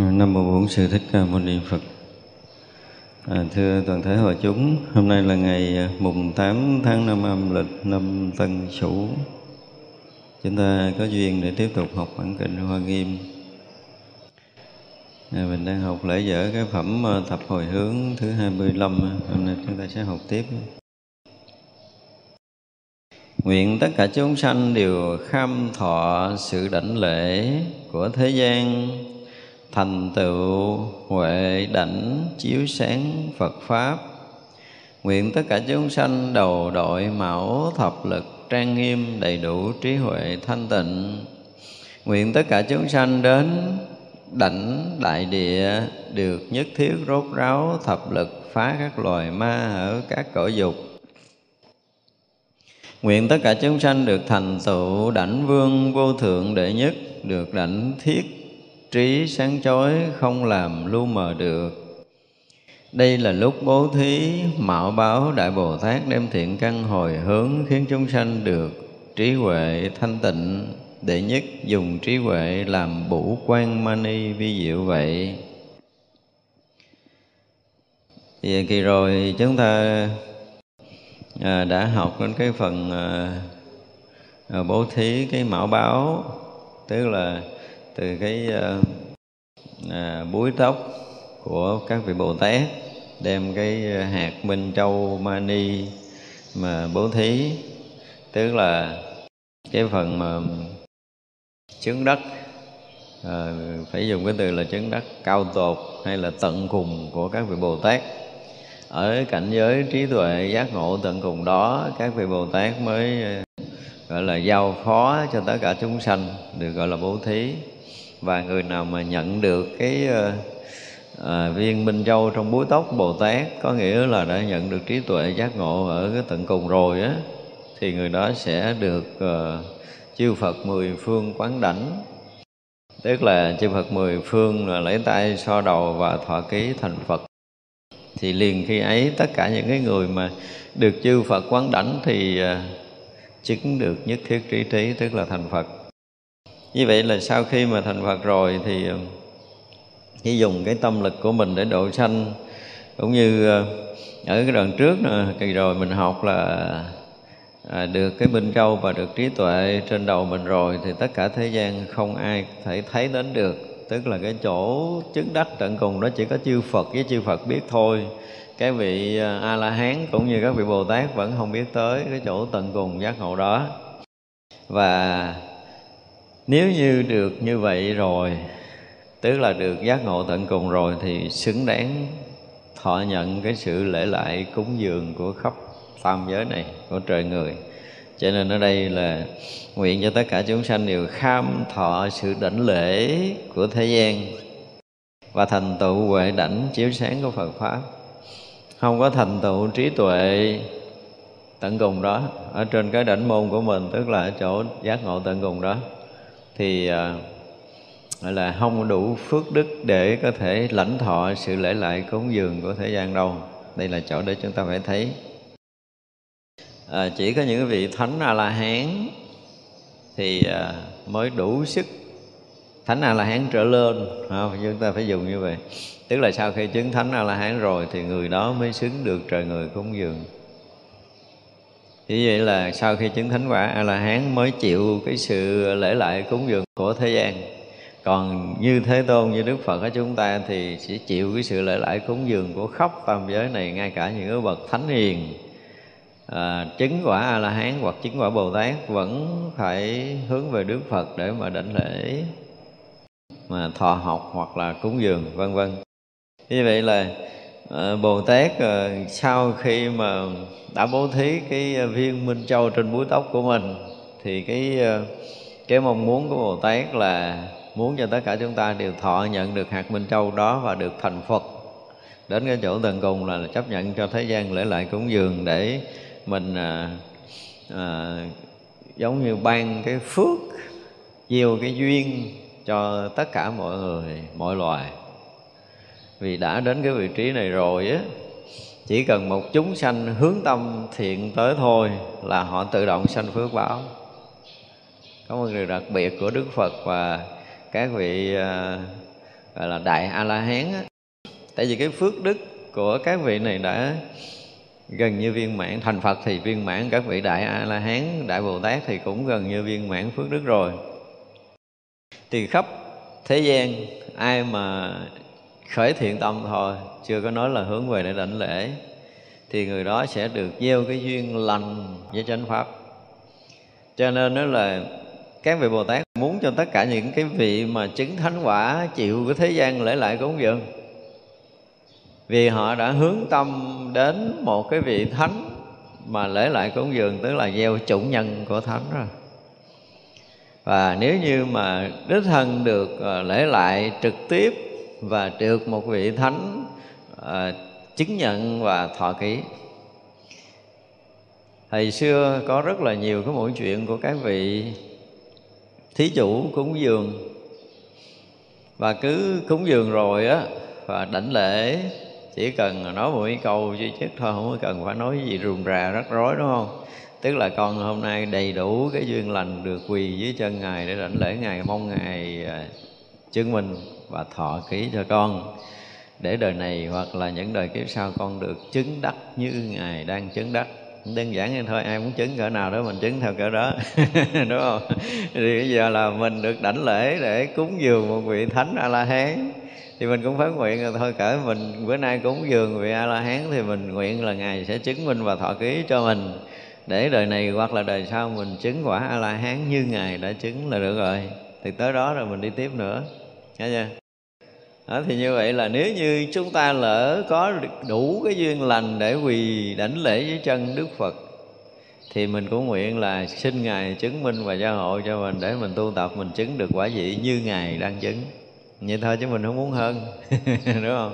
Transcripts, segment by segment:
Ờ, Nam mô Bổn Sư Thích Ca Mâu Ni Phật. À, thưa toàn thể hội chúng, hôm nay là ngày à, mùng 8 tháng 5 âm lịch năm Tân Sửu. Chúng ta có duyên để tiếp tục học bản kinh Hoa Nghiêm. À, mình đang học lễ dở cái phẩm à, thập hồi hướng thứ 25, à, hôm nay chúng ta sẽ học tiếp. Nguyện tất cả chúng sanh đều kham thọ sự đảnh lễ của thế gian thành tựu huệ đảnh chiếu sáng Phật Pháp. Nguyện tất cả chúng sanh đầu đội mão thập lực trang nghiêm đầy đủ trí huệ thanh tịnh. Nguyện tất cả chúng sanh đến đảnh đại địa được nhất thiết rốt ráo thập lực phá các loài ma ở các cõi dục Nguyện tất cả chúng sanh được thành tựu đảnh vương vô thượng đệ nhất, được đảnh thiết trí sáng chói không làm lu mờ được. Đây là lúc bố thí mạo báo Đại Bồ Tát đem thiện căn hồi hướng khiến chúng sanh được trí huệ thanh tịnh đệ nhất dùng trí huệ làm bủ quan mani vi diệu vậy. Thì kỳ rồi chúng ta à, đã học đến cái phần à, à bố thí cái mạo báo tức là từ cái à, à, búi tóc của các vị bồ tát đem cái hạt minh châu mani mà bố thí. Tức là cái phần mà chứng đất à, phải dùng cái từ là chứng đất cao tột hay là tận cùng của các vị bồ tát. Ở cảnh giới trí tuệ giác ngộ tận cùng đó các vị bồ tát mới ờ, gọi là giao phó cho tất cả chúng sanh được gọi là bố thí và người nào mà nhận được cái à, viên minh châu trong búi tóc bồ tát có nghĩa là đã nhận được trí tuệ giác ngộ ở cái tận cùng rồi á thì người đó sẽ được uh, chư Phật mười phương quán đảnh. Tức là chư Phật mười phương là lấy tay so đầu và thọ ký thành Phật. Thì liền khi ấy tất cả những cái người mà được chư Phật quán đảnh thì uh, chứng được nhất thiết trí trí tức là thành Phật như vậy là sau khi mà thành Phật rồi thì ờ, chỉ dùng cái tâm lực của mình để độ sanh. Cũng như ờ, ở cái đoạn trước kỳ rồi mình học là à, được cái minh châu và được trí tuệ trên đầu mình rồi thì tất cả thế gian không ai thể thấy đến được. Tức là cái chỗ chứng đắc tận cùng đó chỉ có chư Phật với chư Phật biết thôi. Cái vị ờ, a la hán cũng như các vị bồ tát vẫn không biết tới cái chỗ tận cùng giác ngộ đó. Và nếu như được như vậy rồi, tức là được giác ngộ tận cùng rồi, thì xứng đáng thọ nhận cái sự lễ lại cúng dường của khắp tam giới này, của trời người. Cho nên ở đây là nguyện cho tất cả chúng sanh đều kham thọ sự đảnh lễ của thế gian và thành tựu huệ đảnh chiếu sáng của Phật pháp. Không có thành tựu trí tuệ tận cùng đó, ở trên cái đảnh môn của mình, tức là ở chỗ giác ngộ tận cùng đó thì à, gọi là không đủ phước đức để có thể lãnh thọ sự lễ lại cúng dường của thế gian đâu. Đây là chỗ để chúng ta phải thấy. À, chỉ có những vị thánh a la hán thì à, mới đủ sức. Thánh a la hán trở lên không? chúng ta phải dùng như vậy. Tức là sau khi chứng thánh a la hán rồi thì người đó mới xứng được trời người cúng dường. Vì vậy là sau khi chứng thánh quả A La Hán mới chịu cái sự lễ lại cúng dường của thế gian. Còn như Thế Tôn như Đức Phật của chúng ta thì sẽ chịu cái sự lễ lại cúng dường của khắp tam giới này ngay cả những cái bậc thánh hiền à, chứng quả A La Hán hoặc chứng quả Bồ Tát vẫn phải hướng về Đức Phật để mà đảnh lễ mà thọ học hoặc là cúng dường vân vân. Như vậy là à, Bồ Tát à, sau khi mà đã bố thí cái ờ, viên minh châu trên búi tóc của mình thì cái cái mong muốn của Bồ Tát là muốn cho tất cả chúng ta đều thọ nhận được hạt minh châu đó và được thành Phật. Đến cái chỗ tận cùng là chấp nhận cho thế gian lễ lại cúng dường để mình à, à, giống như ban cái phước nhiều cái duyên cho tất cả mọi người mọi loài vì đã đến cái vị trí này rồi á, chỉ cần một chúng sanh hướng tâm thiện tới thôi là họ tự động sanh phước báo. Có một điều đặc biệt của đức phật và các vị à, gọi là đại a la hán á. Tại vì cái phước đức của các vị này đã gần như viên mãn, thành phật thì viên mãn, các vị đại a la hán đại bồ tát thì cũng gần như viên mãn phước đức rồi. Thì khắp thế gian, ai mà khởi thiện tâm thôi, chưa có nói là hướng về để đảnh lễ, thì người đó sẽ được gieo cái duyên lành với chánh pháp. Cho nên đó là các vị bồ tát muốn cho tất cả những cái vị mà chứng thánh quả chịu cái thế gian lễ lại cúng dường vì họ đã hướng tâm đến một cái vị thánh mà lễ lại cúng dường tức là gieo chủ nhân của thánh rồi. Và nếu như mà đích thân được ờ, lễ lại trực tiếp và được một vị thánh à, chứng nhận và thọ ký. Hồi xưa có rất là nhiều cái mỗi chuyện của các vị thí chủ cúng dường. Và cứ cúng dường rồi á và đảnh lễ chỉ cần nói một cái câu duy nhất thôi không có cần phải nói gì rườm rà rắc rối đúng không? Tức là con hôm nay đầy đủ cái duyên lành được quỳ dưới chân ngài để đảnh lễ ngài mong ngài à, chứng minh và thọ ký cho con. Để đời này hoặc là những đời kiếp sau, con được chứng đắc như ngài đang chứng đắc. Đơn giản như thôi, ai muốn chứng cỡ nào đó mình chứng theo cỡ đó, đúng không? Thì bây giờ là mình được đảnh lễ để cúng dường một vị thánh a la hán thì mình cũng phát nguyện là thôi, cỡ mình, bữa nay cúng dường vị a la hán thì mình nguyện là ngài sẽ chứng minh và thọ ký cho mình. Để đời này hoặc là đời sau mình chứng quả a la hán như ngài đã chứng là được rồi. Thì tới đó rồi mình đi tiếp nữa. Nghe chưa? Đó, thì như vậy là nếu như chúng ta lỡ có đủ cái duyên lành để quỳ đảnh lễ dưới chân Đức Phật thì mình cũng nguyện là xin Ngài chứng minh và gia hộ cho mình để mình tu tập mình chứng được quả vị như Ngài đang chứng. Vậy thôi chứ mình không muốn hơn đúng không?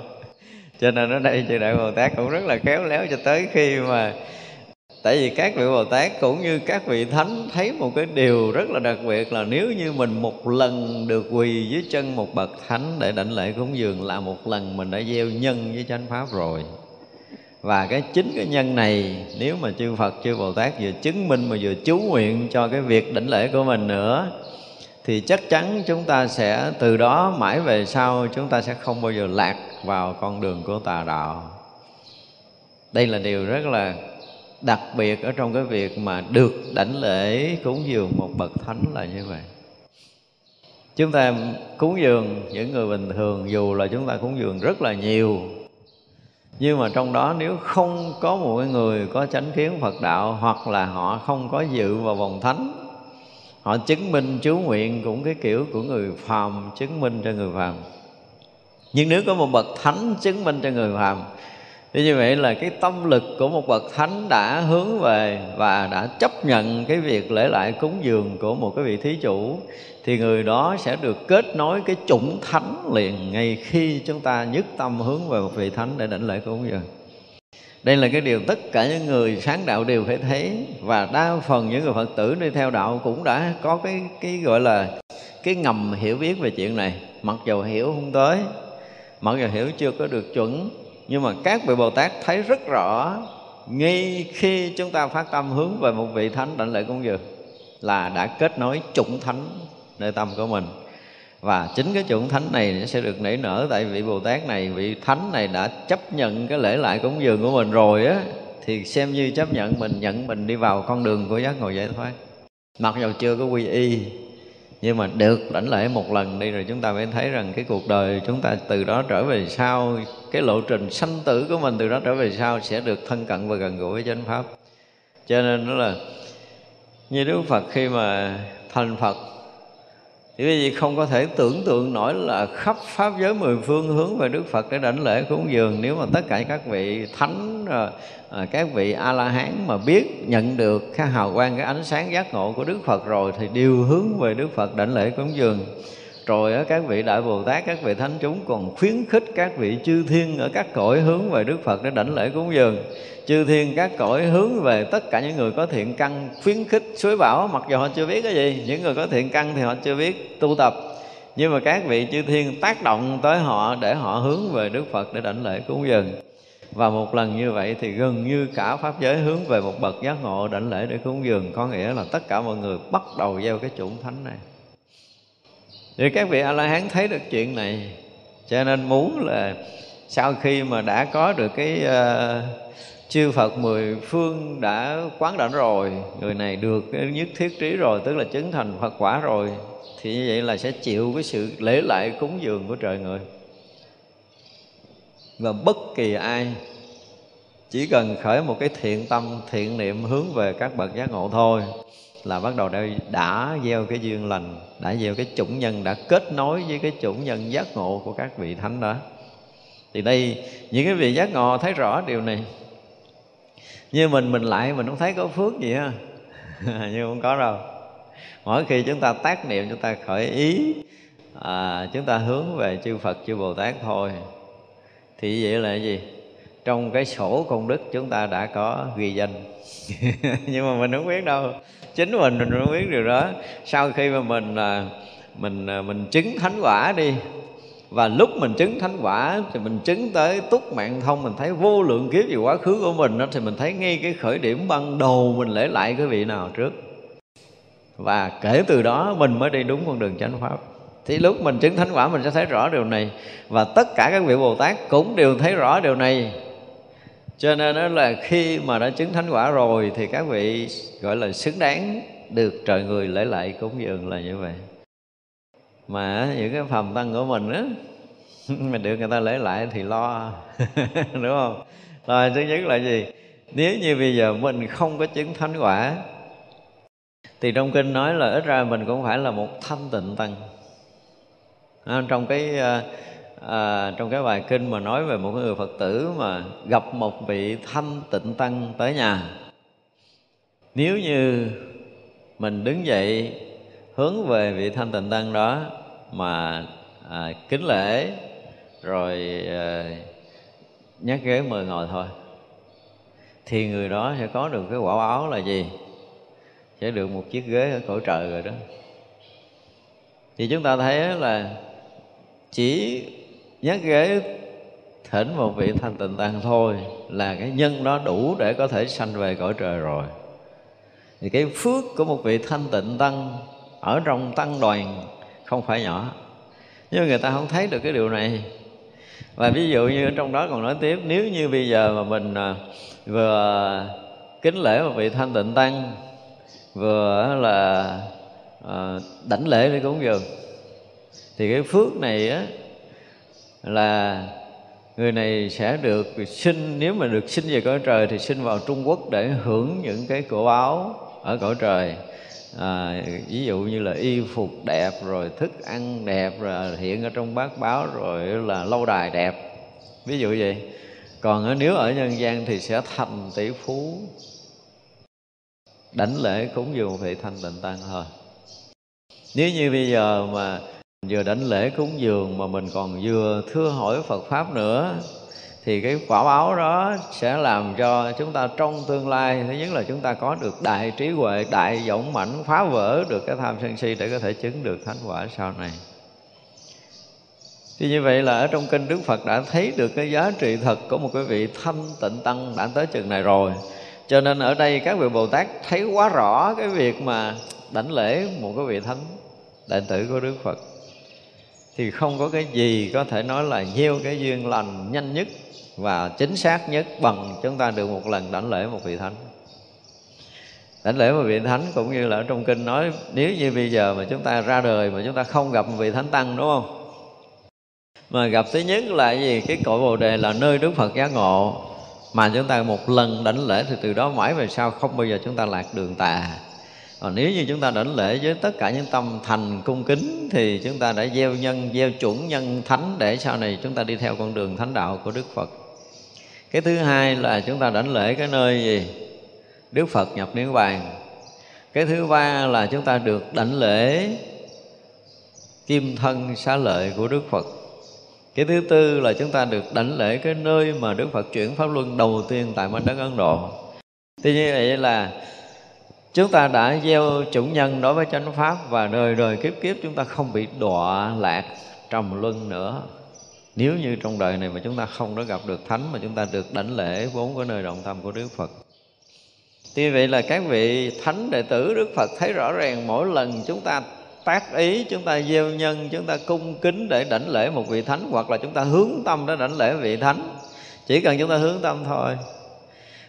Cho nên ở đây chư đại bồ tát cũng rất là khéo léo cho tới khi mà tại vì các vị bồ tát cũng như các vị thánh thấy một cái điều rất là đặc biệt là nếu như mình một lần được quỳ dưới chân một bậc thánh để đảnh lễ cúng dường là một lần mình đã gieo nhân với chánh pháp rồi. Và cái chính cái nhân này, nếu mà chư Phật, chư Bồ Tát vừa chứng minh mà vừa chú nguyện cho cái việc đảnh lễ của mình nữa, thì chắc chắn chúng ta sẽ từ đó mãi về sau chúng ta sẽ không bao giờ lạc vào con đường của tà đạo. Đây là điều rất là đặc biệt ở trong cái việc mà được đảnh lễ cúng dường một bậc thánh là như vậy. Chúng ta cúng dường, những người bình thường, dù là chúng ta cúng dường rất là nhiều, nhưng mà trong đó nếu không có một người có chánh kiến Phật đạo, hoặc là họ không có dự vào vòng thánh, họ chứng minh chú nguyện cũng cái kiểu của người phàm, chứng minh cho người phàm. Nhưng nếu có một bậc thánh chứng minh cho người phàm thì như vậy là cái tâm lực của một bậc thánh đã hướng về và đã chấp nhận cái việc lễ lại cúng dường của một cái vị thí chủ, thì người đó sẽ được kết nối cái chủng thánh liền ngay khi chúng ta nhất tâm hướng về một vị thánh để đảnh lễ cúng dường. Đây là cái điều tất cả những người sáng đạo đều phải thấy, và đa phần những người phật tử đi theo đạo cũng đã có cái cái gọi là cái ngầm hiểu biết về chuyện này. Mặc dù hiểu không tới, mặc dù hiểu chưa có được chuẩn nhưng mà các vị bồ tát thấy rất rõ, ngay khi chúng ta phát tâm hướng về một vị thánh đảnh lễ cúng dường, là đã kết nối chủng thánh nơi tâm của mình. Và chính cái chủng thánh này sẽ được nảy nở tại vị bồ tát này. Vị thánh này đã chấp nhận cái lễ lại cúng dường của mình rồi á, thì xem như chấp nhận mình nhận mình đi vào con đường của giác ngộ giải thoát. Mặc dù chưa có quy y, nhưng mà được lãnh lễ một lần đi rồi chúng ta mới thấy rằng cái cuộc đời chúng ta từ đó trở về sau cái lộ trình sanh tử của mình từ đó trở về sau sẽ được thân cận và gần gũi với chánh pháp. Cho nên nó là như đức phật khi mà thành phật thì quý vị không có thể tưởng tượng nổi là khắp pháp giới mười phương hướng về Đức Phật để đảnh lễ cúng dường nếu mà tất cả các vị thánh à, à các vị a la hán mà biết nhận được cái hào quang cái ánh sáng giác ngộ của Đức Phật rồi thì đều hướng về Đức Phật đảnh lễ cúng dường rồi á, các vị đại bồ tát các vị thánh chúng còn khuyến khích các vị chư thiên ở các cõi hướng về đức phật để đảnh lễ cúng dường. Chư thiên các cõi hướng về tất cả những người có thiện căn khuyến khích suối bảo mặc dù họ chưa biết cái gì những người có thiện căn thì họ chưa biết tu tập. Nhưng mà các vị chư thiên tác động tới họ để họ hướng về đức phật để đảnh lễ cúng dường. Và một lần như vậy thì gần như cả pháp giới hướng về một bậc giác ngộ đảnh lễ để cúng dường. Có nghĩa là tất cả mọi người bắt đầu gieo cái chủng thánh này thì các vị a la hán thấy được chuyện này. Cho nên muốn là sau khi mà đã có được cái uh, chư Phật mười phương đã quán đảnh rồi người này được cái nhất thiết trí rồi tức là chứng thành Phật quả rồi thì như vậy là sẽ chịu cái sự lễ lại cúng dường của trời người. Và bất kỳ ai chỉ cần khởi một cái thiện tâm thiện niệm hướng về các bậc giác ngộ thôi là bắt đầu đây đã gieo cái duyên lành đã gieo cái chủng nhân đã kết nối với cái chủng nhân giác ngộ của các vị thánh đó. Thì đây những cái vị giác ngộ thấy rõ điều này. Như mình mình lại mình không thấy có phước gì ha? Nhưng không có đâu. Mỗi khi chúng ta tác niệm chúng ta khởi ý à, chúng ta hướng về chư Phật chư Bồ Tát thôi. Thì vậy là gì? Trong cái sổ công đức chúng ta đã có ghi danh. Nhưng mà mình không biết đâu. Chính mình mình không biết điều đó. Sau khi mà mình là mình à, mình chứng thánh quả đi, và lúc mình chứng thánh quả thì mình chứng tới túc mạng thông mình thấy vô lượng kiếp về quá khứ của mình đó thì mình thấy ngay cái khởi điểm ban đầu mình lễ lại cái vị nào trước. Và kể từ đó mình mới đi đúng con đường chánh pháp. Thì lúc mình chứng thánh quả mình sẽ thấy rõ điều này. Và tất cả các vị bồ tát cũng đều thấy rõ điều này cho nên đó là khi mà đã chứng thánh quả rồi thì các vị gọi là xứng đáng được trời người lễ lại cúng dường là như vậy. Mà những cái phàm tăng của mình á mình được người ta lễ lại thì lo đúng không? Rồi thứ nhất là gì? Nếu như bây giờ mình không có chứng thánh quả thì trong kinh nói là ít ra mình cũng phải là một thanh tịnh tăng. Trong cái uh, à, trong cái bài kinh mà nói về một người phật tử mà gặp một vị thanh tịnh tăng tới nhà. Nếu như mình đứng dậy hướng về vị thanh tịnh tăng đó mà à, kính lễ rồi à, nhắc ghế mời ngồi thôi thì người đó sẽ có được cái quả báo là gì? Sẽ được một chiếc ghế ở cõi trời rồi đó. Thì chúng ta thấy là chỉ nhắc ghế, thỉnh một vị thanh tịnh tăng thôi là cái nhân đó đủ để có thể sanh về cõi trời rồi. Thì cái phước của một vị thanh tịnh tăng ở trong tăng đoàn không phải nhỏ. Nhưng người ta không thấy được cái điều này. Và ví dụ như trong đó còn nói tiếp, nếu như bây giờ mà mình à, vừa kính lễ một vị thanh tịnh tăng, vừa là à, đảnh lễ để cúng dường, thì cái phước này á là người này sẽ được sinh nếu mà được sinh về cõi trời thì sinh vào Trung Quốc để hưởng những cái cổ báo ở cõi trời. À, ví dụ như là y phục đẹp rồi thức ăn đẹp rồi hiện ở trong bát báo rồi là lâu đài đẹp ví dụ vậy. Còn nếu ở nhân gian thì sẽ thành tỷ phú. Đảnh lễ cúng dường vị thanh tịnh tăng thôi nếu như bây giờ mà vừa đánh lễ cúng dường mà mình còn vừa thưa hỏi Phật pháp nữa, thì cái quả báo đó sẽ làm cho chúng ta trong tương lai, thứ nhất là chúng ta có được đại trí huệ, đại dũng mãnh, phá vỡ được cái tham sân si để có thể chứng được thánh quả sau này. Thì như vậy là ở trong kinh Đức Phật đã thấy được cái giá trị thật của một cái vị thanh tịnh tăng đã tới chừng này rồi. Cho nên ở đây các vị Bồ Tát thấy quá rõ cái việc mà đảnh lễ một cái vị thánh đại tử của Đức Phật thì không có cái gì có thể nói là gieo cái duyên lành nhanh nhất và chính xác nhất bằng chúng ta được một lần đảnh lễ một vị thánh. Đảnh lễ một vị thánh cũng như là ở trong kinh nói, nếu như bây giờ mà chúng ta ra đời mà chúng ta không gặp một vị thánh tăng, đúng không? Mà gặp thứ nhất là gì? Cái cội bồ đề là nơi đức phật giác ngộ. Mà chúng ta một lần đảnh lễ thì từ đó mãi về sau không bao giờ chúng ta lạc đường tà còn nếu như chúng ta đảnh lễ với tất cả những tâm thành cung kính, thì chúng ta đã gieo nhân, gieo chuẩn nhân thánh để sau này chúng ta đi theo con đường thánh đạo của đức phật. Cái thứ hai là chúng ta đảnh lễ cái nơi gì? Đức phật nhập niết bàn. Cái thứ ba là chúng ta được đảnh lễ kim thân xá lợi của đức phật. Cái thứ tư là chúng ta được đảnh lễ cái nơi mà đức phật chuyển pháp luân đầu tiên tại mảnh đất ấn độ. Tuy nhiên vậy là chúng ta đã gieo chủ nhân đối với chánh pháp và đời đời kiếp kiếp chúng ta không bị đọa lạc trầm luân nữa. Nếu như trong đời này mà chúng ta không có gặp được thánh, mà chúng ta được đảnh lễ vốn của nơi động tâm của đức phật. Tuy vậy là các vị thánh đệ tử đức phật thấy rõ ràng mỗi lần chúng ta tác ý, chúng ta gieo nhân, chúng ta cung kính để đảnh lễ một vị thánh, hoặc là chúng ta hướng tâm để đảnh lễ vị thánh, chỉ cần chúng ta hướng tâm thôi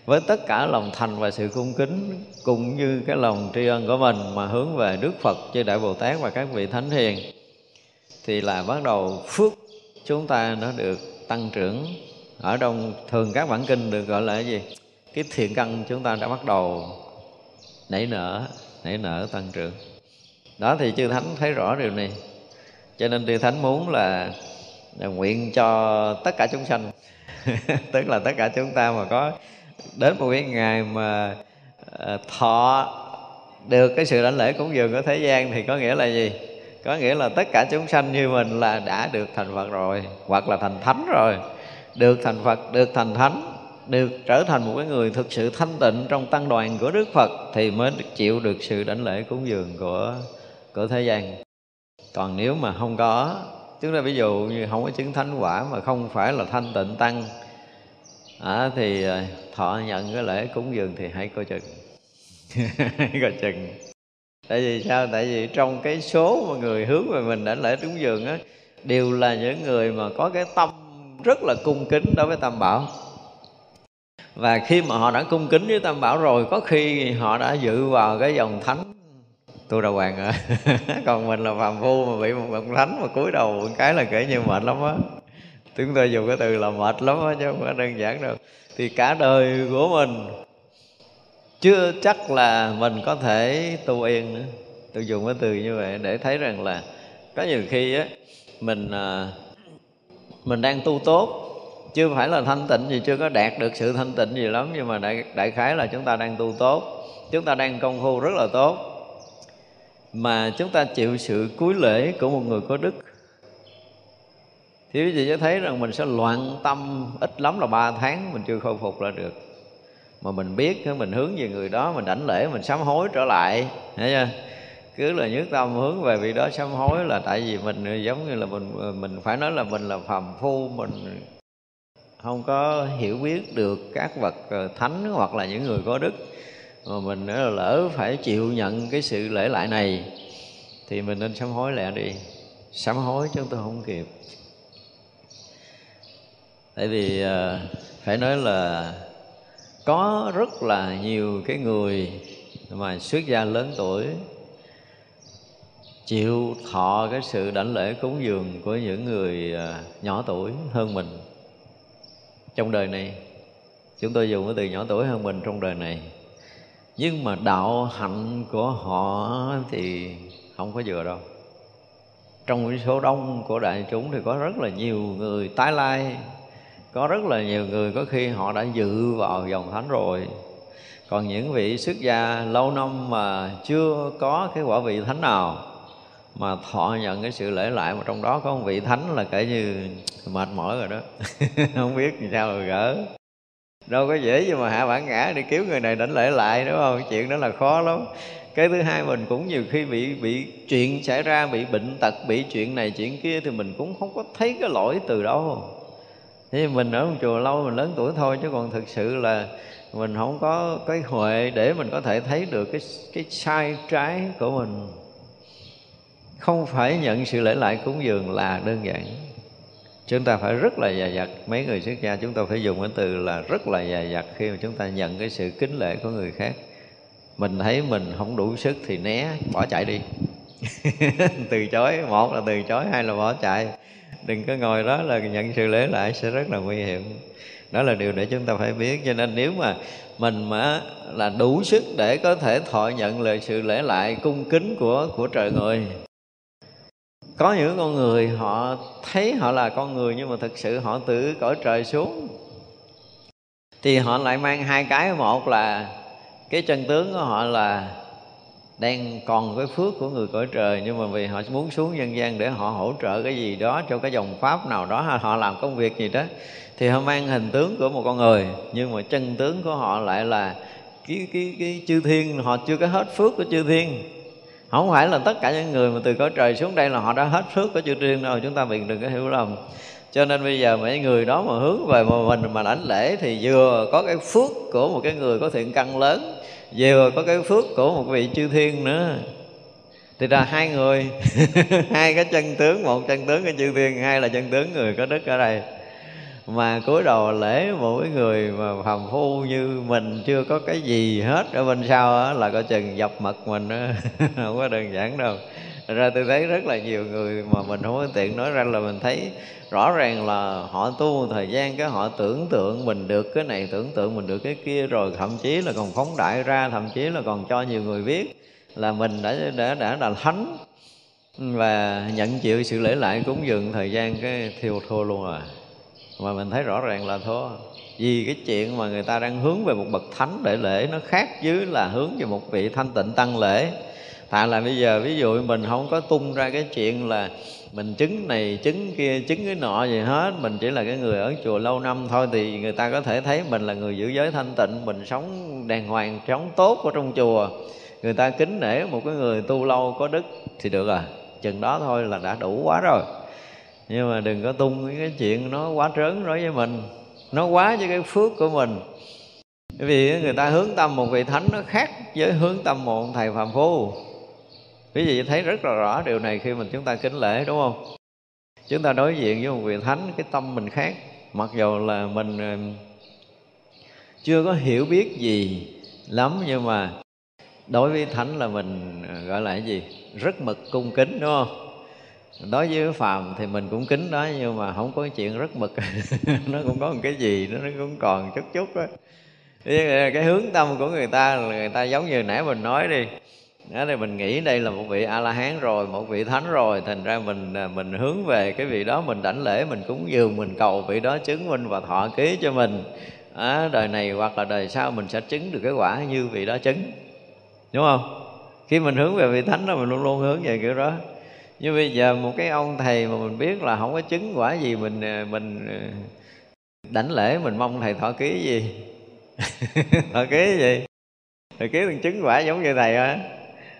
với tất cả lòng thành và sự cung kính cũng như cái lòng tri ân của mình mà hướng về Đức Phật chư Đại Bồ Tát và các vị thánh hiền thì là bắt đầu phước chúng ta nó được tăng trưởng. Ở trong thường các bản kinh được gọi là cái gì? Cái thiện căn chúng ta đã bắt đầu nảy nở nảy nở tăng trưởng. Đó thì chư thánh thấy rõ điều này. Cho nên chư thánh muốn là, là nguyện cho tất cả chúng sanh tức là tất cả chúng ta mà có đến một cái ngày mà ờ, thọ được cái sự lãnh lễ cúng dường của thế gian thì có nghĩa là gì? Có nghĩa là tất cả chúng sanh như mình là đã được thành phật rồi hoặc là thành thánh rồi. Được thành phật được thành thánh được trở thành một cái người thực sự thanh tịnh trong tăng đoàn của đức phật thì mới chịu được sự đảnh lễ cúng dường của của thế gian. Còn nếu mà không có chúng ta ví dụ như không có chứng thánh quả mà không phải là thanh tịnh tăng à, thì ờ, thọ nhận cái lễ cúng dường thì hãy coi chừng. Hãy coi chừng. Tại vì sao? Tại vì trong cái số mà người hướng về mình đã lễ cúng dường á, đều là những người mà có cái tâm rất là cung kính đối với tam bảo. Và khi mà họ đã cung kính với tam bảo rồi, có khi họ đã dự vào cái dòng thánh. Tôi đầu hoàng rồi. còn mình là phàm phu mà bị một bậc thánh mà cúi đầu một cái là kể như mệt lắm á. Chúng tôi dùng cái từ là mệt lắm á, chứ không có đơn giản đâu thì cả đời của mình chưa chắc là mình có thể tu yên nữa. Tôi dùng cái từ như vậy để thấy rằng là có nhiều khi á mình à, mình đang tu tốt chưa phải là thanh tịnh gì chưa có đạt được sự thanh tịnh gì lắm nhưng mà đại, đại khái là chúng ta đang tu tốt chúng ta đang công phu rất là tốt mà chúng ta chịu sự cúi lễ của một người có đức thì quý vị sẽ thấy rằng mình sẽ loạn tâm ít lắm là ba tháng mình chưa khôi phục lại được. Mà mình biết, mình hướng về người đó, mình đảnh lễ, mình sám hối trở lại, thấy chưa? Cứ là nhất tâm, hướng về vị đó sám hối là tại vì mình giống như là mình mình phải nói là mình là phàm phu, mình không có hiểu biết được các vật ờ, thánh hoặc là những người có đức. Mà mình lỡ phải chịu nhận cái sự lễ lại này, thì mình nên sám hối lẹ đi. Sám hối chúng tôi không kịp tại vì ờ, phải nói là có rất là nhiều cái người mà xuất gia lớn tuổi chịu thọ cái sự đảnh lễ cúng dường của những người ờ, nhỏ tuổi hơn mình trong đời này. Chúng tôi dùng cái từ nhỏ tuổi hơn mình trong đời này. Nhưng mà đạo hạnh của họ thì không có vừa đâu. Trong cái số đông của đại chúng thì có rất là nhiều người tái lai có rất là nhiều người có khi họ đã dự vào dòng thánh rồi. Còn những vị xuất gia lâu năm mà chưa có cái quả vị thánh nào mà thọ nhận cái sự lễ lại mà trong đó có một vị thánh là kể như mệt mỏi rồi đó. Không biết làm sao mà gỡ. Đâu có dễ gì mà hạ bản ngã đi cứu người này đánh lễ lại, đúng không? Chuyện đó là khó lắm. Cái thứ hai, mình cũng nhiều khi bị bị chuyện xảy ra, bị bệnh tật, bị chuyện này, chuyện kia thì mình cũng không có thấy cái lỗi từ đâu thế mình ở một chùa lâu mình lớn tuổi thôi, chứ còn thực sự là mình không có cái huệ để mình có thể thấy được cái cái sai trái của mình. Không phải nhận sự lễ lại cúng dường là đơn giản. Chúng ta phải rất là dè dặt. Mấy người xuất gia chúng ta phải dùng cái từ là rất là dè dặt khi mà chúng ta nhận cái sự kính lễ của người khác. Mình thấy mình không đủ sức thì né, bỏ chạy đi. Từ chối, một là từ chối, hai là bỏ chạy đừng có ngồi đó là nhận sự lễ lại sẽ rất là nguy hiểm. Đó là điều để chúng ta phải biết. Cho nên nếu mà mình mà là đủ sức để có thể thọ nhận lời sự lễ lại cung kính của của trời người, có những con người họ thấy họ là con người nhưng mà thực sự họ từ cõi trời xuống, thì họ lại mang hai cái. Một là cái chân tướng của họ là đang còn cái phước của người cõi trời, nhưng mà vì họ muốn xuống nhân gian để họ hỗ trợ cái gì đó cho cái dòng pháp nào đó họ làm công việc gì đó, thì họ mang hình tướng của một con người. Nhưng mà chân tướng của họ lại là cái cái cái chư thiên, họ chưa có hết phước của chư thiên. Không phải là tất cả những người mà từ cõi trời xuống đây là họ đã hết phước của chư thiên đâu, chúng ta mình đừng có hiểu lầm. Cho nên bây giờ mấy người đó mà hướng về mà mình mà lãnh lễ thì vừa có cái phước của một cái người có thiện căn lớn vừa có cái phước của một vị chư thiên nữa. Thì là hai người, hai cái chân tướng, một chân tướng của chư thiên, hai là chân tướng người có đức ở đây. Mà cúi đầu lễ một cái người mà phàm phu như mình chưa có cái gì hết ở bên sau đó là coi chừng dập mật mình đó. không có đơn giản đâu ra tôi thấy rất là nhiều người mà mình không có tiện nói ra là mình thấy rõ ràng là họ tu một thời gian cái họ tưởng tượng mình được cái này, tưởng tượng mình được cái kia, rồi thậm chí là còn phóng đại ra, thậm chí là còn cho nhiều người biết là mình đã đã đã là thánh. Và nhận chịu sự lễ lại cúng dường thời gian cái thiêu thua luôn rồi mà mình thấy rõ ràng là thua. Vì cái chuyện mà người ta đang hướng về một bậc thánh để lễ nó khác với là hướng về một vị thanh tịnh tăng lễ tại là bây giờ ví dụ mình không có tung ra cái chuyện là mình chứng này chứng kia chứng cái nọ gì hết, mình chỉ là cái người ở chùa lâu năm thôi thì người ta có thể thấy mình là người giữ giới thanh tịnh, mình sống đàng hoàng, sống tốt ở trong chùa. Người ta kính nể một cái người tu lâu có đức thì được à. Chừng đó thôi là đã đủ quá rồi. Nhưng mà đừng có tung cái chuyện nó quá trớn đối với mình, nó quá với cái phước của mình. Bởi vì người ta hướng tâm một vị thánh nó khác với hướng tâm một thầy phạm phu quý vị thấy rất là rõ điều này khi mình chúng ta kính lễ, đúng không? Chúng ta đối diện với một vị thánh, cái tâm mình khác. Mặc dù là mình ờ, chưa có hiểu biết gì lắm, nhưng mà đối với thánh là mình ờ, gọi là cái gì? Rất mực cung kính, đúng không? Đối với phàm thì mình cũng kính đó, nhưng mà không có chuyện rất mực. Nó cũng có một cái gì nó cũng còn chút chút á. Cái hướng tâm của người ta là người ta giống như nãy mình nói đi đó thì mình nghĩ đây là một vị a la hán rồi một vị thánh rồi. Thành ra mình à, mình hướng về cái vị đó mình đảnh lễ mình cúng dường mình cầu vị đó chứng minh và thọ ký cho mình. À, đời này hoặc là đời sau mình sẽ chứng được cái quả như vị đó chứng. Đúng không? Khi mình hướng về vị thánh đó mình luôn luôn hướng về kiểu đó. Như bây giờ một cái ông thầy mà mình biết là không có chứng quả gì mình à, mình à, đảnh lễ mình mong thầy thọ ký gì? Thọ ký gì? Thọ ký mình chứng quả giống như thầy á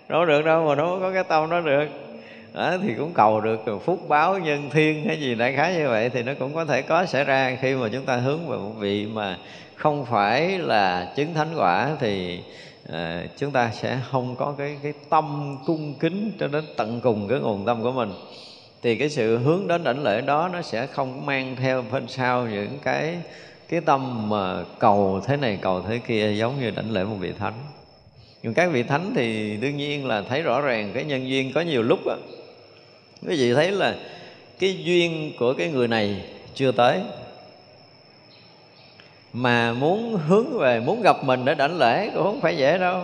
đâu được đâu mà nó có cái tâm đó được. Đó, thì cũng cầu được phúc báo nhân thiên hay gì đại khái như vậy thì nó cũng có thể có xảy ra khi mà chúng ta hướng về một vị mà không phải là chứng thánh quả thì à, chúng ta sẽ không có cái cái tâm cung kính cho đến tận cùng cái nguồn tâm của mình. Thì cái sự hướng đến đảnh lễ đó nó sẽ không mang theo bên sau những cái cái tâm mà cầu thế này cầu thế kia giống như đảnh lễ một vị thánh nhưng các vị thánh thì đương nhiên là thấy rõ ràng cái nhân duyên có nhiều lúc á. Quý vị thấy là cái duyên của cái người này chưa tới, mà muốn hướng về, muốn gặp mình để đảnh lễ cũng không phải dễ đâu.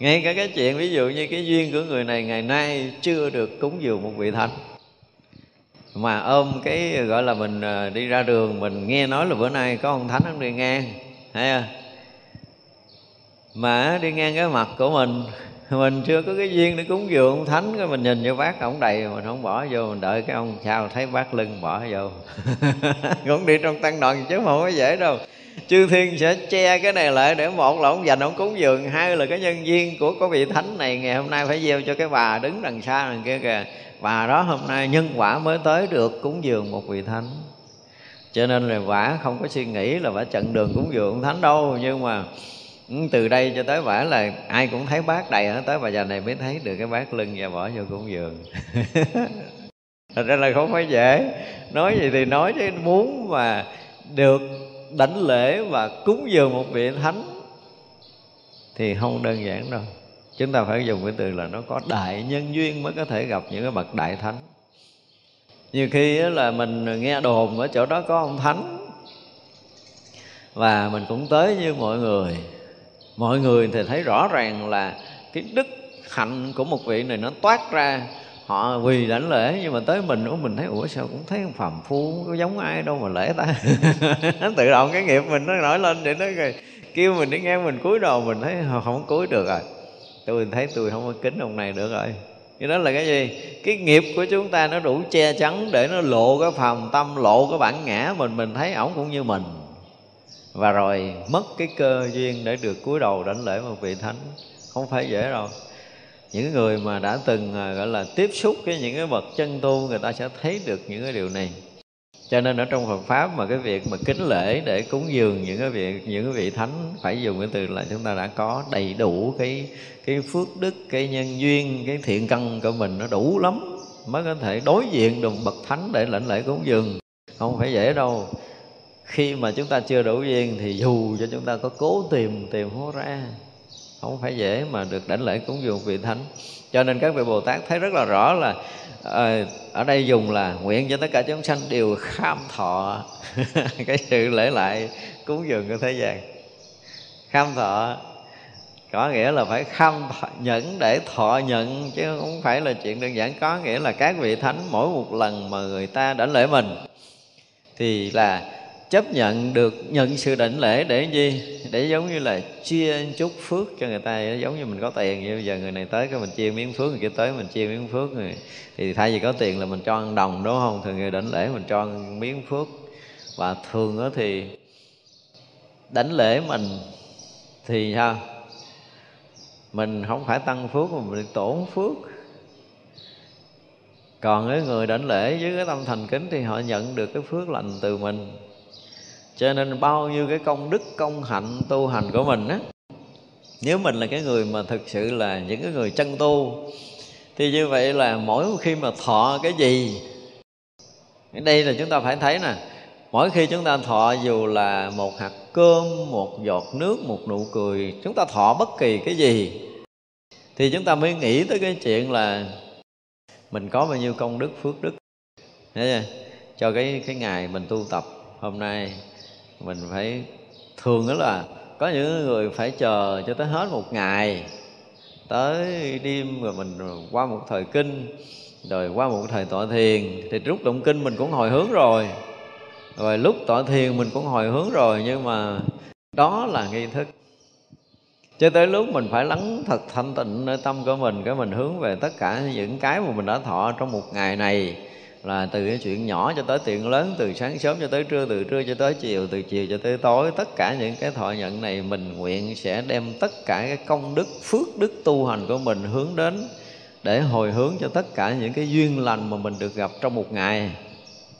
Ngay cả cái chuyện ví dụ như cái duyên của người này ngày nay chưa được cúng dường một vị thánh, mà ôm cái, gọi là mình à, đi ra đường, mình nghe nói là bữa nay có ông thánh ông đi ngang, thấy không? Mà đi ngang cái mặt của mình mình chưa có cái duyên để cúng dường ông thánh cái, mình nhìn vô bác ông đầy, mình không bỏ vô, mình đợi cái ông sao thấy bác lưng bỏ vô. Cũng đi trong tăng đoàn chứ không có dễ đâu. Chư thiên sẽ che cái này lại để một là ông dành ông cúng dường, hai là cái nhân viên của có vị thánh này ngày hôm nay phải gieo cho cái bà đứng đằng xa đằng kia kìa. Bà đó hôm nay nhân quả mới tới được cúng dường một vị thánh. Cho nên là quả không có suy nghĩ là phải chặn đường cúng dường thánh đâu, nhưng mà Ừ, từ đây cho tới bả là ai cũng thấy bát đầy hết tới bà già này mới thấy được cái bát lưng và bỏ vô cúng dường thật ra là không phải dễ. Nói gì thì nói chứ, muốn mà được đảnh lễ và cúng dường một vị thánh thì không đơn giản đâu. Chúng ta phải dùng cái từ là nó có đại nhân duyên mới có thể gặp những cái bậc đại thánh. Nhiều khi là mình nghe đồn ở chỗ đó có ông thánh và mình cũng tới như mọi người mọi người thì thấy rõ ràng là cái đức hạnh của một vị này nó toát ra. Họ quỳ lãnh lễ, nhưng mà tới mình mình thấy, ủa, sao cũng thấy phàm phu có giống ai đâu mà lễ ta. Tự động cái nghiệp mình nó nổi lên để nó rồi kêu mình đi nghe mình cúi đầu, mình thấy không cúi được rồi. Tôi thấy tôi không có kính ông này được rồi. Cái đó là cái gì? Cái nghiệp của chúng ta nó đủ che chắn để nó lộ cái phàm tâm, lộ cái bản ngã mình mình thấy ổng cũng như mình và rồi mất cái cơ duyên để được cúi đầu đảnh lễ một vị thánh. Không phải dễ đâu. Những người mà đã từng à, gọi là, tiếp xúc với những cái bậc chân tu, người ta sẽ thấy được những cái điều này. Cho nên ở trong Phật pháp mà cái việc mà kính lễ để cúng dường những cái vị, những cái vị thánh phải dùng cái từ là chúng ta đã có đầy đủ cái cái phước đức, cái nhân duyên, cái thiện căn của mình nó đủ lắm mới có thể đối diện được bậc thánh để lãnh lễ cúng dường. Không phải dễ đâu khi mà chúng ta chưa đủ duyên thì dù cho chúng ta có cố tìm tìm hố ra không phải dễ mà được đảnh lễ cúng dường vị thánh. Cho nên các vị bồ tát thấy rất là rõ là ờ, ở đây dùng là nguyện cho tất cả chúng sanh đều kham thọ cái sự lễ lại cúng dường của thế gian. Kham thọ có nghĩa là phải kham thọ, nhẫn để thọ nhận chứ không phải là chuyện đơn giản. Có nghĩa là các vị thánh mỗi một lần mà người ta đảnh lễ mình thì là chấp nhận được, nhận sự đảnh lễ để gì? Để giống như là chia chút phước cho người ta giống như mình có tiền như bây giờ người này tới cái mình chia miếng phước, người kia tới mình chia miếng phước người thì thay vì có tiền là mình cho ăn đồng, đúng không? Thường người đảnh lễ mình cho miếng phước. Và thường đó thì đảnh lễ mình thì sao? Mình không phải tăng phước mà mình tổn phước. Còn cái người đảnh lễ với cái tâm thành kính thì họ nhận được cái phước lành từ mình cho nên bao nhiêu cái công đức, công hạnh, tu hành của mình á, nếu mình là cái người mà thực sự là những cái người chân tu, thì như vậy là mỗi khi mà thọ cái gì, đây là chúng ta phải thấy nè, mỗi khi chúng ta thọ dù là một hạt cơm, một giọt nước, một nụ cười, chúng ta thọ bất kỳ cái gì, thì chúng ta mới nghĩ tới cái chuyện là mình có bao nhiêu công đức, phước đức Thấy chưa? cho cái cái ngày mình tu tập hôm nay mình phải thường đó là có những người phải chờ cho tới hết một ngày. Tới đêm rồi mình qua một thời kinh, rồi qua một thời tọa thiền, thì lúc động kinh mình cũng hồi hướng rồi. Rồi lúc tọa thiền mình cũng hồi hướng rồi, nhưng mà đó là nghi thức. Cho tới lúc mình phải lắng thật thanh tịnh nơi tâm của mình, cái mình hướng về tất cả những cái mà mình đã thọ trong một ngày này là từ cái chuyện nhỏ cho tới chuyện lớn, từ sáng sớm cho tới trưa, từ trưa cho tới chiều, từ chiều cho tới tối, tất cả những cái thọ nhận này mình nguyện sẽ đem tất cả cái công đức, phước đức tu hành của mình hướng đến để hồi hướng cho tất cả những cái duyên lành mà mình được gặp trong một ngày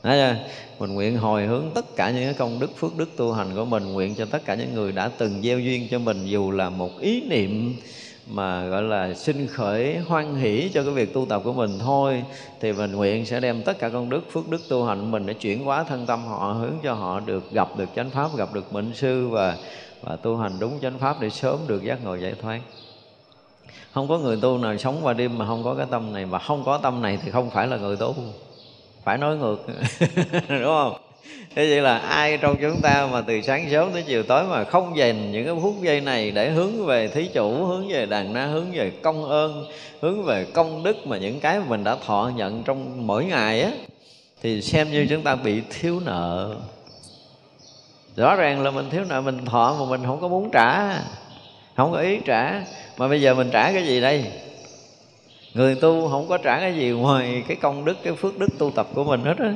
Thấy chưa? Mình nguyện hồi hướng tất cả những cái công đức, phước đức tu hành của mình, Nguyện cho tất cả những người đã từng gieo duyên cho mình, Dù là một ý niệm mà, gọi là, sinh khởi, hoan hỷ cho cái việc tu tập của mình thôi, thì mình nguyện sẽ đem tất cả công đức, phước đức tu hành mình để chuyển hóa thân tâm họ, hướng cho họ được gặp được chánh pháp, gặp được mệnh sư và và tu hành đúng chánh pháp để sớm được giác ngộ giải thoát. Không có người tu nào sống qua đêm mà không có cái tâm này, mà không có tâm này thì không phải là người tu phải nói ngược, đúng không? Thế vậy là ai trong chúng ta mà từ sáng sớm tới chiều tối mà không dành những cái phút giây này để hướng về thí chủ, hướng về đàn na, hướng về công ơn, hướng về công đức mà những cái mình đã thọ nhận trong mỗi ngày á, thì xem như chúng ta bị thiếu nợ. Rõ ràng là mình thiếu nợ, mình thọ mà mình không có muốn trả, không có ý trả. Mà bây giờ mình trả cái gì đây? Người tu không có trả cái gì ngoài cái công đức, cái phước đức tu tập của mình hết á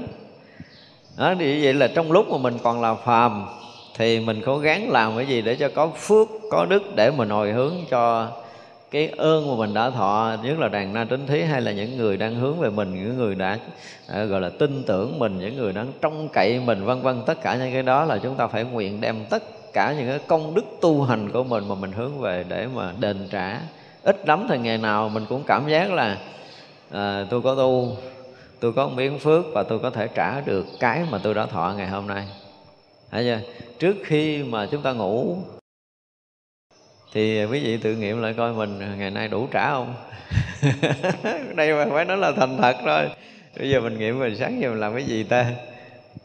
đó thì vậy là trong lúc mà mình còn là phàm thì mình cố gắng làm cái gì để cho có phước có đức để mình hồi hướng cho cái ơn mà mình đã thọ nhất là đàn na tính thí hay là những người đang hướng về mình những người đã à, gọi là tin tưởng mình những người đang trông cậy mình vân vân tất cả những cái đó là chúng ta phải nguyện đem tất cả những cái công đức tu hành của mình mà mình hướng về để mà đền trả. Ít lắm thì ngày nào mình cũng cảm giác là à, tôi có tu tôi có miếng phước và tôi có thể trả được cái mà tôi đã thọ ngày hôm nay. Thấy chưa? Trước khi mà chúng ta ngủ, thì quý vị tự nghiệm lại coi mình ngày nay đủ trả không? Đây mà phải nói là thành thật thôi. Bây giờ mình nghiệm mình sáng giờ mình làm cái gì ta?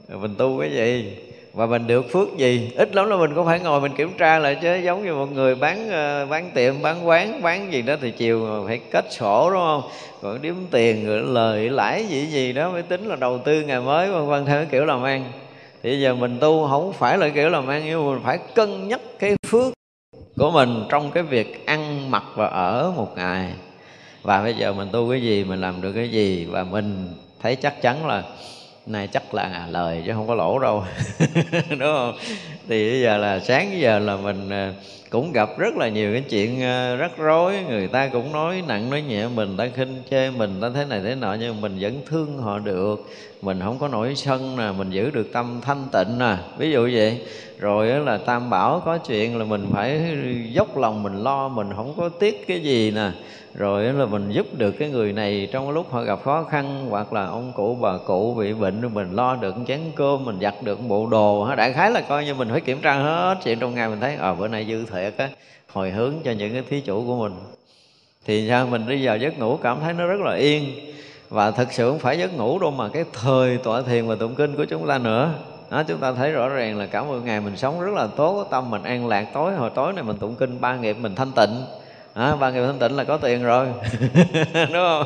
Mình tu cái gì? Và mình được phước gì? Ít lắm là mình cũng phải ngồi mình kiểm tra lại chứ, giống như một người bán ờ, bán tiệm, bán quán, bán gì đó thì chiều phải kết sổ, đúng không? Còn điếm tiền, rồi lời lãi gì gì đó mới tính là đầu tư ngày mới, vân vân, theo kiểu làm ăn. Thì giờ mình tu không phải là kiểu làm ăn, nhưng mình phải cân nhắc cái phước của mình trong cái việc ăn mặc và ở một ngày. Và bây giờ mình tu cái gì, mình làm được cái gì, và mình thấy chắc chắn là nay chắc là lời chứ không có lỗ đâu, đúng không? Thì bây giờ là sáng giờ là mình ờ, cũng gặp rất là nhiều cái chuyện ờ, rắc rối. Người ta cũng nói nặng nói nhẹ, mình ta khinh chê mình, ta thế này thế nọ, nhưng mình vẫn thương họ được. Mình không có nổi sân nè, mình giữ được tâm thanh tịnh nè, ví dụ vậy. Rồi là tam bảo có chuyện là mình phải dốc lòng, mình lo, mình không có tiếc cái gì nè rồi là mình giúp được cái người này trong lúc họ gặp khó khăn hoặc là ông cụ bà cụ bị bệnh rồi mình lo được chén cơm mình giặt được bộ đồ. Đại khái là coi như mình phải kiểm tra hết chuyện trong ngày mình thấy ờ à, bữa nay dư thiệt á hồi hướng cho những cái thí chủ của mình. Thì sao? Mình đi vào giấc ngủ cảm thấy nó rất là yên. Và thực sự không phải giấc ngủ đâu mà cái thời tọa thiền và tụng kinh của chúng ta nữa. Đó, chúng ta thấy rõ ràng là cả một ngày mình sống rất là tốt tâm mình an lạc tối hồi tối này mình tụng kinh ba nghiệp mình thanh tịnh à, ba ngày thanh tịnh là có tiền rồi. Đúng không?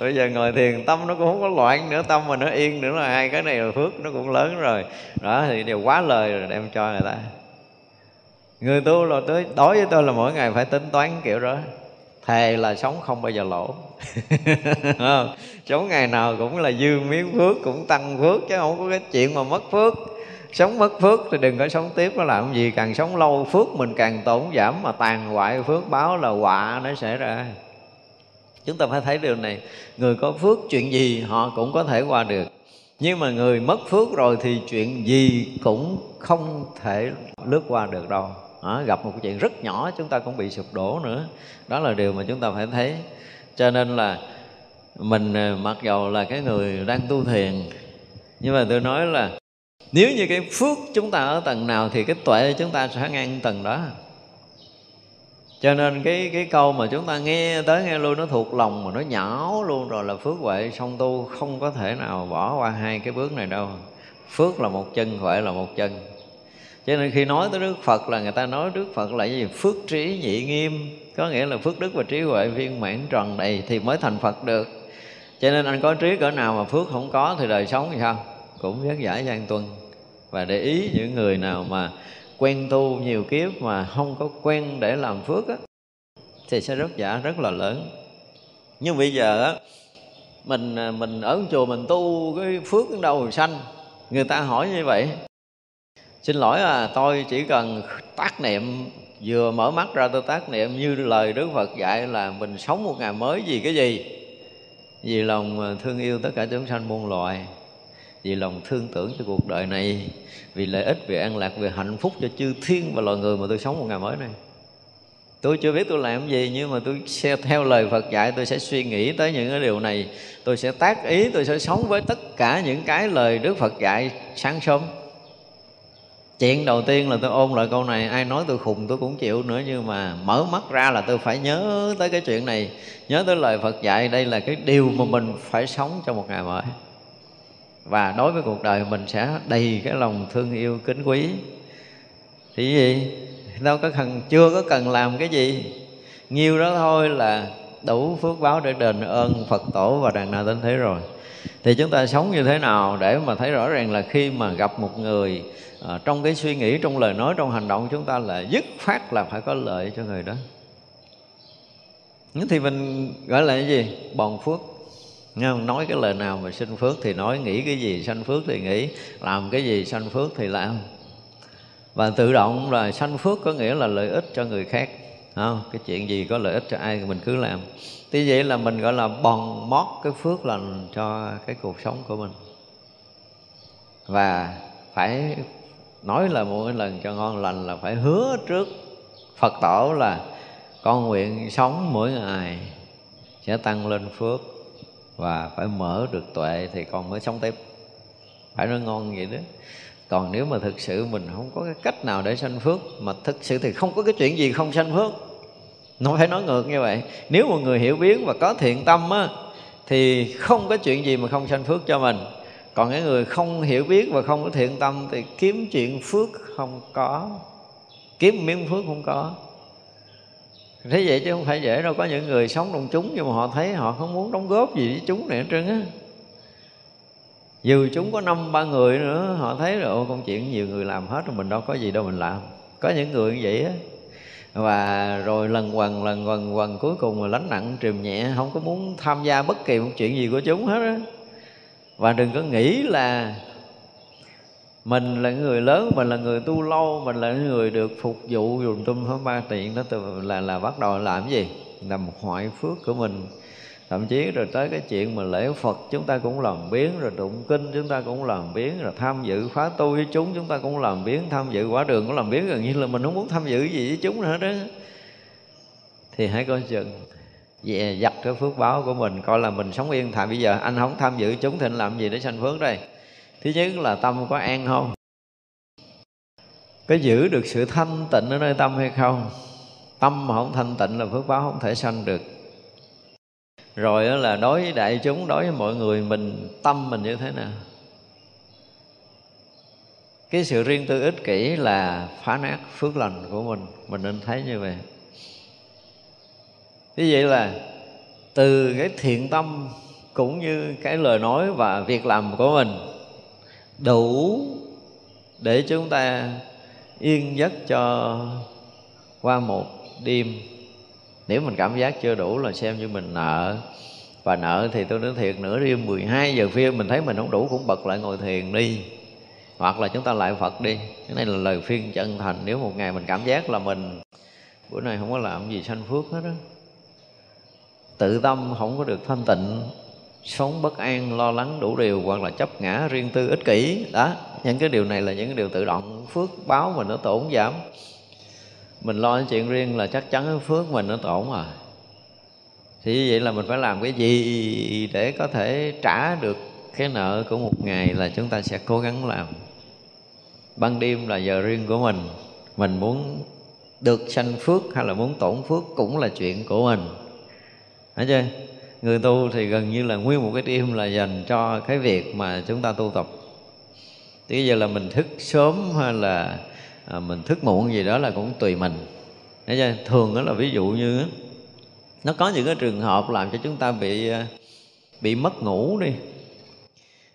Bây giờ ngồi thiền tâm nó cũng không có loạn nữa tâm mình nó yên nữa là hai cái này là phước nó cũng lớn rồi. Đó thì đều quá lời rồi đem cho người ta. Người tu là tới đối với tôi là mỗi ngày phải tính toán kiểu đó. Thề là sống không bao giờ lỗ. Sống ngày nào cũng là dư miếng phước cũng tăng phước chứ không có cái chuyện mà mất phước sống mất phước thì đừng có sống tiếp nó làm gì? Càng sống lâu phước mình càng tổn giảm mà tàn hoại phước báo là họa nó xảy ra. Chúng ta phải thấy điều này. Người có phước chuyện gì họ cũng có thể qua được. Nhưng mà người mất phước rồi thì chuyện gì cũng không thể lướt qua được đâu. À, gặp một cái chuyện rất nhỏ chúng ta cũng bị sụp đổ nữa. Đó là điều mà chúng ta phải thấy. Cho nên là mình ờ, mặc dầu là cái người đang tu thiền nhưng mà tôi nói là nếu như cái phước chúng ta ở tầng nào thì cái tuệ chúng ta sẽ ngang tầng đó. Cho nên cái cái câu mà chúng ta nghe tới nghe luôn nó thuộc lòng mà nó nhỏ luôn rồi là phước huệ. Song tu không có thể nào bỏ qua hai cái bước này đâu. Phước là một chân, huệ là một chân. Cho nên khi nói tới đức phật là người ta nói đức phật là gì? Phước trí nhị nghiêm. Có nghĩa là phước đức và trí huệ viên mãn tròn đầy thì mới thành phật được. Cho nên anh có trí cỡ nào mà phước không có thì đời sống thì sao? Cũng rất giải gian tuân và để ý những người nào mà quen tu nhiều kiếp mà không có quen để làm phước á, thì sẽ rất giả, rất là lớn. Nhưng bây giờ á, mình à, mình ở chùa mình tu cái phước đến đâu rồi sanh. Người ta hỏi như vậy. Xin lỗi à tôi chỉ cần tác niệm, vừa mở mắt ra tôi tác niệm như lời đức phật dạy là mình sống một ngày mới vì cái gì? Vì lòng thương yêu tất cả chúng sanh muôn loài vì lòng thương tưởng cho cuộc đời này, vì lợi ích, vì an lạc, vì hạnh phúc cho chư thiên và loài người mà tôi sống một ngày mới này. Tôi chưa biết tôi làm gì, nhưng mà tôi sẽ theo lời Phật dạy, tôi sẽ suy nghĩ tới những cái điều này. Tôi sẽ tác ý, tôi sẽ sống với tất cả những cái lời Đức Phật dạy sáng sớm. Chuyện đầu tiên là tôi ôn lại câu này, ai nói tôi khùng tôi cũng chịu nữa, nhưng mà mở mắt ra là tôi phải nhớ tới cái chuyện này, nhớ tới lời Phật dạy, đây là cái điều mà mình phải sống trong một ngày mới và đối với cuộc đời mình sẽ đầy cái lòng thương yêu kính quý. Thì gì? Đâu có cần chưa có cần làm cái gì. Nhiêu đó thôi là đủ phước báo để đền ơn Phật tổ và đàn nào đến thế rồi. Thì chúng ta sống như thế nào để mà thấy rõ ràng là khi mà gặp một người à, trong cái suy nghĩ trong lời nói trong hành động chúng ta là dứt phát là phải có lợi cho người đó? Thì mình gọi là cái gì? Bòn phước không? nói cái lời nào mà sinh phước thì nói, nghĩ cái gì sanh phước thì nghĩ, làm cái gì sanh phước thì làm và tự động là sanh phước có nghĩa là lợi ích cho người khác không? cái chuyện gì có lợi ích cho ai thì mình cứ làm Tuy vậy là mình, gọi là bòn mót cái phước lành cho cái cuộc sống của mình và phải nói là mỗi lần cho ngon lành là phải hứa trước phật tổ là con nguyện sống mỗi ngày sẽ tăng lên phước và phải mở được tuệ thì con mới sống tiếp. Phải nói ngon vậy đó. Còn nếu mà thực sự mình không có cái cách nào để sanh phước, mà thực sự thì không có cái chuyện gì không sanh phước. Nó phải nói ngược như vậy. Nếu một người hiểu biết và có thiện tâm á, thì không có chuyện gì mà không sanh phước cho mình. Còn cái người không hiểu biết và không có thiện tâm thì kiếm chuyện phước không có. Kiếm miếng phước không có thế vậy chứ không phải dễ đâu, có những người sống trong chúng nhưng mà họ thấy họ không muốn đóng góp gì với chúng này hết trơn á. Dù chúng có năm, ba người nữa, họ thấy rồi công chuyện nhiều người làm hết rồi, mình đâu có gì đâu mình làm. Có những người như vậy á. Và rồi lần quần lần quần quần cuối cùng là lánh nặng trìm nhẹ, không có muốn tham gia bất kỳ một chuyện gì của chúng hết á. Và đừng có nghĩ là mình là người lớn, mình là người tu lâu, mình là người được phục vụ dùng tum hóa ba tiện đó là là bắt đầu làm cái gì? Làm hoại phước của mình. Thậm chí rồi tới cái chuyện mà lễ Phật, chúng ta cũng làm biến rồi tụng kinh, chúng ta cũng làm biến rồi tham dự khóa tu với chúng chúng ta cũng làm biến tham dự quả đường cũng làm biến gần như là mình không muốn tham dự gì với chúng nữa đó thì hãy coi chừng về giặt cái phước báo của mình, coi là mình sống yên thà. Bây giờ anh không tham dự, chúng thì anh làm gì để sanh phước đây? Thứ nhất là tâm có an không? Có giữ được sự thanh tịnh ở nơi tâm hay không? Tâm mà không thanh tịnh là phước báo không thể sanh được. Rồi đó là đối với đại chúng, đối với mọi người, mình, tâm mình như thế nào? Cái sự riêng tư ích kỷ là phá nát phước lành của mình. Mình nên thấy như vậy. Như vậy là từ cái thiện tâm cũng như cái lời nói và việc làm của mình đủ để chúng ta yên giấc cho qua một đêm. Nếu mình cảm giác chưa đủ là xem như mình nợ. Và nợ thì tôi nói thiệt, nửa đêm 12 giờ phim mình thấy mình không đủ cũng bật lại ngồi thiền đi. Hoặc là chúng ta lại Phật đi. Cái này là lời phiên chân thành. Nếu một ngày mình cảm giác là mình, bữa nay không có làm gì sanh phước hết đó tự tâm không có được thanh tịnh sống bất an, lo lắng đủ điều, hoặc là chấp ngã riêng tư ích kỷ. Đó, những cái điều này là những cái điều tự động. Phước báo mình nó tổn giảm. Mình lo những chuyện riêng là chắc chắn cái phước mình nó tổn rồi thì như vậy là mình phải làm cái gì để có thể trả được cái nợ của một ngày là chúng ta sẽ cố gắng làm. Ban đêm là giờ riêng của mình. Mình muốn được sanh phước hay là muốn tổn phước cũng là chuyện của mình. Thấy chưa? Người tu thì gần như là nguyên một cái đêm là dành cho cái việc mà chúng ta tu tập. Thì bây giờ là mình thức sớm hay là à, mình thức muộn gì đó là cũng tùy mình. Thấy chưa? Thường đó là ví dụ như nó có những cái trường hợp làm cho chúng ta bị à, bị mất ngủ đi.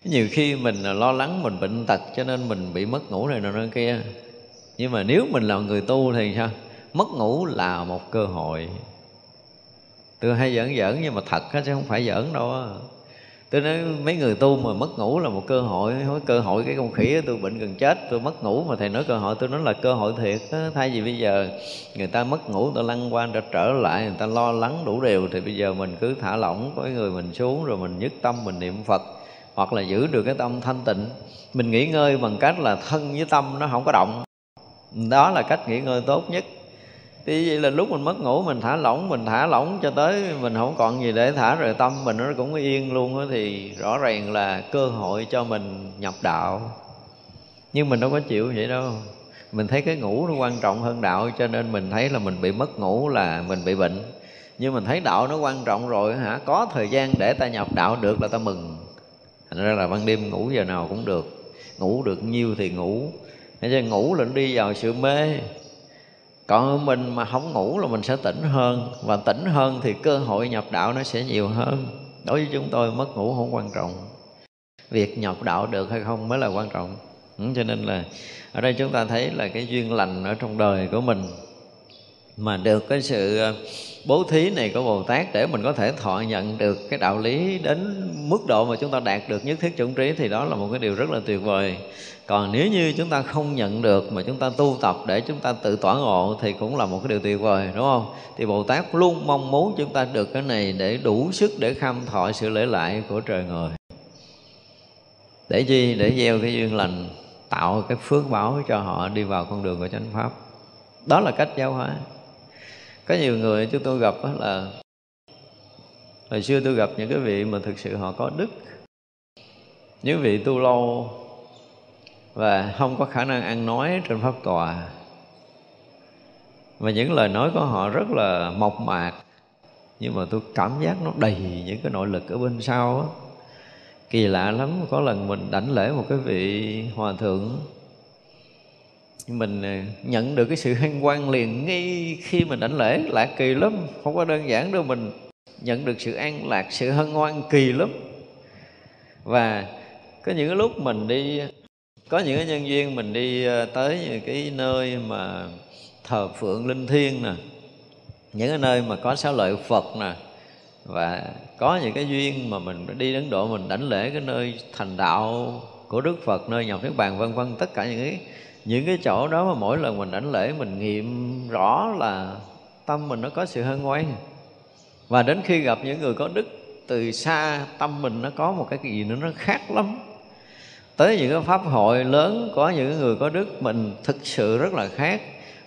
Nhiều khi mình à, lo lắng mình bệnh tật cho nên mình bị mất ngủ này nọ kia. Nhưng mà nếu mình là người tu thì sao? Mất ngủ là một cơ hội tôi hay giỡn giỡn nhưng mà thật á chứ không phải giỡn đâu á. Tôi nói mấy người tu mà mất ngủ là một cơ hội nói cơ hội cái con khỉ tôi bệnh gần chết tôi mất ngủ mà thầy nói cơ hội tôi nói là cơ hội thiệt đó. thay vì bây giờ người ta mất ngủ tôi lăn qua trở, trở lại người ta lo lắng đủ điều thì bây giờ mình cứ thả lỏng có người mình xuống rồi mình nhất tâm mình niệm phật hoặc là giữ được cái tâm thanh tịnh. Mình nghỉ ngơi bằng cách là thân với tâm nó không có động. Đó là cách nghỉ ngơi tốt nhất thì vậy là lúc mình mất ngủ mình thả lỏng mình thả lỏng cho tới mình không còn gì để thả rồi tâm mình nó cũng yên luôn đó, thì rõ ràng là cơ hội cho mình nhập đạo. Nhưng mình đâu có chịu vậy đâu. Mình thấy cái ngủ nó quan trọng hơn đạo cho nên mình thấy là mình bị mất ngủ là mình bị bệnh. Nhưng mình thấy đạo nó quan trọng rồi hả có thời gian để ta nhập đạo được là ta mừng. Thành ra là ban đêm ngủ giờ nào cũng được. Ngủ được nhiêu thì ngủ. Thế cho ngủ là nó đi vào sự mê còn mình mà không ngủ là mình sẽ tỉnh hơn. Và tỉnh hơn thì cơ hội nhập đạo nó sẽ nhiều hơn. Đối với chúng tôi, mất ngủ không quan trọng. Việc nhập đạo được hay không mới là quan trọng. Ừ, cho nên là ở đây chúng ta thấy là cái duyên lành ở trong đời của mình. Mà được cái sự bố thí này của Bồ Tát để mình có thể thọ nhận được cái đạo lý đến mức độ mà chúng ta đạt được nhất thiết chủng trí thì đó là một cái điều rất là tuyệt vời. Còn nếu như chúng ta không nhận được mà chúng ta tu tập để chúng ta tự tỏa ngộ thì cũng là một cái điều tuyệt vời, đúng không? Thì bồ tát luôn mong muốn chúng ta được cái này để đủ sức để kham thọ sự lễ lại của trời người. Để chi? Để gieo cái duyên lành, tạo cái phước báo cho họ đi vào con đường của chánh pháp. Đó là cách giáo hóa có nhiều người chúng tôi gặp đó là hồi xưa tôi gặp những cái vị mà thực sự họ có đức những vị tu lâu và không có khả năng ăn nói trên pháp tòa và những lời nói của họ rất là mộc mạc, nhưng mà tôi cảm giác nó đầy những cái nội lực ở bên sau đó. kỳ lạ lắm, có lần mình đảnh lễ một cái vị hòa thượng mình ờ, nhận được cái sự hân hoan liền ngay khi mình đảnh lễ lạ kỳ lắm, không có đơn giản đâu, mình nhận được sự an lạc, sự hân hoan kỳ lắm. Và có những cái lúc mình đi, có những cái nhân viên mình đi ờ, tới những cái nơi mà thờ phượng linh thiêng nè, những cái nơi mà có sáu lợi phật nè, và có những cái duyên mà mình đi đến độ mình đảnh lễ cái nơi thành đạo của Đức Phật, nơi nhập niết bàn, vân vân, tất cả những cái những cái chỗ đó mà mỗi lần mình đảnh lễ, mình nghiệm rõ là tâm mình nó có sự hân hoan. Và đến khi gặp những người có đức, từ xa tâm mình nó có một cái gì nữa nó khác lắm. Tới những cái pháp hội lớn, có những người có đức, mình thực sự rất là khác.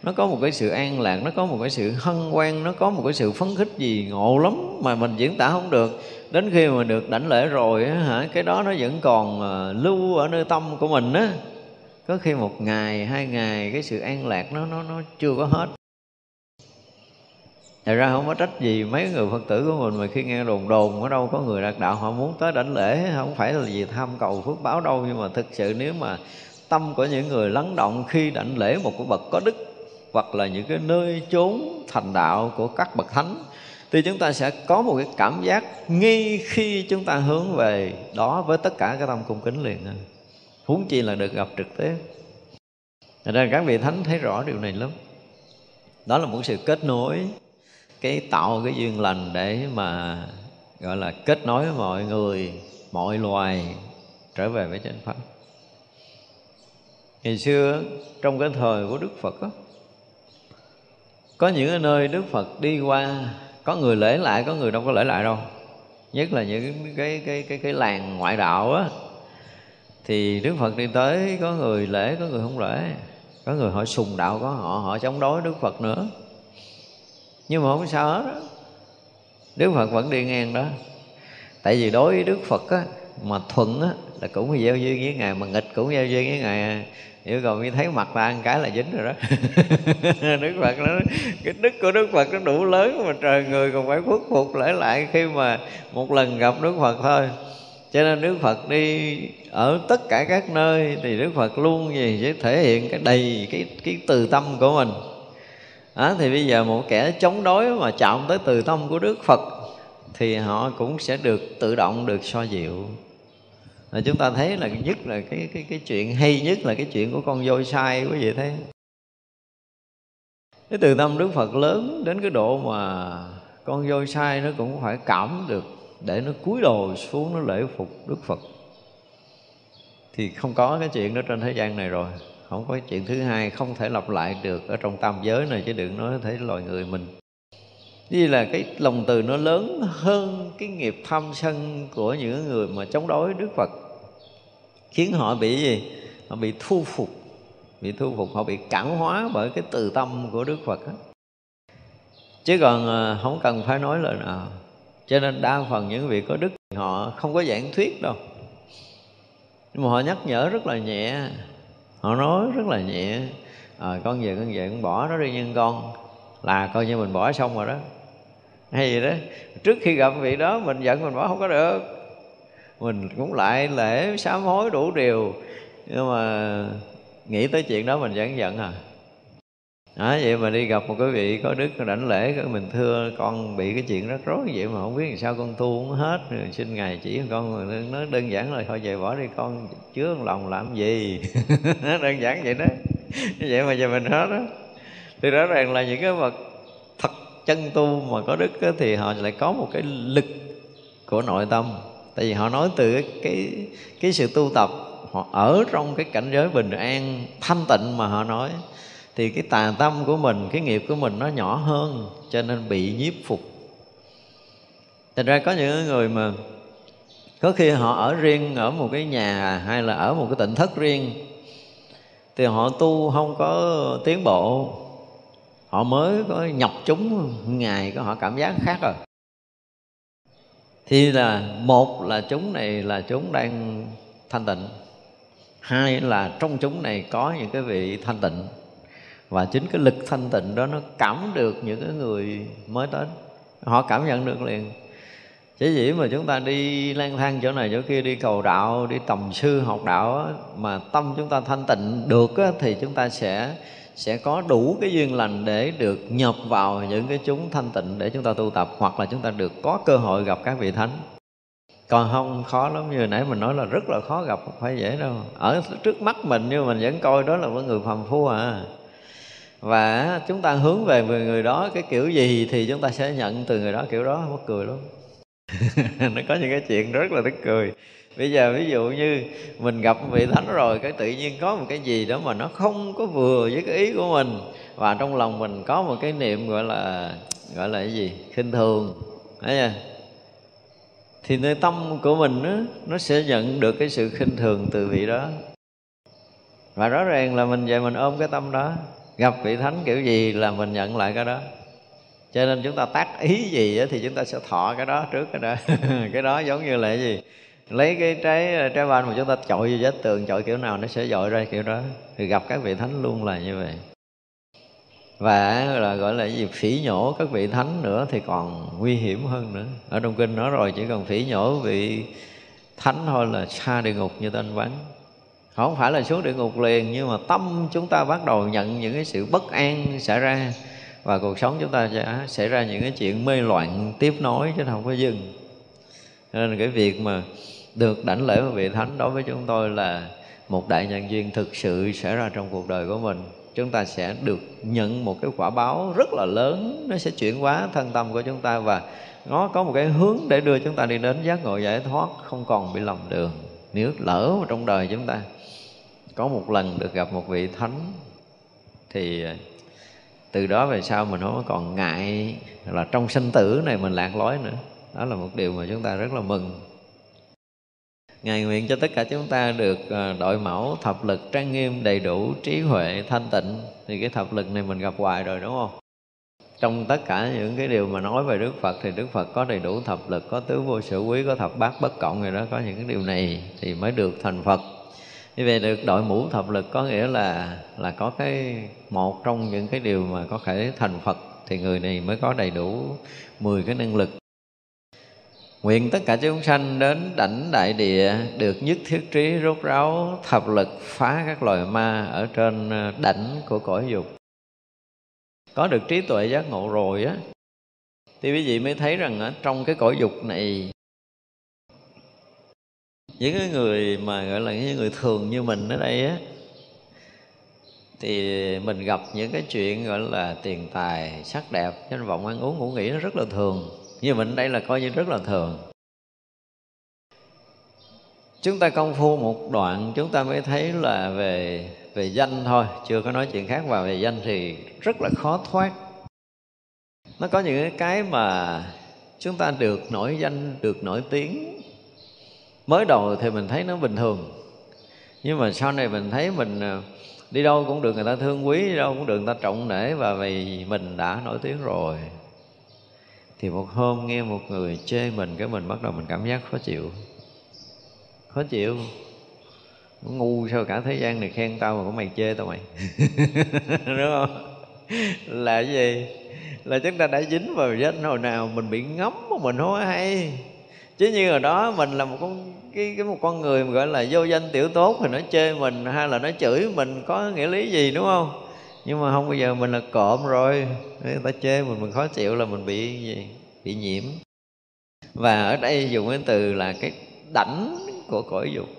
Nó có một cái sự an lạc, nó có một cái sự hân hoan, nó có một cái sự phấn khích gì ngộ lắm mà mình diễn tả không được. Đến khi mà được đảnh lễ rồi á hả, cái đó nó vẫn còn ờ, lưu ở nơi tâm của mình á có khi một ngày, hai ngày, cái sự an lạc nó nó nó chưa có hết. Thật ra không có trách gì mấy người Phật tử của mình mà khi nghe đồn đồn ở đâu có người đạt đạo họ muốn tới đảnh lễ, không phải là gì tham cầu phước báo đâu, nhưng mà thực sự nếu mà tâm của những người lắng động khi đảnh lễ một cái bậc có đức, hoặc là những cái nơi chốn thành đạo của các bậc thánh, thì chúng ta sẽ có một cái cảm giác ngay khi chúng ta hướng về đó với tất cả cái tâm cung kính liền huống chi là được gặp trực tiếp Thật ra các vị thánh thấy rõ điều này lắm. Đó là một sự kết nối cái tạo cái duyên lành để mà gọi là kết nối mọi người mọi loài trở về với chánh pháp. Ngày xưa trong cái thời của đức phật đó, có những nơi đức phật đi qua có người lễ lại có người đâu có lễ lại đâu. Nhất là những cái cái cái cái làng ngoại đạo á thì đức phật đi tới, có người lễ, có người không lễ. Có người họ sùng đạo có họ họ chống đối đức phật nữa. Nhưng mà không sao hết đó. đức phật vẫn đi ngang đó. Tại vì đối với đức phật á, mà thuận á, là cũng phải gieo duyên với ngài, mà nghịch cũng gieo duyên với ngài à. nếu còn như thấy mặt ta ăn cái là dính rồi đó. Đức phật nó cái đức của đức phật nó đủ lớn mà trời người còn phải khuất phục lại lại khi mà một lần gặp đức phật thôi cho nên đức phật đi ở tất cả các nơi thì đức phật luôn gì? Sẽ thể hiện cái đầy cái cái từ tâm của mình. À, thì bây giờ một kẻ chống đối mà chạm tới từ tâm của đức phật thì họ cũng sẽ được tự động được so dịu. Là chúng ta thấy là nhất là cái cái cái chuyện hay nhất là cái chuyện của con voi sai quý vị thấy cái từ tâm đức phật lớn đến cái độ mà con voi sai nó cũng phải cảm được để nó cúi đầu xuống nó lễ phục đức phật. Thì không có cái chuyện đó trên thế gian này rồi. Không có chuyện thứ hai, không thể lặp lại được ở trong tam giới này, chứ đừng nói thấy loài người mình. Như là cái lòng từ nó lớn hơn cái nghiệp tham sân của những người mà chống đối Đức Phật. Khiến họ bị gì? Họ bị thu phục. Bị thu phục, họ bị cảm hóa bởi cái từ tâm của Đức Phật đó. chứ còn à, không cần phải nói lời nào cho nên đa phần những vị có đức họ không có giảng thuyết đâu. Nhưng mà họ nhắc nhở rất là nhẹ. Họ nói rất là nhẹ. À, con về con về con bỏ nó đi nhưng con là coi như mình bỏ xong rồi đó. Hay gì đó. Trước khi gặp vị đó mình giận mình bỏ không có được. Mình cũng lại lễ sám hối đủ điều. Nhưng mà nghĩ tới chuyện đó mình vẫn giận à đó, vậy mà đi gặp một cái vị có đức đảnh lễ mình thưa con bị cái chuyện rắc rối vậy mà không biết làm sao con tu không hết rồi xin ngài chỉ con. Nó đơn giản là thôi về bỏ đi con chứa lòng làm gì? Đơn giản vậy đó. Vậy mà giờ mình hết đó thì rõ ràng là những cái vật thật chân tu mà có đức đó, thì họ lại có một cái lực của nội tâm. Tại vì họ nói từ cái cái, cái sự tu tập họ ở trong cái cảnh giới bình an thanh tịnh mà họ nói thì cái tà tâm của mình, cái nghiệp của mình nó nhỏ hơn, cho nên bị nhiếp phục. Thành ra có những người mà có khi họ ở riêng ở một cái nhà hay là ở một cái tỉnh thất riêng, thì họ tu không có tiến bộ. Họ mới có nhập chúng, ngày có họ cảm giác khác rồi. Thì là một là chúng này là chúng đang thanh tịnh, hai là trong chúng này có những cái vị thanh tịnh và chính cái lực thanh tịnh đó nó cảm được những cái người mới đến. Họ cảm nhận được liền. Chỉ dĩ mà chúng ta đi lang thang chỗ này chỗ kia, đi cầu đạo, đi tầm sư học đạo mà tâm chúng ta thanh tịnh được thì chúng ta sẽ sẽ có đủ cái duyên lành để được nhập vào những cái chúng thanh tịnh để chúng ta tu tập, hoặc là chúng ta được có cơ hội gặp các vị thánh. Còn không, khó lắm. Như nãy mình nói là rất là khó gặp, không phải dễ đâu. Ở trước mắt mình, nhưng mình vẫn coi đó là một người phàm phu à và chúng ta hướng về người người đó cái kiểu gì thì chúng ta sẽ nhận từ người đó kiểu đó mất cười lắm. Nó có những cái chuyện rất là tức cười. Bây giờ ví dụ như mình gặp vị thánh rồi cái tự nhiên có một cái gì đó mà nó không có vừa với cái ý của mình. Và trong lòng mình có một cái niệm gọi là gọi là cái gì? Khinh thường. Thấy chưa? Thì nơi tâm của mình đó, nó sẽ nhận được cái sự khinh thường từ vị đó. Và rõ ràng là mình về mình ôm cái tâm đó gặp vị thánh kiểu gì là mình nhận lại cái đó. Cho nên chúng ta tác ý gì thì chúng ta sẽ thọ cái đó trước cái đó. Cái đó giống như là cái gì? Lấy cái trái trái banh mà chúng ta chọi vô vết tường, chọi kiểu nào nó sẽ dội ra kiểu đó. Thì gặp các vị thánh luôn là như vậy. Và là gọi là gì? Phỉ nhổ các vị thánh nữa thì còn nguy hiểm hơn nữa. Ở trong kinh nói rồi, chỉ cần phỉ nhổ vị thánh thôi là xa địa ngục như tên vắng không phải là xuống địa ngục liền, nhưng mà tâm chúng ta bắt đầu nhận những cái sự bất an xảy ra. Và cuộc sống chúng ta sẽ xảy ra những cái chuyện mê loạn tiếp nối chứ không có dừng. Nên cái việc mà được đảnh lễ một vị thánh đối với chúng tôi là một đại nhân duyên thực sự xảy ra trong cuộc đời của mình. Chúng ta sẽ được nhận một cái quả báo rất là lớn, nó sẽ chuyển hóa thân tâm của chúng ta và nó có một cái hướng để đưa chúng ta đi đến giác ngộ giải thoát không còn bị lầm đường, nếu lỡ mà trong đời chúng ta có một lần được gặp một vị thánh, thì ờ, từ đó về sau mình không còn ngại là trong sinh tử này mình lạc lối nữa. Đó là một điều mà chúng ta rất là mừng. Ngài nguyện cho tất cả chúng ta được ờ, đội mẫu thập lực trang nghiêm, đầy đủ trí huệ, thanh tịnh. Thì cái thập lực này mình gặp hoài rồi, đúng không? Trong tất cả những cái điều mà nói về Đức Phật thì Đức Phật có đầy đủ thập lực, có tứ vô sở quý, có thập bát bất cộng rồi đó. Có những cái điều này thì mới được thành Phật như vậy được đội mũ thập lực có nghĩa là là có cái, một trong những cái điều mà có thể thành Phật thì người này mới có đầy đủ 10 cái năng lực. Nguyện tất cả chúng sanh đến đảnh đại địa Được nhất thiết trí rốt ráo Thập lực phá các loài ma Ở trên ờ, đảnh của cõi dục. Có được trí tuệ giác ngộ rồi á, Thì quý vị mới thấy rằng ở trong cái cõi dục này những cái người mà, gọi là, những người thường như mình ở đây á, thì mình gặp những cái chuyện, gọi là, tiền tài, sắc đẹp, danh vọng, ăn uống, ngủ nghỉ nó rất là thường. Như mình đây là coi như rất là thường. Chúng ta công phu một đoạn, chúng ta mới thấy là về về danh thôi, chưa có nói chuyện khác. Và về danh thì rất là khó thoát. Nó có những cái mà chúng ta được nổi danh, được nổi tiếng mới đầu thì mình thấy nó bình thường. Nhưng mà sau này mình thấy mình ờ, đi đâu cũng được người ta thương quý, đi đâu cũng được người ta trọng nể và vì mình đã nổi tiếng rồi. Thì một hôm nghe một người chê mình, cái mình bắt đầu mình cảm giác khó chịu. Khó chịu? Ngu sao cả thế gian này khen tao mà có mày chê tao mày. Đúng không? Là cái gì? Là chúng ta đã dính vào danh hồi nào mình bị ngấm mà mình không hay chứ như ở đó mình là một con cái, cái một con người mà gọi là vô danh tiểu tốt thì nó chê mình hay là nó chửi mình có nghĩa lý gì đúng không? Nhưng mà không bao giờ mình là cộm rồi. Người ta chê mình mình khó chịu là mình bị gì? Bị nhiễm. Và ở đây dùng cái từ là cái đảnh của cõi dục.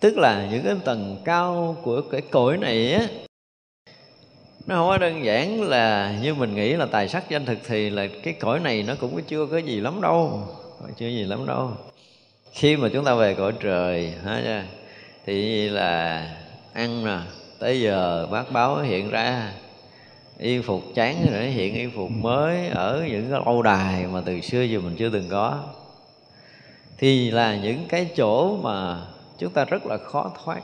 Tức là những cái tầng cao của cái cõi này á nó không có đơn giản là như mình nghĩ là tài sắc danh thực thì là cái cõi này nó cũng chưa có gì lắm đâu. Chưa gì lắm đâu. Khi mà chúng ta về cõi trời, ha thì là ăn nè, tới giờ bác báo hiện ra. Y phục chán rồi hiện y phục mới ở những cái lâu đài mà từ xưa giờ mình chưa từng có. Thì là những cái chỗ mà chúng ta rất là khó thoát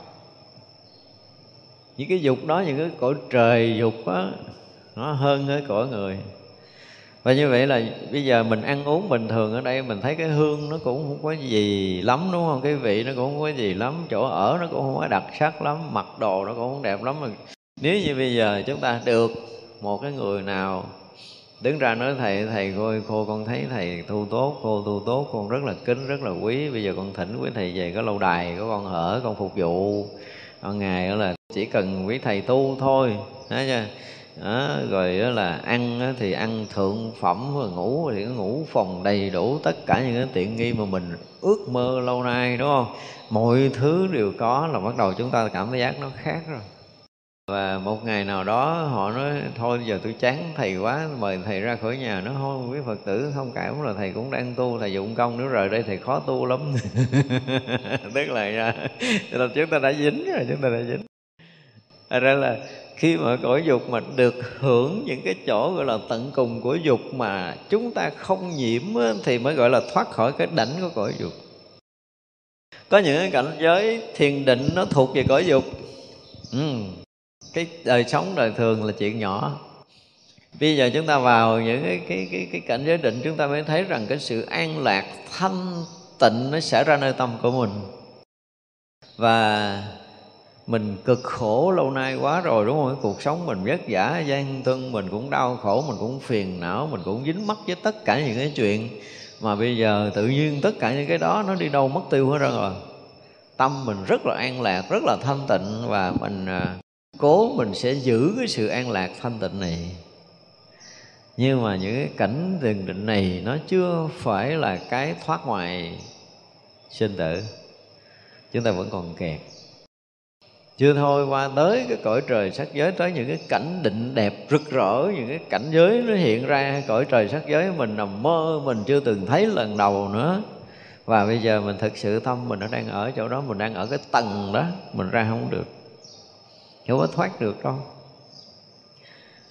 những cái dục đó, những cái cõi trời dục á, nó hơn cái cõi người. Và như vậy là bây giờ mình ăn uống bình thường ở đây, mình thấy cái hương nó cũng không có gì lắm, đúng không? Cái vị nó cũng không có gì lắm, chỗ ở nó cũng không có đặc sắc lắm, mặc đồ nó cũng không đẹp lắm. Mà nếu như bây giờ chúng ta được một cái người nào đứng ra nói, thầy thầy coi cô, con thấy thầy tu tốt, cô tu tốt, con rất là kính, rất là quý. Bây giờ con thỉnh quý thầy về cái lâu đài của con ở, con phục vụ còn ngày đó là chỉ cần quý thầy tu thôi thấy chưa? Đó, rồi đó là ăn thì ăn thượng phẩm rồi ngủ thì ngủ phòng đầy đủ tất cả những cái tiện nghi mà mình ước mơ lâu nay đúng không? Mọi thứ đều có là bắt đầu chúng ta cảm thấy giác nó khác rồi và một ngày nào đó họ nói, thôi giờ tôi chán thầy quá, mời thầy ra khỏi nhà. Nó thôi, quý phật tử không cảm là thầy cũng đang tu, thầy dụng công nếu rời đây thầy khó tu lắm. Tức là là chúng ta đã dính rồi, chúng ta đã dính. Thật ra là khi mà cõi dục mà được hưởng những cái chỗ gọi là tận cùng của dục mà chúng ta không nhiễm thì mới gọi là thoát khỏi cái đảnh của cõi dục. Có những cái cảnh giới thiền định nó thuộc về cõi dục. Ừ cái đời sống đời thường là chuyện nhỏ. Bây giờ chúng ta vào những cái cái cái cái cảnh giới định, chúng ta mới thấy rằng cái sự an lạc thanh tịnh nó xảy ra nơi tâm của mình. Và mình cực khổ lâu nay quá rồi, đúng không? Cái cuộc sống mình vất vả, gian thân mình cũng đau khổ, mình cũng phiền não, mình cũng dính mắc với tất cả những cái chuyện. Mà bây giờ tự nhiên tất cả những cái đó nó đi đâu mất tiêu hết rồi. Tâm mình rất là an lạc, rất là thanh tịnh và mình à, cố mình sẽ giữ cái sự an lạc thanh tịnh này. Nhưng mà những cái cảnh thiền định này nó chưa phải là cái thoát ngoài sinh tử. Chúng ta vẫn còn kẹt. Chưa thôi, qua tới cái cõi trời sắc giới, tới những cái cảnh định đẹp rực rỡ, những cái cảnh giới nó hiện ra, cõi trời sắc giới mình nằm mơ, mình chưa từng thấy lần đầu nữa. Và bây giờ mình thực sự tâm mình nó đang ở chỗ đó, mình đang ở cái tầng đó, mình ra không được không có thoát được đâu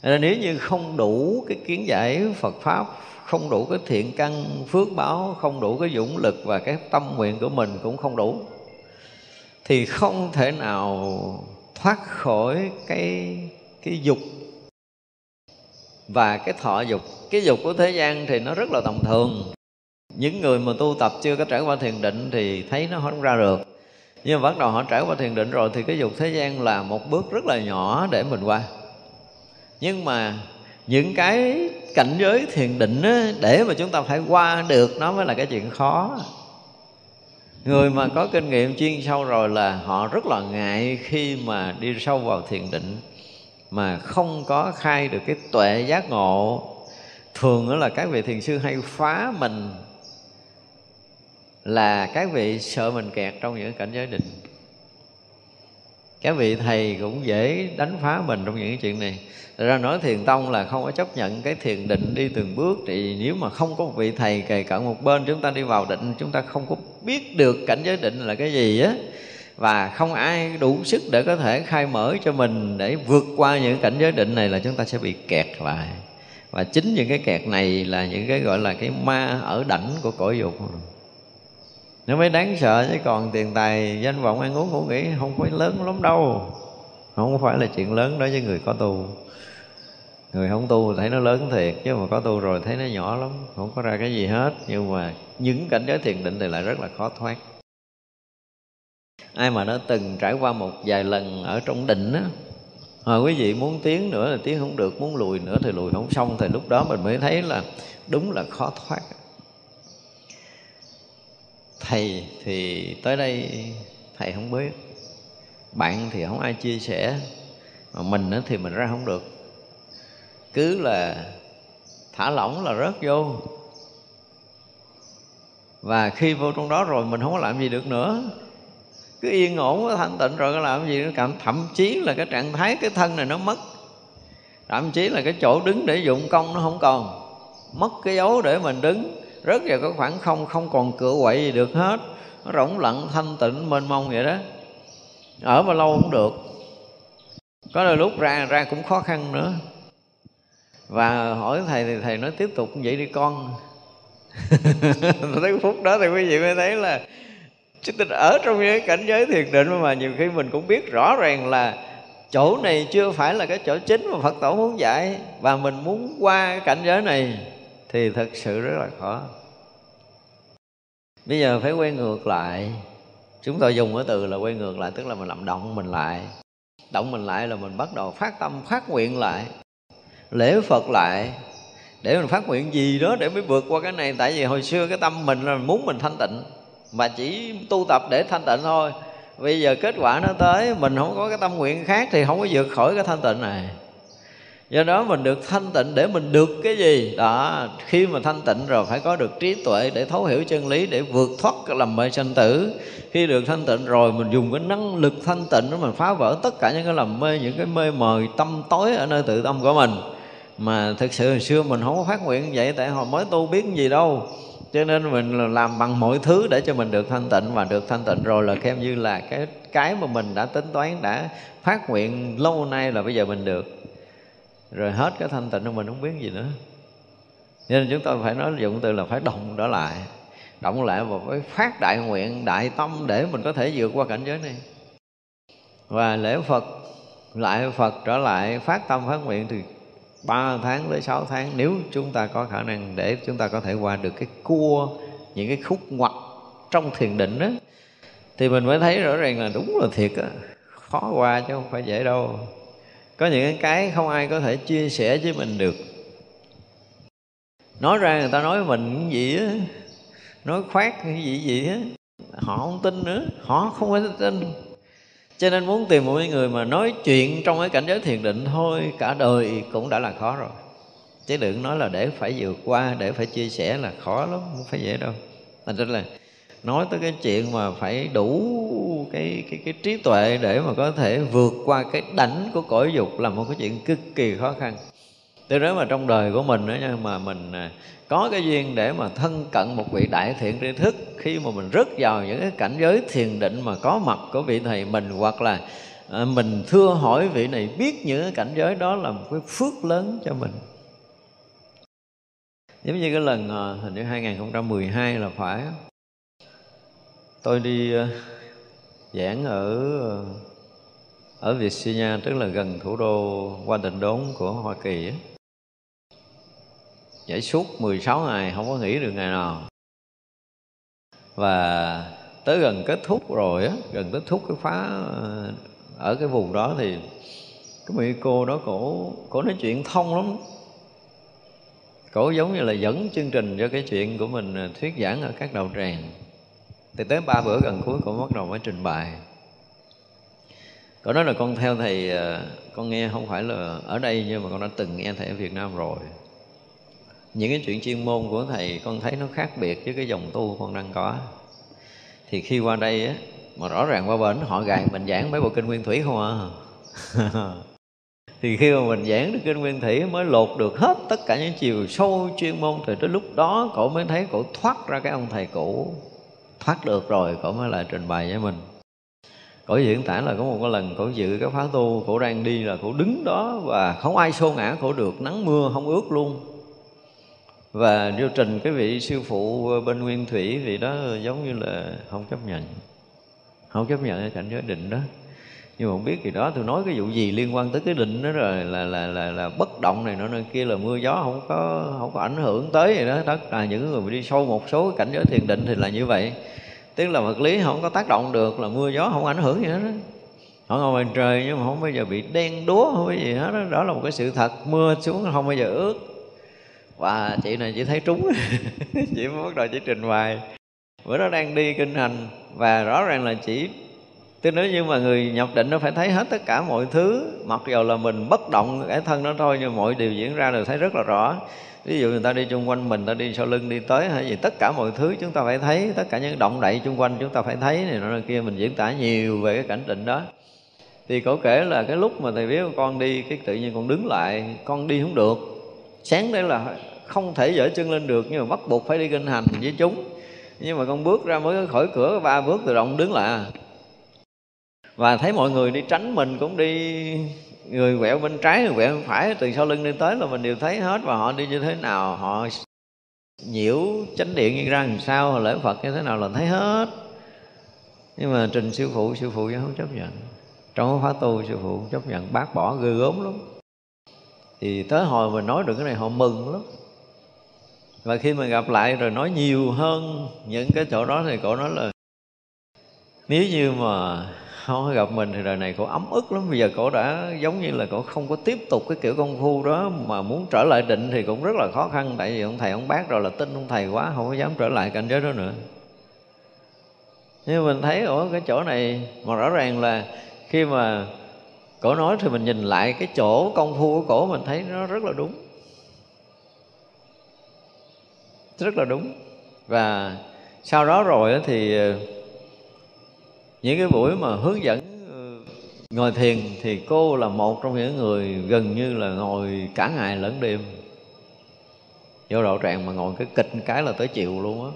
nên nếu như không đủ cái kiến giải Phật pháp, không đủ cái thiện căn phước báo, không đủ cái dũng lực và cái tâm nguyện của mình cũng không đủ, thì không thể nào thoát khỏi cái cái dục và cái thọ dục. Cái dục của thế gian thì nó rất là tầm thường. Những người mà tu tập chưa có trải qua thiền định thì thấy nó không ra được nhưng mà bắt đầu họ trải qua thiền định rồi thì cái dục thế gian là một bước rất là nhỏ để mình qua. Nhưng mà những cái cảnh giới thiền định á, để mà chúng ta phải qua được nó mới là cái chuyện khó. Người mà có kinh nghiệm chuyên sâu rồi là họ rất là ngại khi mà đi sâu vào thiền định mà không có khai được cái tuệ giác ngộ. Thường đó là các vị thiền sư hay phá mình là các vị sợ mình kẹt trong những cảnh giới định. Các vị thầy cũng dễ đánh phá mình trong những chuyện này. Thật ra nói thiền tông là không có chấp nhận cái thiền định đi từng bước Thì nếu mà không có một vị thầy kề cận một bên, Chúng ta đi vào định, chúng ta không có biết được cảnh giới định là cái gì á. Và không ai đủ sức để có thể khai mở cho mình Để vượt qua những cảnh giới định này là chúng ta sẽ bị kẹt lại. Và chính những cái kẹt này là những cái gọi là cái ma ở đảnh của cõi dục nó mới đáng sợ, chứ còn tiền tài, danh vọng, ăn uống, ngủ nghỉ, không phải lớn lắm đâu. Không phải là chuyện lớn đối với người có tu. Người không tu thấy nó lớn thiệt, chứ mà có tu rồi thấy nó nhỏ lắm, không có ra cái gì hết. Nhưng mà những cảnh giới thiền định thì lại rất là khó thoát. Ai mà đã từng trải qua một vài lần ở trong định á mà quý vị muốn tiến nữa là tiến không được, muốn lùi nữa thì lùi không xong, thì lúc đó mình mới thấy là đúng là khó thoát thầy thì tới đây thầy không biết. Bạn thì không ai chia sẻ, mà mình thì mình ra không được. Cứ là thả lỏng là rớt vô. Và khi vô trong đó rồi mình không có làm gì được nữa. Cứ yên ổn, thanh tịnh rồi có làm gì nữa. Cảm, thậm chí là cái trạng thái cái thân này nó mất. Thậm chí là cái chỗ đứng để dụng công nó không còn. Mất cái dấu để mình đứng rớt vào cái khoảng không không còn cửa quậy gì được hết. Nó rỗng lặng, thanh tịnh, mênh mông vậy đó. Ở bao lâu cũng được. Có đôi lúc ra ra cũng khó khăn nữa. Và hỏi thầy thì thầy nói tiếp tục vậy đi con. Tới phút đó thì quý vị mới thấy là chúng ta ở trong cái cảnh giới thiền định mà nhiều khi mình cũng biết rõ ràng là chỗ này chưa phải là cái chỗ chính mà phật tổ muốn dạy. Và mình muốn qua cái cảnh giới này thì thật sự rất là khó. Bây giờ phải quay ngược lại. Chúng tôi dùng cái từ là quay ngược lại, tức là mình làm động mình lại. Động mình lại là mình bắt đầu phát tâm, phát nguyện lại. Lễ phật lại. Để mình phát nguyện gì đó để mới vượt qua cái này. Tại vì hồi xưa cái tâm mình là muốn mình thanh tịnh, mà chỉ tu tập để thanh tịnh thôi. Bây giờ kết quả nó tới, mình không có cái tâm nguyện khác thì không có vượt khỏi cái thanh tịnh này do đó mình được thanh tịnh để mình được cái gì? Đó, khi mà thanh tịnh rồi phải có được trí tuệ để thấu hiểu chân lý, để vượt thoát cái lầm mê sanh tử. Khi được thanh tịnh rồi, mình dùng cái năng lực thanh tịnh đó mình phá vỡ tất cả những cái lầm mê, những cái mê mờ tâm tối ở nơi tự tâm của mình. Mà thực sự hồi xưa mình không có phát nguyện vậy, tại hồi mới tu biết gì đâu. Cho nên mình làm bằng mọi thứ để cho mình được thanh tịnh, và được thanh tịnh rồi là xem như là cái cái mà mình đã tính toán, đã phát nguyện lâu nay là bây giờ mình được rồi hết cái thanh tịnh của mình, không biết gì nữa. Nên chúng tôi phải nói dụng từ là phải động trở lại. Động lại và phải phát đại nguyện, đại tâm để mình có thể vượt qua cảnh giới này. Và lễ phật, lại phật trở lại, phát tâm phát nguyện thì 3 tháng tới 6 tháng. Nếu chúng ta có khả năng để chúng ta có thể qua được cái cua, những cái khúc ngoặt trong thiền định đó thì mình mới thấy rõ ràng là đúng là thiệt á. Khó qua chứ không phải dễ đâu có những cái không ai có thể chia sẻ với mình được. Nói ra người ta nói mình cái gì á, nói khoác cái gì gì á, họ không tin nữa, họ không có tin. Cho nên muốn tìm một người mà nói chuyện trong cái cảnh giới thiền định thôi, cả đời cũng đã là khó rồi. Chứ đừng nói là để phải vượt qua, để phải chia sẻ là khó lắm, không phải dễ đâu. Thành ra là nói tới cái chuyện mà phải đủ cái cái cái trí tuệ để mà có thể vượt qua cái đảnh của cõi dục là một cái chuyện cực kỳ khó khăn. Tôi nói mà trong đời của mình nữa nha, mà mình à, có cái duyên để mà thân cận một vị đại thiện tri thức, khi mà mình rớt vào những cái cảnh giới thiền định mà có mặt của vị thầy mình, hoặc là à, mình thưa hỏi vị này biết những cái cảnh giới đó là một cái phước lớn cho mình. Giống như cái lần à, hình như 2012 là phải tôi đi ờ, giảng ở ờ, ở Virginia, tức là gần thủ đô Washington đốn của Hoa Kỳ. Giải suốt 16 ngày, không có nghỉ được ngày nào. Và tới gần kết thúc rồi á, Gần kết thúc cái khóa ờ, ở cái vùng đó thì cái mỹ cô đó cổ cổ nói chuyện thông lắm. Cổ giống như là dẫn chương trình cho cái chuyện của mình thuyết giảng ở các đầu tràng thì tới ba bữa gần cuối con bắt đầu mới trình bày. Cậu nói là con theo thầy ờ, Con nghe không phải là ở đây Nhưng mà con đã từng nghe thầy ở Việt Nam rồi. Những cái chuyện chuyên môn của thầy Con thấy nó khác biệt với cái dòng tu con đang có. Thì khi qua đây á, Mà rõ ràng qua bển họ gài mình giảng mấy bộ kinh nguyên thủy không à. Thì khi mà mình giảng được kinh nguyên thủy mới lột được hết tất cả những chiều sâu chuyên môn thì tới lúc đó, cậu mới thấy cậu thoát ra cái ông thầy cũ thoát được rồi, cổ mới lại trình bày với mình. Cổ diễn tả là có một cái lần cổ dự cái phá tu, cổ đang đi là cổ đứng đó và không ai xô ngã, cổ được nắng mưa không ướt luôn. Và điều trình cái vị sư phụ bên nguyên thủy vị đó giống như là không chấp nhận, không chấp nhận cái cảnh giới định đó. Nhưng mà không biết gì đó, tôi nói cái vụ gì liên quan tới cái định đó rồi, là là là là bất động này nọ nơi kia, là mưa gió không có không có ảnh hưởng tới gì đó. Tất là những người mà đi sâu một số cảnh giới thiền định thì là như vậy tức là vật lý không có tác động được, là mưa gió không ảnh hưởng gì hết đó họ ngồi ngoài trời nhưng mà không bao giờ bị đen đúa, không có gì hết đó. đó là một cái sự thật, mưa xuống không bao giờ ướt. Và chị này chỉ thấy trúng. Chị mới bắt đầu chỉ trình bày. Bữa đó đang đi kinh hành và rõ ràng là chỉ Tức nếu như mà người nhập định nó phải thấy hết tất cả mọi thứ, Mặc dù là mình bất động cái thân đó thôi Nhưng mọi điều diễn ra đều thấy rất là rõ. Ví dụ người ta đi chung quanh mình, ta đi sau lưng đi tới hay gì Tất cả mọi thứ chúng ta phải thấy Tất cả những động đậy chung quanh chúng ta phải thấy này nọ kia Mình diễn tả nhiều về cái cảnh định đó. Thì cổ kể là cái lúc mà thầy biết con đi Cái tự nhiên con đứng lại Con đi không được. Sáng đấy là không thể dở chân lên được Nhưng mà bắt buộc phải đi kinh hành với chúng. Nhưng mà con bước ra mới khỏi cửa ba bước tự động đứng lại. Và thấy mọi người đi tránh mình cũng đi người quẹo bên trái, người quẹo bên phải, từ sau lưng đi tới là mình đều thấy hết và họ đi như thế nào, họ nhiễu chánh điện như ra làm sao lễ phật như thế nào là thấy hết. Nhưng mà trình sư phụ sư phụ vẫn không chấp nhận. Trong khóa tu, sư phụ chấp nhận, bác bỏ ghê gớm lắm. Thì tới hồi mình nói được cái này họ mừng lắm. Và khi mà gặp lại rồi nói nhiều hơn những cái chỗ đó thì cổ nói là, nếu như mà không gặp mình thì đời này cổ ấm ức lắm. Bây giờ cổ đã giống như là cổ không có tiếp tục cái kiểu công phu đó mà muốn trở lại định thì cũng rất là khó khăn. Tại vì ông thầy, ông bác rồi là tin ông thầy quá, không có dám trở lại cảnh giới đó nữa. Nhưng mình thấy ở cái chỗ này mà rõ ràng là khi mà cổ nói thì mình nhìn lại cái chỗ công phu của cổ, mình thấy nó rất là đúng. Rất là đúng. Và sau đó rồi thì những cái buổi mà hướng dẫn ờ, ngồi thiền thì cô là một trong những người gần như là ngồi cả ngày lẫn đêm. Vô độ tràng mà ngồi cái kịch cái là tới chiều luôn á.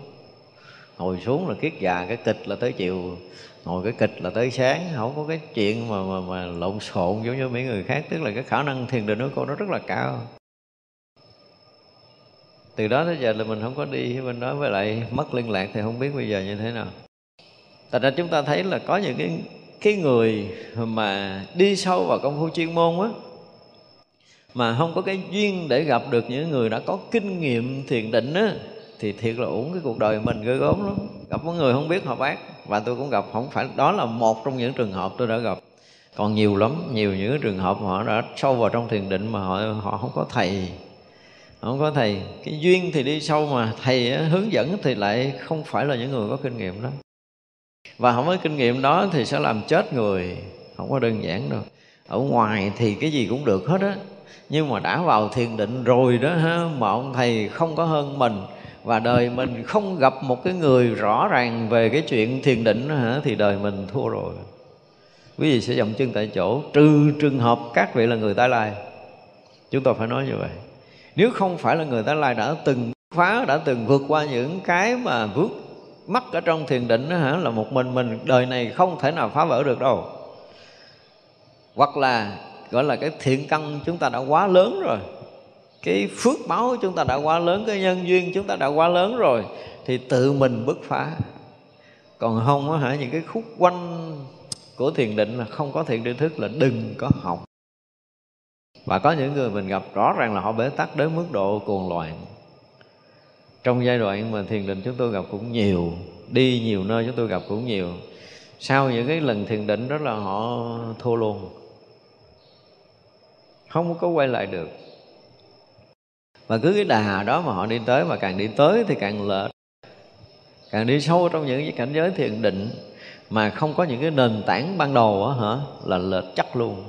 Ngồi xuống là kiết già cái kịch là tới chiều. Ngồi cái kịch là tới sáng không có cái chuyện mà mà, mà lộn xộn giống như mấy người khác tức là cái khả năng thiền định của cô nó rất là cao. Từ đó tới giờ là mình không có đi bên đó với lại mất liên lạc thì không biết bây giờ như thế nào. Thật ra chúng ta thấy là có những cái cái người mà đi sâu vào công phu chuyên môn á, mà không có cái duyên để gặp được những người đã có kinh nghiệm thiền định á, thì thiệt là uổng cái cuộc đời mình ghê gớm lắm. Gặp một người không biết họ bác, và tôi cũng gặp, không phải, đó là một trong những trường hợp tôi đã gặp. Còn nhiều lắm, nhiều những trường hợp họ đã sâu vào trong thiền định mà họ họ không có thầy, không có thầy. Cái duyên thì đi sâu mà thầy hướng dẫn thì lại không phải là những người có kinh nghiệm đó và không có kinh nghiệm đó thì sẽ làm chết người. Không có đơn giản đâu. Ở ngoài thì cái gì cũng được hết á. Nhưng mà đã vào thiền định rồi đó ha mà ông thầy không có hơn mình. Và đời mình không gặp một cái người rõ ràng về cái chuyện thiền định đó, hả thì đời mình thua rồi. Quý vị sẽ dậm chân tại chỗ. Trừ trường hợp các vị là người tái lai. Chúng tôi phải nói như vậy. Nếu không phải là người tái lai đã từng phá đã từng vượt qua những cái mà vướng mắc ở trong thiền định đó hả, là một mình mình, đời này không thể nào phá vỡ được đâu. Hoặc là, gọi là cái thiện căn chúng ta đã quá lớn rồi, cái phước báo chúng ta đã quá lớn, cái nhân duyên chúng ta đã quá lớn rồi, thì tự mình bứt phá. Còn không á hả, những cái khúc quanh của thiền định là không có thiện tri thức, là đừng có học. Và có những người mình gặp, rõ ràng là họ bế tắc đến mức độ cuồng loạn trong giai đoạn mà thiền định chúng tôi gặp cũng nhiều, đi nhiều nơi chúng tôi gặp cũng nhiều. Sau những cái lần thiền định đó là họ thua luôn. Không có quay lại được. Và cứ cái đà đó mà họ đi tới mà càng đi tới thì càng lệch càng đi sâu trong những cái cảnh giới thiền định mà không có những cái nền tảng ban đầu á hả, là lệch chắc luôn.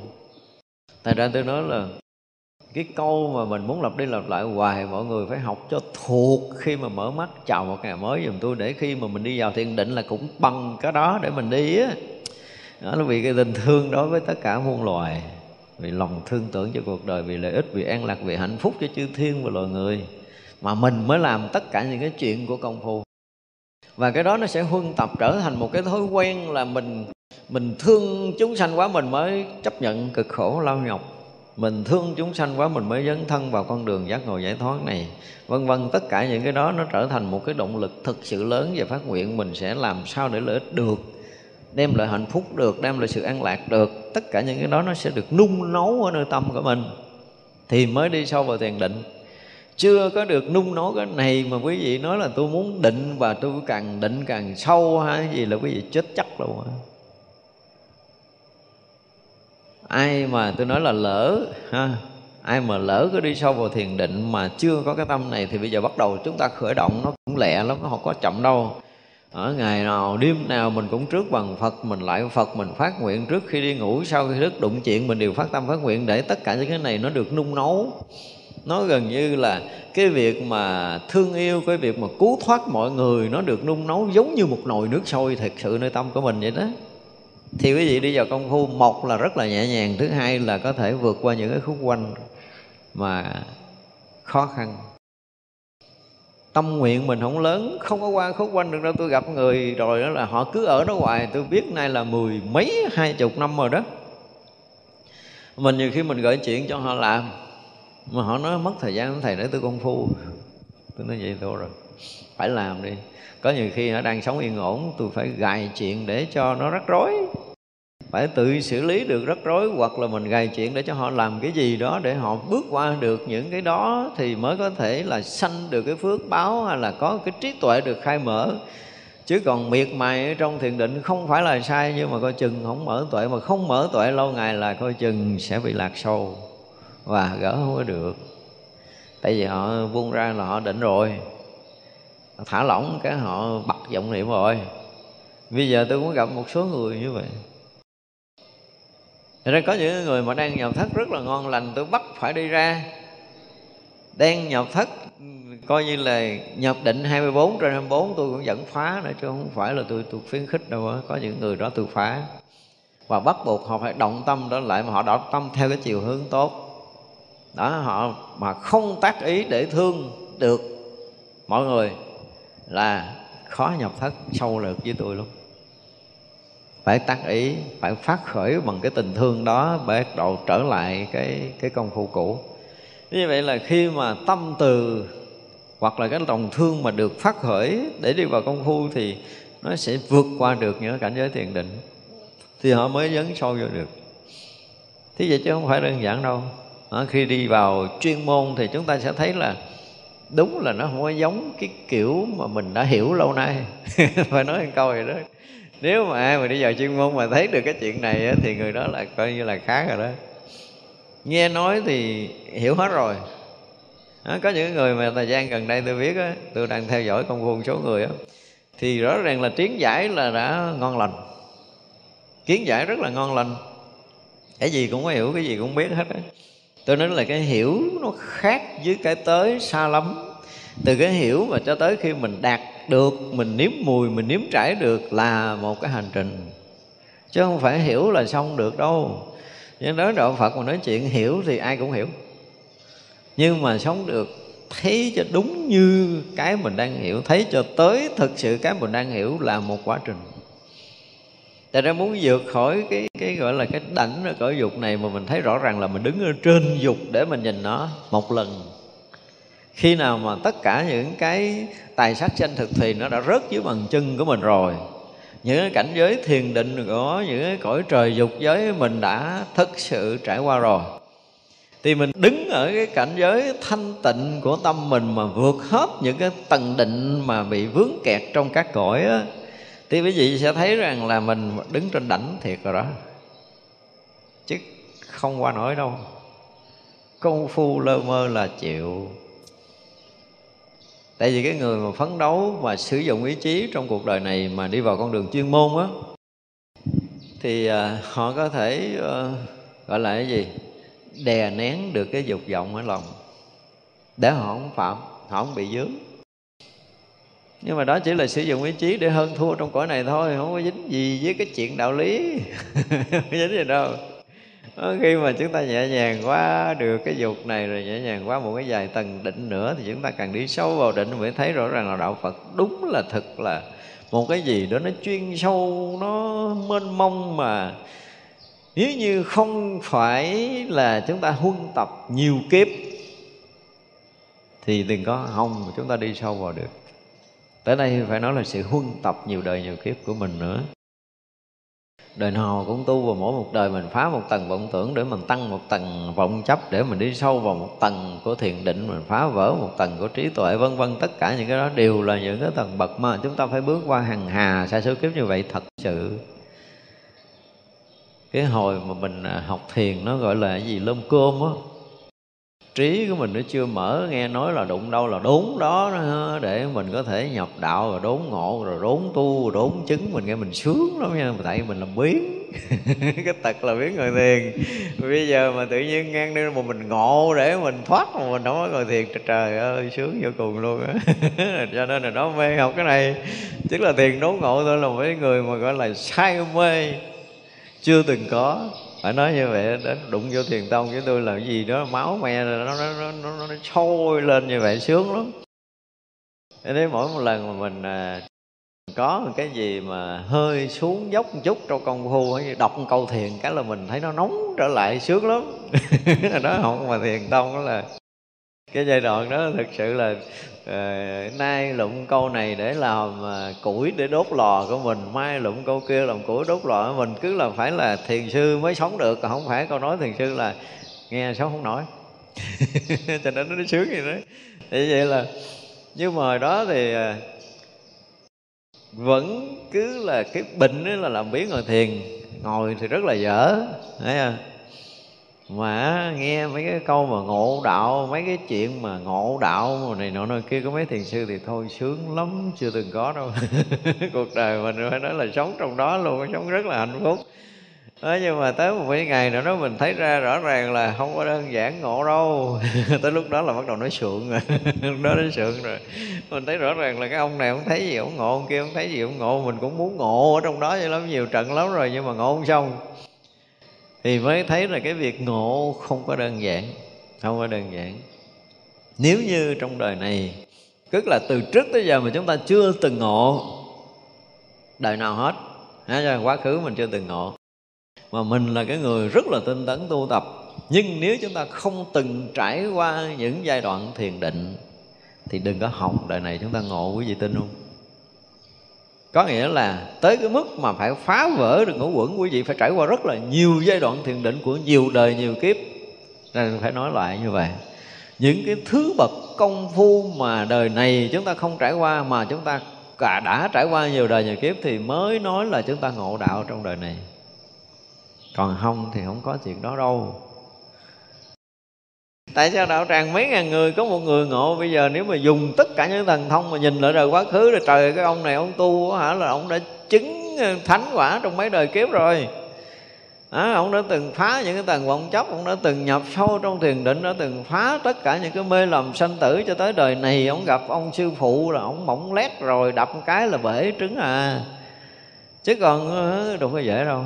Tại ra tôi nói là cái câu mà mình muốn lặp đi lặp lại hoài, mọi người phải học cho thuộc khi mà mở mắt, chào một ngày mới dùm tôi, để khi mà mình đi vào thiền định là cũng bằng cái đó để mình đi á. Đó là vì cái tình thương đối với tất cả muôn loài, vì lòng thương tưởng cho cuộc đời, vì lợi ích, vì an lạc, vì hạnh phúc cho chư thiên và loài người. Mà mình mới làm tất cả những cái chuyện của công phu. Và cái đó nó sẽ huân tập trở thành một cái thói quen là mình mình thương chúng sanh quá, mình mới chấp nhận cực khổ, lao nhọc mình thương chúng sanh quá, mình mới dấn thân vào con đường giác ngộ giải thoát này. Vân vân, tất cả những cái đó nó trở thành một cái động lực thực sự lớn về phát nguyện mình sẽ làm sao để lợi ích được, đem lại hạnh phúc được, đem lại sự an lạc được. Tất cả những cái đó nó sẽ được nung nấu ở nơi tâm của mình thì mới đi sâu vào thiền định. Chưa có được nung nấu cái này mà quý vị nói là tôi muốn định và tôi càng định càng sâu hay gì là quý vị chết chắc luôn á ai mà tôi nói là lỡ, ha? Ai mà lỡ có đi sâu vào thiền định mà chưa có cái tâm này thì bây giờ bắt đầu chúng ta khởi động, nó cũng lẹ lắm, nó không có chậm đâu. Ở ngày nào đêm nào mình cũng trước bằng Phật, mình lại Phật, mình phát nguyện trước khi đi ngủ, sau khi thức đụng chuyện mình đều phát tâm phát nguyện để tất cả những cái này nó được nung nấu. Nó gần như là cái việc mà thương yêu, cái việc mà cứu thoát mọi người nó được nung nấu giống như một nồi nước sôi, thật sự nơi tâm của mình vậy đó thì quý vị đi vào công phu, một là rất là nhẹ nhàng, thứ hai là có thể vượt qua những cái khúc quanh mà khó khăn. Tâm nguyện mình không lớn, không có qua khúc quanh được đâu, tôi gặp người rồi đó là họ cứ ở đó hoài. Tôi biết nay là mười mấy, hai chục năm rồi đó. Mình nhiều khi mình gửi chuyện cho họ làm, mà họ nói mất thời gian, thầy để tôi công phu. Tôi nói vậy thôi rồi, phải làm đi có nhiều khi nó đang sống yên ổn, tôi phải gài chuyện để cho nó rắc rối. Phải tự xử lý được rắc rối, hoặc là mình gài chuyện để cho họ làm cái gì đó để họ bước qua được những cái đó thì mới có thể là sanh được cái phước báo hay là có cái trí tuệ được khai mở. Chứ còn miệt mài trong thiền định không phải là sai, nhưng mà coi chừng không mở tuệ, mà không mở tuệ lâu ngày là coi chừng sẽ bị lạc sâu và gỡ không có được. Tại vì họ buông ra là họ định rồi thả lỏng cái họ bật vọng niệm rồi. Bây giờ tôi cũng gặp một số người như vậy. Thật ra có những người mà đang nhập thất rất là ngon lành, tôi bắt phải đi ra. Đang nhập thất, coi như là nhập định 24 trên 24 tôi cũng vẫn phá nữa, chứ không phải là tôi tôi khuyến khích đâu đó. có những người đó tôi phá. Và bắt buộc họ phải động tâm đó lại, mà họ động tâm theo cái chiều hướng tốt. Đó, họ mà không tác ý để thương được mọi người là khó nhập thất sâu lược với tôi luôn phải tác ý phải phát khởi bằng cái tình thương đó bắt đầu trở lại cái cái công phu cũ. Như vậy là khi mà tâm từ hoặc là cái lòng thương mà được phát khởi để đi vào công phu thì nó sẽ vượt qua được những cảnh giới thiền định. Thì họ mới dấn sâu vô được. Thế vậy chứ không phải đơn giản đâu. À, khi đi vào chuyên môn thì chúng ta sẽ thấy là đúng là nó không có giống cái kiểu mà mình đã hiểu lâu nay. Phải nói một câu vậy đó. Nếu mà ai mà đi vào chuyên môn mà thấy được cái chuyện này thì người đó là coi như là khá rồi đó. Nghe nói thì hiểu hết rồi. Đó, có những người mà thời gian gần đây tôi biết á, tôi đang theo dõi công phu số người á, thì rõ ràng là tiếng giải là đã ngon lành. Kiến giải rất là ngon lành. Cái gì cũng có hiểu cái gì cũng biết hết á tôi nói là cái hiểu nó khác với cái tới xa lắm. Từ cái hiểu mà cho tới khi mình đạt được, mình nếm mùi, mình nếm trải được là một cái hành trình. Chứ không phải hiểu là xong được đâu. Nhưng nói đạo phật mà nói chuyện hiểu thì ai cũng hiểu. Nhưng mà sống được, thấy cho đúng như cái mình đang hiểu, thấy cho tới thực sự cái mình đang hiểu là một quá trình. Tại ra muốn vượt khỏi cái cái gọi là cái đảnh ở cõi dục này mà mình thấy rõ ràng là mình đứng ở trên dục để mình nhìn nó một lần. Khi nào mà tất cả những cái tài sắc danh thực thì nó đã rớt dưới bàn chân của mình rồi. Những cái cảnh giới thiền định của những cái cõi trời dục giới mình đã thực sự trải qua rồi thì mình đứng ở cái cảnh giới thanh tịnh của tâm mình mà vượt hết những cái tầng định mà bị vướng kẹt trong các cõi á thì quý vị sẽ thấy rằng là mình đứng trên đảnh thiệt rồi đó. Chứ không qua nổi đâu. Công phu lơ mơ là chịu. Tại vì cái người mà phấn đấu và sử dụng ý chí trong cuộc đời này mà đi vào con đường chuyên môn á, thì à, họ có thể ờ, gọi là cái gì? Đè nén được cái dục vọng ở lòng. Để họ không phạm, họ không bị dướng nhưng mà đó chỉ là sử dụng ý chí để hơn thua trong cõi này thôi, không có dính gì với cái chuyện đạo lý. Không dính gì đâu. Khi mà chúng ta nhẹ nhàng quá được cái dục này, rồi nhẹ nhàng quá một cái vài tầng định nữa, thì chúng ta càng đi sâu vào định mới thấy rõ ràng là đạo Phật đúng là thực là một cái gì đó nó chuyên sâu, nó mênh mông mà. Nếu như không phải là chúng ta huân tập nhiều kiếp, thì đừng có hông chúng ta đi sâu vào được tới đây phải nói là sự huân tập nhiều đời nhiều kiếp của mình nữa. Đời nào cũng tu vào mỗi một đời mình phá một tầng vọng tưởng để mình tăng một tầng vọng chấp, để mình đi sâu vào một tầng của thiền định, mình phá vỡ một tầng của trí tuệ, vân vân. Tất cả những cái đó đều là những cái tầng bậc mà chúng ta phải bước qua hàng hà, sa số kiếp như vậy thật sự. Cái hồi mà mình à, học thiền nó gọi là gì? Lông cơm á trí của mình nó chưa mở, nghe nói là đụng đâu là đốn đó để mình có thể nhập đạo rồi đốn ngộ, rồi đốn tu rồi đốn chứng mình nghe mình sướng lắm nha. Tại mình làm biến. Cái tật là biến ngồi thiền. Bây giờ mà tự nhiên ngang đi mà mình ngộ để mình thoát mà mình không có ngồi thiền trời ơi, sướng vô cùng luôn á. Cho nên là nó mê học cái này. Tức là thiền đốn ngộ thôi là mấy người mà gọi là say mê chưa từng có phải nói như vậy đến đụng vô thiền tông với tôi là cái gì đó máu me nó nó nó nó, nó sôi lên như vậy sướng lắm. Thế mỗi một lần mà mình à, có một cái gì mà hơi xuống dốc một chút trong công phu đọc một câu thiền cái là mình thấy nó nóng trở lại sướng lắm. Đó không mà thiền tông đó là cái giai đoạn đó thực sự là uh, nay lụng câu này để làm uh, củi để đốt lò của mình mai lụng câu kia làm củi đốt lò của mình. Cứ là phải là thiền sư mới sống được còn không phải câu nói thiền sư là nghe sống không nổi. Cho nên nó sướng vậy đó thì vậy là nhưng mà đó thì uh, vẫn cứ là cái bệnh đó là làm biến ngồi thiền ngồi thì rất là dở thấy không? Mà nghe mấy cái câu mà ngộ đạo mấy cái chuyện mà ngộ đạo mà này nọ nơi kia có mấy thiền sư thì thôi sướng lắm chưa từng có đâu. Cuộc đời mình phải nói là sống trong đó luôn sống rất là hạnh phúc. Đó, nhưng mà tới một cái ngày nữa đó mình thấy ra rõ ràng là không có đơn giản ngộ đâu. Tới lúc đó là bắt đầu nói sượng rồi. Lúc đó nói sượng rồi. Mình thấy rõ ràng là cái ông này không thấy gì ông ngộ ông kia không thấy gì ông ngộ mình cũng muốn ngộ ở trong đó vậy lắm nhiều trận lắm rồi nhưng mà ngộ không xong thì mới thấy là cái việc ngộ không có đơn giản không có đơn giản. Nếu như trong đời này tức là từ trước tới giờ mà chúng ta chưa từng ngộ đời nào hết ha, quá khứ mình chưa từng ngộ. Mà mình là cái người rất là tinh tấn tu tập. Nhưng nếu chúng ta không từng trải qua những giai đoạn thiền định thì đừng có hòng đời này chúng ta ngộ quý vị tin không? Có nghĩa là tới cái mức mà phải phá vỡ được ngũ quẩn quý vị, phải trải qua rất là nhiều giai đoạn thiền định của nhiều đời, nhiều kiếp. Nên phải nói lại như vậy. Những cái thứ bậc công phu mà đời này chúng ta không trải qua, mà chúng ta cả đã trải qua nhiều đời, nhiều kiếp thì mới nói là chúng ta ngộ đạo trong đời này. Còn không thì không có chuyện đó đâu tại sao đạo tràng mấy ngàn người có một người ngộ bây giờ nếu mà dùng tất cả những thần thông mà nhìn lại đời quá khứ là trời cái ông này ông tu hả là ông đã chứng ờ, thánh quả trong mấy đời kiếp rồi. À, ông đã từng phá những cái tầng vọng chấp ông đã từng nhập sâu trong thiền định đã từng phá tất cả những cái mê lầm sanh tử cho tới đời này ông gặp ông sư phụ là ông mỏng lét rồi đập một cái là bể trứng à. Chứ còn ờ, đâu có dễ đâu.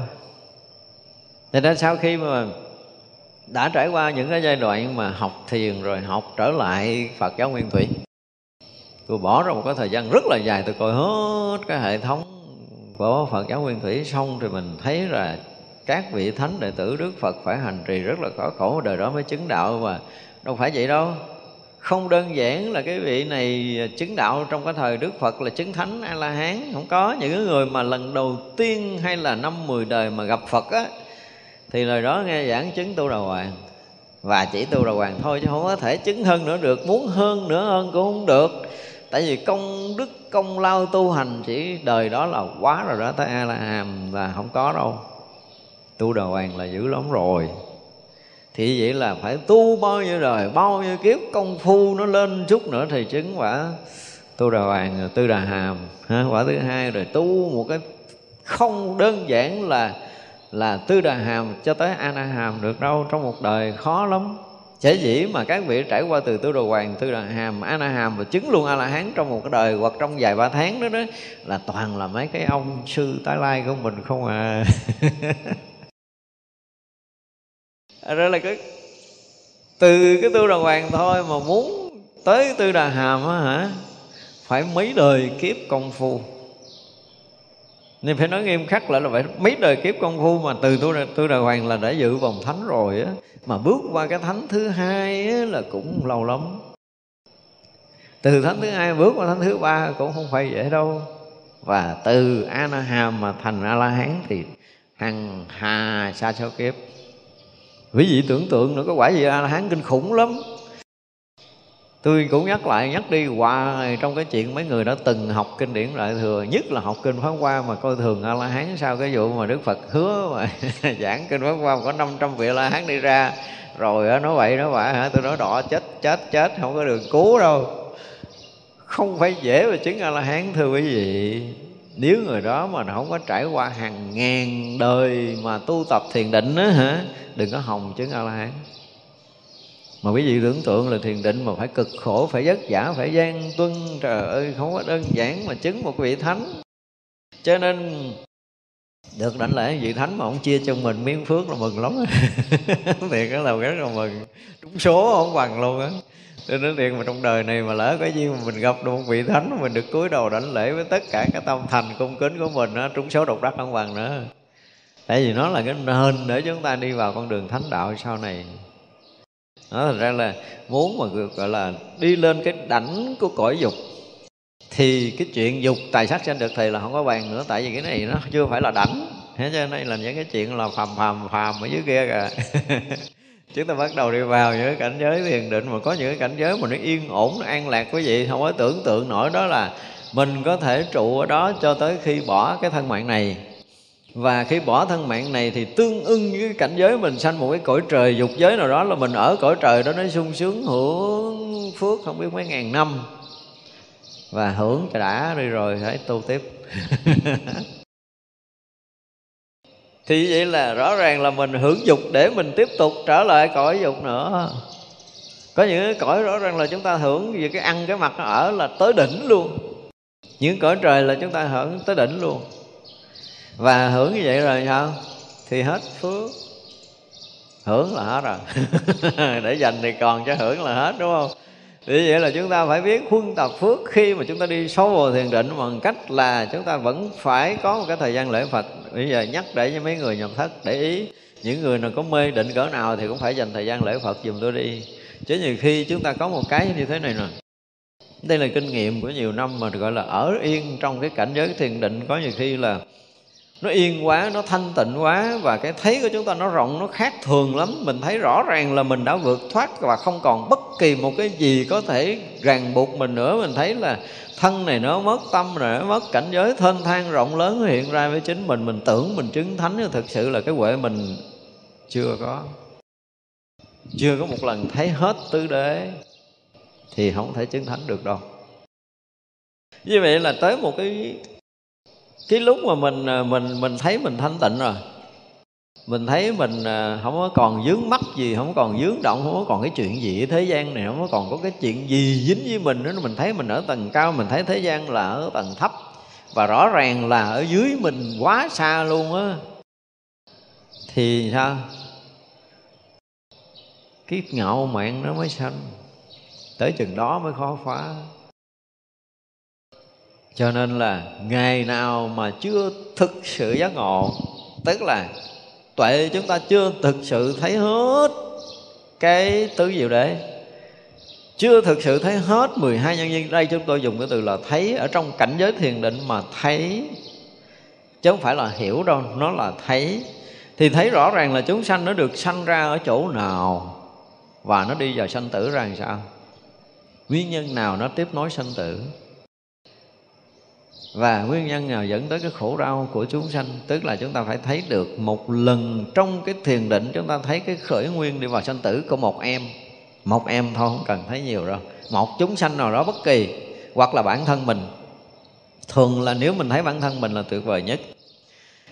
Thì ra sau khi mà đã trải qua những cái giai đoạn mà học thiền rồi học trở lại Phật giáo Nguyên Thủy, tôi bỏ ra một cái thời gian rất là dài, tôi coi hết cái hệ thống của Phật giáo Nguyên Thủy xong thì mình thấy là các vị thánh đệ tử Đức Phật phải hành trì rất là khó khổ, đời đó mới chứng đạo mà đâu phải vậy đâu. Không đơn giản là cái vị này chứng đạo trong cái thời Đức Phật là chứng thánh A La Hán, không có. Những người mà lần đầu tiên hay là năm mười đời mà gặp Phật á thì lời đó nghe giảng chứng tu đầu hoàng. Và chỉ tu đầu hoàng thôi chứ không có thể chứng hơn nữa được muốn hơn nữa hơn cũng không được. Tại vì công đức công lao tu hành chỉ đời đó là quá rồi đó tới a la hàm là không có đâu. Tu đầu hoàng là dữ lắm rồi. Thì vậy là phải tu bao nhiêu đời bao nhiêu kiếp công phu nó lên chút nữa thì chứng quả tu đà hoàng tư đà hàm ha, quả thứ hai rồi tu một cái không đơn giản là là tư đà hàm cho tới a na hàm được đâu trong một đời khó lắm Sở dĩ mà các vị trải qua từ tư đồ hoàng, tư đà hàm, a na hàm và chứng luôn a la hán trong một cái đời hoặc trong vài ba tháng đó đó là toàn là mấy cái ông sư tái lai của mình không à. Rồi là cái từ cái tư đà hoàng thôi mà muốn tới tư đà hàm á hả phải mấy đời kiếp công phu nên phải nói nghiêm khắc lại là phải mấy đời kiếp công phu mà từ tôi tôi đà hoàng là đã dự vòng thánh rồi á. Mà bước qua cái thánh thứ hai á, là cũng lâu lắm. Từ thánh thứ hai bước qua thánh thứ ba cũng không phải dễ đâu. Và từ a na mà thành a la hán thì hằng hà xa số kiếp. Quý vị tưởng tượng nữa có quả gì a la hán kinh khủng lắm tôi cũng nhắc lại, nhắc đi hoài trong cái chuyện mấy người đã từng học kinh điển đại thừa nhất là học kinh pháp hoa mà coi thường a la hán sau cái vụ mà đức phật hứa mà giảng kinh pháp hoa có 500 vị a la hán đi ra. Rồi nói vậy nói vậy hả? Tôi nói đỏ chết chết chết, không có đường cứu đâu. Không phải dễ mà chứng a la hán thưa quý vị. Nếu người đó mà không có trải qua hàng ngàn đời mà tu tập thiền định á hả? Đừng có hòng chứng a la hán mà quý vị tưởng tượng là thiền định mà phải cực khổ, phải vất vả, phải gian tuân. Trời ơi, không có đơn giản mà chứng một vị thánh. Cho nên, được đảnh lễ vị thánh mà ông chia cho mình miếng phước là mừng lắm thiệt đó là rất là mừng. Trúng số không bằng luôn á. Cho nên thiệt mà trong đời này mà lỡ có gì mà mình gặp được một vị thánh mà mình được cúi đầu đảnh lễ với tất cả cái tâm thành cung kính của mình á, trúng số độc đắc không bằng nữa. Tại vì nó là cái nền để chúng ta đi vào con đường thánh đạo sau này đó, thành ra là muốn mà, gọi là đi lên cái đảnh của cõi dục thì cái chuyện dục tài sắc sanh được thì là không có bàn nữa, tại vì cái này nó chưa phải là đảnh. Thế cho nên là những cái chuyện là phàm phàm phàm ở dưới kia kìa. Chúng ta bắt đầu đi vào những cái cảnh giới thiền định, mà có những cái cảnh giới mà nó yên ổn, nó an lạc quý vị, không có tưởng tượng nổi đó là mình có thể trụ ở đó cho tới khi bỏ cái thân mạng này và khi bỏ thân mạng này thì tương ưng với cái cảnh giới mình, sanh một cái cõi trời, dục giới nào đó là mình ở cõi trời đó nó sung sướng, hưởng phước không biết mấy ngàn năm. Và hưởng cho đã đi rồi, hãy tu tiếp. Thì vậy là rõ ràng là mình hưởng dục để mình tiếp tục trở lại cõi dục nữa. Có những cái cõi rõ ràng là chúng ta hưởng về cái ăn cái mặt nó ở là tới đỉnh luôn. Những cõi trời là chúng ta hưởng tới đỉnh luôn và hưởng như vậy rồi sao thì hết phước hưởng là hết rồi để dành thì còn cho hưởng là hết, đúng không vì vậy là chúng ta phải biết huân tập phước khi mà chúng ta đi sâu vào thiền định bằng cách là chúng ta vẫn phải có một cái thời gian lễ Phật. Bây giờ nhắc để cho mấy người nhập thất để ý những người nào có mê định cỡ nào thì cũng phải dành thời gian lễ Phật dùm tôi đi. Chứ nhiều khi chúng ta có một cái như thế này nè. Đây là kinh nghiệm của nhiều năm mà gọi là ở yên trong cái cảnh giới thiền định có nhiều khi là nó yên quá, nó thanh tịnh quá và cái thấy của chúng ta nó rộng, nó khác thường lắm. Mình thấy rõ ràng là mình đã vượt thoát và không còn bất kỳ một cái gì có thể ràng buộc mình nữa. Mình thấy là thân này nó mất, tâm rồi nó mất, cảnh giới thênh thang rộng lớn hiện ra với chính mình. Mình tưởng mình chứng thánh, nhưng thực sự là cái huệ mình chưa có. Chưa có một lần thấy hết tứ đế thì không thể chứng thánh được đâu. Như vậy là tới một cái cái lúc mà mình à, mình mình thấy mình thanh tịnh rồi. Mình thấy mình à, không có còn dướng mắt gì, không còn dướng động, không có còn cái chuyện gì ở thế gian này, không có còn có cái chuyện gì dính với mình nữa. Mình thấy mình ở tầng cao, mình thấy thế gian là ở tầng thấp. Và rõ ràng là ở dưới mình quá xa luôn á. Thì sao? Cái ngạo mạn nó mới sanh. Tới chừng đó mới khó phá cho nên là ngày nào mà chưa thực sự giác ngộ, tức là tuệ chúng ta chưa thực sự thấy hết cái tứ diệu đế, chưa thực sự thấy hết 12 nhân duyên, đây chúng tôi dùng cái từ là thấy ở trong cảnh giới thiền định mà thấy, chứ không phải là hiểu đâu, nó là thấy. Thì thấy rõ ràng là chúng sanh nó được sanh ra ở chỗ nào và nó đi vào sanh tử ra làm sao? Nguyên nhân nào nó tiếp nối sanh tử? Và nguyên nhân nào dẫn tới cái khổ đau của chúng sanh? Tức là chúng ta phải thấy được một lần trong cái thiền định, chúng ta thấy cái khởi nguyên đi vào sanh tử của một em. Một em thôi, không cần thấy nhiều đâu. Một chúng sanh nào đó bất kỳ, hoặc là bản thân mình. Thường là nếu mình thấy bản thân mình là tuyệt vời nhất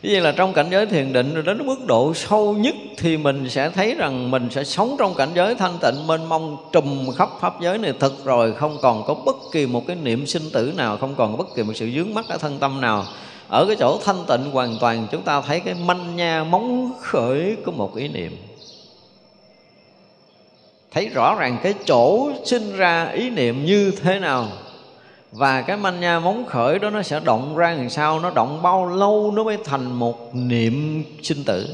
như vậy là trong cảnh giới thiền định, rồi đến mức độ sâu nhất thì mình sẽ thấy rằng mình sẽ sống trong cảnh giới thanh tịnh, mênh mông, trùm khắp pháp giới này. Thật rồi không còn có bất kỳ một cái niệm sinh tử nào, không còn bất kỳ một sự dướng mắt ở thân tâm nào. Ở cái chỗ thanh tịnh hoàn toàn, chúng ta thấy cái manh nha, móng khởi của một ý niệm. Thấy rõ ràng cái chỗ sinh ra ý niệm như thế nào và cái manh nha móng khởi đó nó sẽ động ra làm sao? Nó động bao lâu nó mới thành một niệm sinh tử?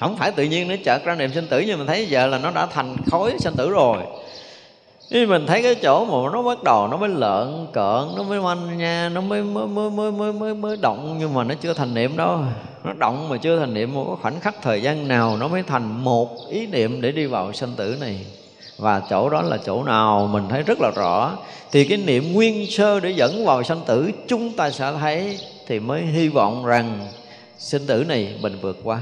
Không phải tự nhiên nó chợt ra niệm sinh tử nhưng mình thấy giờ là nó đã thành khối sinh tử rồi. Nhưng mình thấy cái chỗ mà nó bắt đầu nó mới lợn cợn nó mới manh nha nó mới mới mới mới mới mới, mới động nhưng mà nó chưa thành niệm đâu. Nó động mà chưa thành niệm một khoảnh khắc thời gian nào nó mới thành một ý niệm để đi vào sinh tử này? Và chỗ đó là chỗ nào mình thấy rất là rõ. Thì cái niệm nguyên sơ để dẫn vào sanh tử, chúng ta sẽ thấy thì mới hy vọng rằng sinh tử này mình vượt qua.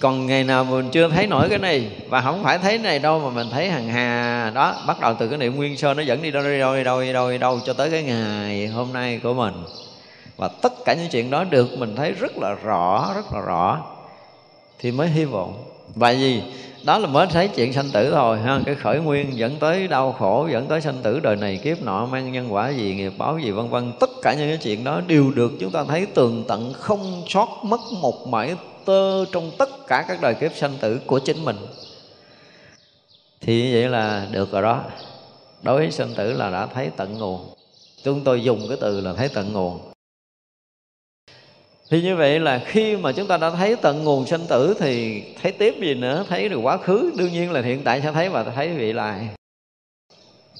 Còn ngày nào mình chưa thấy nổi cái này, và không phải thấy này đâu mà mình thấy hằng hà. Đó, bắt đầu từ cái niệm nguyên sơ nó dẫn đi đâu đi đâu đi đâu đi đâu đi đâu cho tới cái ngày hôm nay của mình. Và tất cả những chuyện đó được mình thấy rất là rõ, rất là rõ. Thì mới hy vọng và gì? Đó là mới thấy chuyện sanh tử thôi, ha? Cái khởi nguyên dẫn tới đau khổ, dẫn tới sanh tử đời này kiếp nọ, mang nhân quả gì, nghiệp báo gì, vân vân. Tất cả những cái chuyện đó đều được chúng ta thấy tường tận, không sót mất một mảy tơ trong tất cả các đời kiếp sanh tử của chính mình. Thì như vậy là được rồi đó. Đối với sanh tử là đã thấy tận nguồn. Chúng tôi dùng cái từ là thấy tận nguồn thì như vậy là khi mà chúng ta đã thấy tận nguồn sinh tử thì thấy tiếp gì nữa, thấy được quá khứ. Đương nhiên là hiện tại sẽ thấy và thấy vị lại.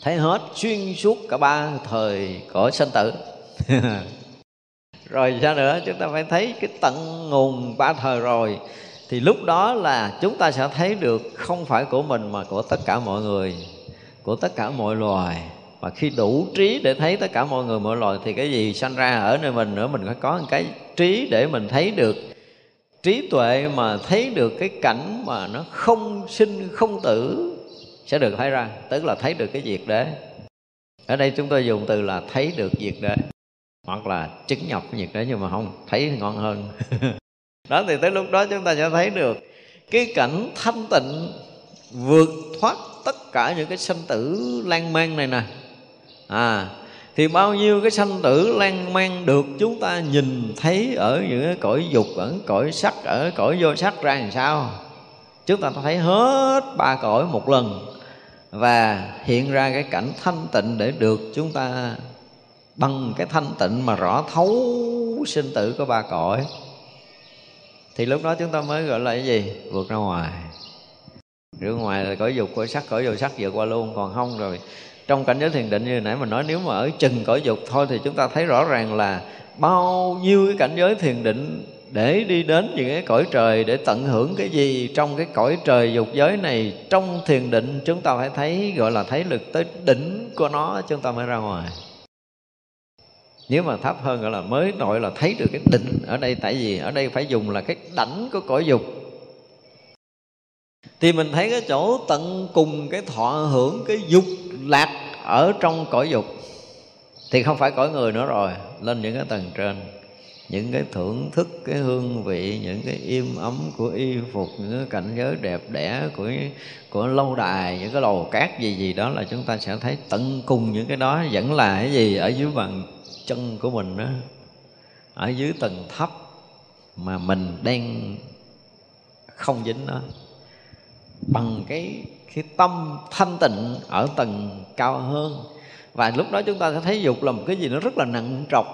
Thấy hết, xuyên suốt cả ba thời của sinh tử. Rồi sao nữa? Chúng ta phải thấy cái tận nguồn ba thời rồi. Thì lúc đó là chúng ta sẽ thấy được không phải của mình mà của tất cả mọi người, của tất cả mọi loài và khi đủ trí để thấy tất cả mọi người mọi loài, thì cái gì sanh ra ở nơi mình nữa, mình phải có một cái trí để mình thấy được. Trí tuệ mà thấy được cái cảnh mà nó không sinh, không tử sẽ được thấy ra, tức là thấy được cái diệt đế. Ở đây chúng tôi dùng từ là thấy được diệt đế, hoặc là chứng nhập cái diệt đế, nhưng mà không, thấy thì ngon hơn. Đó, thì tới lúc đó chúng ta sẽ thấy được cái cảnh thanh tịnh vượt thoát tất cả những cái sanh tử lan man này nè à thì bao nhiêu cái sanh tử lan man được chúng ta nhìn thấy ở những cái cõi dục, ở cõi sắc, ở cõi vô sắc ra làm sao? Chúng ta thấy hết ba cõi một lần và hiện ra cái cảnh thanh tịnh để được chúng ta bằng cái thanh tịnh mà rõ thấu sinh tử của ba cõi. Thì lúc đó chúng ta mới gọi là cái gì? Vượt ra ngoài. Ra ngoài là cõi dục, cõi sắc, cõi vô sắc vượt qua luôn, còn không rồi trong cảnh giới thiền định như nãy mình nói, nếu mà ở chừng cõi dục thôi thì chúng ta thấy rõ ràng là bao nhiêu cái cảnh giới thiền định để đi đến những cái cõi trời để tận hưởng cái gì trong cái cõi trời dục giới này. Trong thiền định chúng ta phải thấy, gọi là thấy lực tới đỉnh của nó, chúng ta mới ra ngoài. Nếu mà thấp hơn gọi là mới, nội là thấy được cái đỉnh ở đây. Tại vì ở đây phải dùng là cái đảnh của cõi dục thì mình thấy cái chỗ tận cùng cái thọ hưởng cái dục lạc ở trong cõi dục. Thì không phải cõi người nữa rồi, lên những cái tầng trên. Những cái thưởng thức, cái hương vị, những cái im ấm của y phục, những cái cảnh giới đẹp đẽ của của lâu đài, những cái lầu cát gì gì đó là chúng ta sẽ thấy tận cùng những cái đó. Vẫn là cái gì ở dưới bàn chân của mình đó ở dưới tầng thấp mà mình đang không dính nó bằng cái cái tâm thanh tịnh ở tầng cao hơn. Và lúc đó chúng ta sẽ thấy dục là một cái gì nó rất là nặng trọc.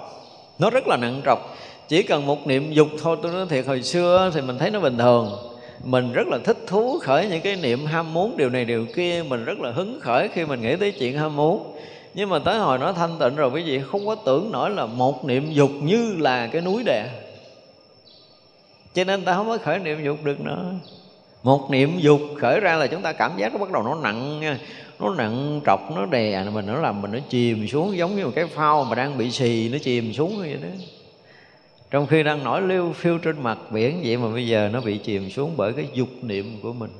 Nó rất là nặng trọc. Chỉ cần một niệm dục thôi, tôi nói thiệt, hồi xưa thì mình thấy nó bình thường. Mình rất là thích thú khởi những cái niệm ham muốn, điều này điều kia. Mình rất là hứng khởi khi mình nghĩ tới chuyện ham muốn. Nhưng mà tới hồi nó thanh tịnh rồi, quý vị, không có tưởng nổi là một niệm dục như là cái núi đè. Cho nên ta không có khởi niệm dục được nữa một niệm dục khởi ra là chúng ta cảm giác nó bắt đầu nó nặng nha. Nó nặng trọc, nó đè mình nó làm mình nó chìm xuống giống như một cái phao mà đang bị xì, nó chìm xuống như vậy đó. Trong khi đang nổi liêu phiêu trên mặt biển vậy mà bây giờ nó bị chìm xuống bởi cái dục niệm của mình.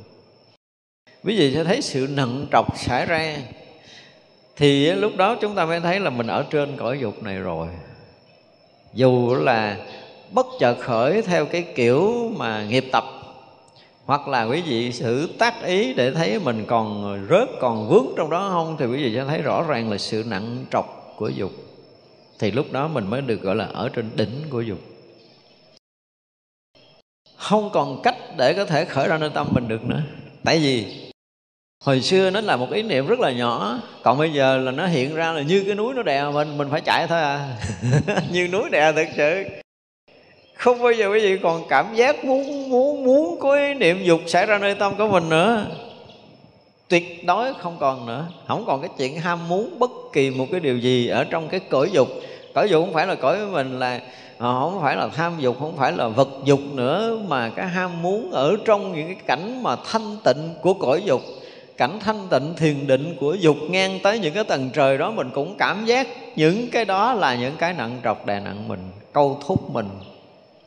Quý vị sẽ thấy sự nặng trọc xảy ra. Thì lúc đó chúng ta mới thấy là mình ở trên cõi dục này rồi. Dù là bất chợt khởi theo cái kiểu mà nghiệp tập hoặc là quý vị sự tác ý để thấy mình còn rớt, còn vướng trong đó không, thì quý vị sẽ thấy rõ ràng là sự nặng trọc của dục. Thì lúc đó mình mới được gọi là ở trên đỉnh của dục. Không còn cách để có thể khởi ra nơi tâm mình được nữa. Tại vì hồi xưa nó là một ý niệm rất là nhỏ, còn bây giờ là nó hiện ra là như cái núi nó đè mình mình phải chạy thôi à. Như núi đè thực sự không bao giờ quý vị còn cảm giác muốn muốn muốn có ý niệm dục xảy ra nơi tâm của mình nữa. Tuyệt đối không còn nữa. Không còn cái chuyện ham muốn bất kỳ một cái điều gì ở trong cái cõi dục. Cõi dục không phải là cõi của mình là ờ, không phải là tham dục, không phải là vật dục nữa, mà cái ham muốn ở trong những cái cảnh mà thanh tịnh của cõi dục, cảnh thanh tịnh thiền định của dục ngang tới những cái tầng trời đó, mình cũng cảm giác những cái đó là những cái nặng trọc đè nặng mình, câu thúc mình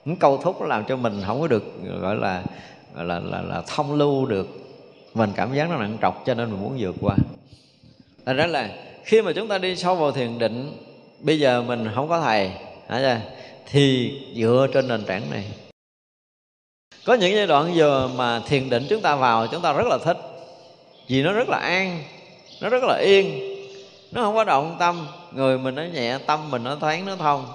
những câu thúc nó làm cho mình không có được gọi là gọi là, là, là thông lưu được. Mình cảm giác nó nặng trọc cho nên mình muốn vượt qua. Thành ra là khi mà chúng ta đi sâu vào thiền định bây giờ mình không có thầy chưa? thì dựa trên nền tảng này. Có những giai đoạn giờ mà thiền định chúng ta vào chúng ta rất là thích. Vì nó rất là an nó rất là yên. Nó không có động tâm người mình nó nhẹ tâm mình nó thoáng nó thông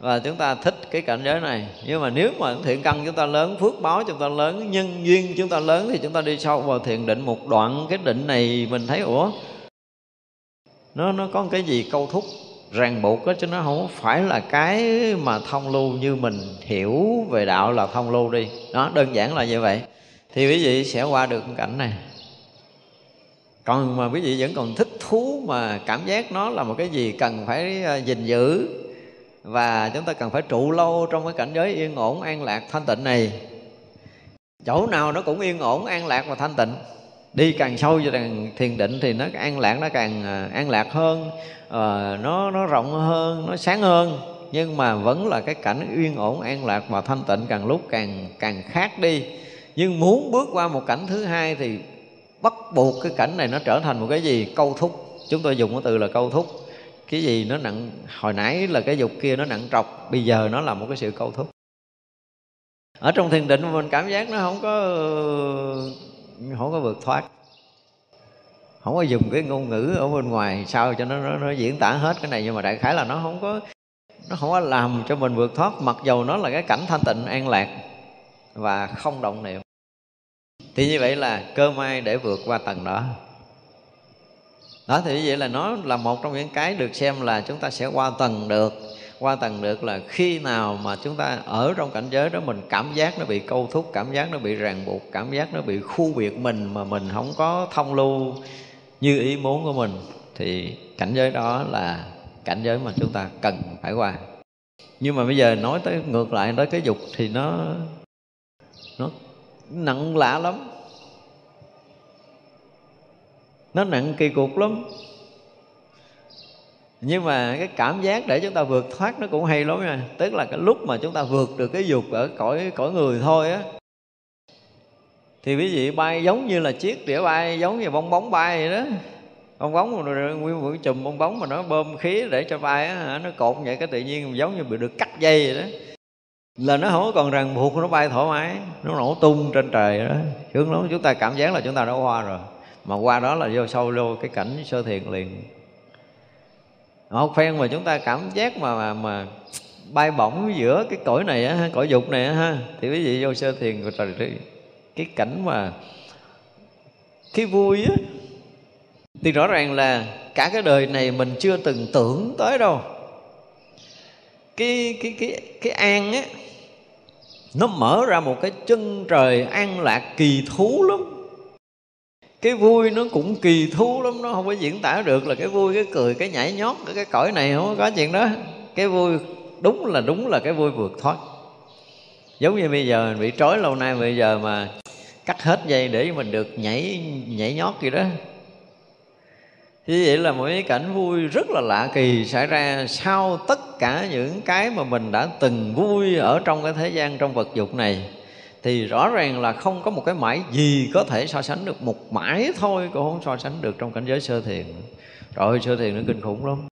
và chúng ta thích cái cảnh giới này. Nhưng mà nếu mà thiện căn chúng ta lớn, phước báo chúng ta lớn, nhân duyên chúng ta lớn thì chúng ta đi sâu vào thiền định một đoạn cái định này mình thấy, ủa, nó nó có cái gì câu thúc ràng buộc đó chứ nó không phải là cái mà thông lưu như mình hiểu về đạo là thông lưu đi. Đó, đơn giản là như vậy. Thì quý vị sẽ qua được cảnh này. Còn mà quý vị vẫn còn thích thú mà cảm giác nó là một cái gì cần phải à, gìn giữ và chúng ta cần phải trụ lâu trong cái cảnh giới yên ổn, an lạc, thanh tịnh này. Chỗ nào nó cũng yên ổn, an lạc và thanh tịnh. Đi càng sâu vào càng thiền định thì nó an lạc, nó càng à, an lạc hơn. Ờ, nó nó rộng hơn, nó sáng hơn. Nhưng mà vẫn là cái cảnh yên ổn, an lạc và thanh tịnh càng lúc càng càng khác đi. Nhưng muốn bước qua một cảnh thứ hai thì bắt buộc cái cảnh này nó trở thành một cái gì? Câu thúc. Chúng tôi dùng cái từ là câu thúc cái gì nó nặng hồi nãy là cái dục kia nó nặng trọc bây giờ nó là một cái sự câu thúc. Ở trong thiền định mình cảm giác nó không có không có vượt thoát. Không có dùng cái ngôn ngữ ở bên ngoài sao cho nó, nó nó diễn tả hết cái này nhưng mà đại khái là nó không có nó không có làm cho mình vượt thoát mặc dầu nó là cái cảnh thanh tịnh an lạc và không động niệm. Thì như vậy là cơ may để vượt qua tầng đó đó, thì như vậy là nó là một trong những cái được xem là chúng ta sẽ qua tầng được. Qua tầng được là khi nào mà chúng ta ở trong cảnh giới đó mình cảm giác nó bị câu thúc, cảm giác nó bị ràng buộc, cảm giác nó bị khu biệt mình mà mình không có thông lưu như ý muốn của mình, thì cảnh giới đó là cảnh giới mà chúng ta cần phải qua. Nhưng mà bây giờ nói tới ngược lại tới cái dục thì nó nó nặng lạ lắm nó nặng kỳ cục lắm. Nhưng mà cái cảm giác để chúng ta vượt thoát nó cũng hay lắm nha. Tức là cái lúc mà chúng ta vượt được cái dục ở cõi cõi người thôi á, thì quý vị bay giống như là chiếc đĩa bay, giống như bong bóng bay vậy đó. Bong bóng nguyên một chùm bong bóng mà nó bơm khí để cho bay á nó cột vậy, cái tự nhiên giống như bị được cắt dây vậy đó. Là nó không còn ràng buộc, nó bay thoải mái, nó nổ tung trên trời đó. Hướng đó chúng ta cảm giác là chúng ta đã qua rồi mà qua đó là vô sâu vô cái cảnh sơ thiền liền. Một phen mà chúng ta cảm giác mà mà, mà bay bổng giữa cái cõi này á cõi dục này á ha thì quý vị vô sơ thiền rồi trời đi cái cảnh mà cái vui á thì rõ ràng là cả cái đời này mình chưa từng tưởng tới đâu. Cái cái cái cái an á nó mở ra một cái chân trời an lạc kỳ thú lắm cái vui nó cũng kỳ thú lắm, nó không có diễn tả được là cái vui, cái cười, cái nhảy nhót cái cõi này, không có chuyện đó. Cái vui, đúng là đúng là cái vui vượt thoát. Giống như bây giờ mình bị trói lâu nay, bây giờ mà cắt hết dây để mình được nhảy nhảy nhót gì đó. Như vậy là một cái cảnh vui rất là lạ kỳ xảy ra sau tất cả những cái mà mình đã từng vui ở trong cái thế gian trong vật dục này thì rõ ràng là không có một cái mãi gì có thể so sánh được, một mãi thôi cũng không so sánh được trong cảnh giới sơ thiền. Rồi sơ thiền nó kinh khủng lắm.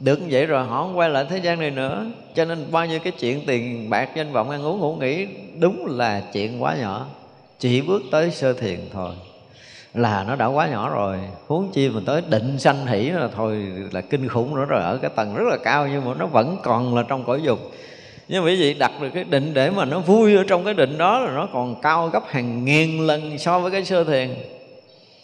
Được như vậy rồi họ không quay lại thế gian này nữa. Cho nên bao nhiêu cái chuyện tiền bạc, danh vọng, ăn uống, ngủ nghỉ, đúng là chuyện quá nhỏ. Chỉ bước tới sơ thiền thôi. Là nó đã quá nhỏ rồi. Huống chi mình tới định sanh hỷ là thôi là kinh khủng nữa rồi. Ở cái tầng rất là cao nhưng mà nó vẫn còn là trong cõi dục nhưng mà quý vị đặt được cái định để mà nó vui ở trong cái định đó là nó còn cao gấp hàng ngàn lần so với cái sơ thiền.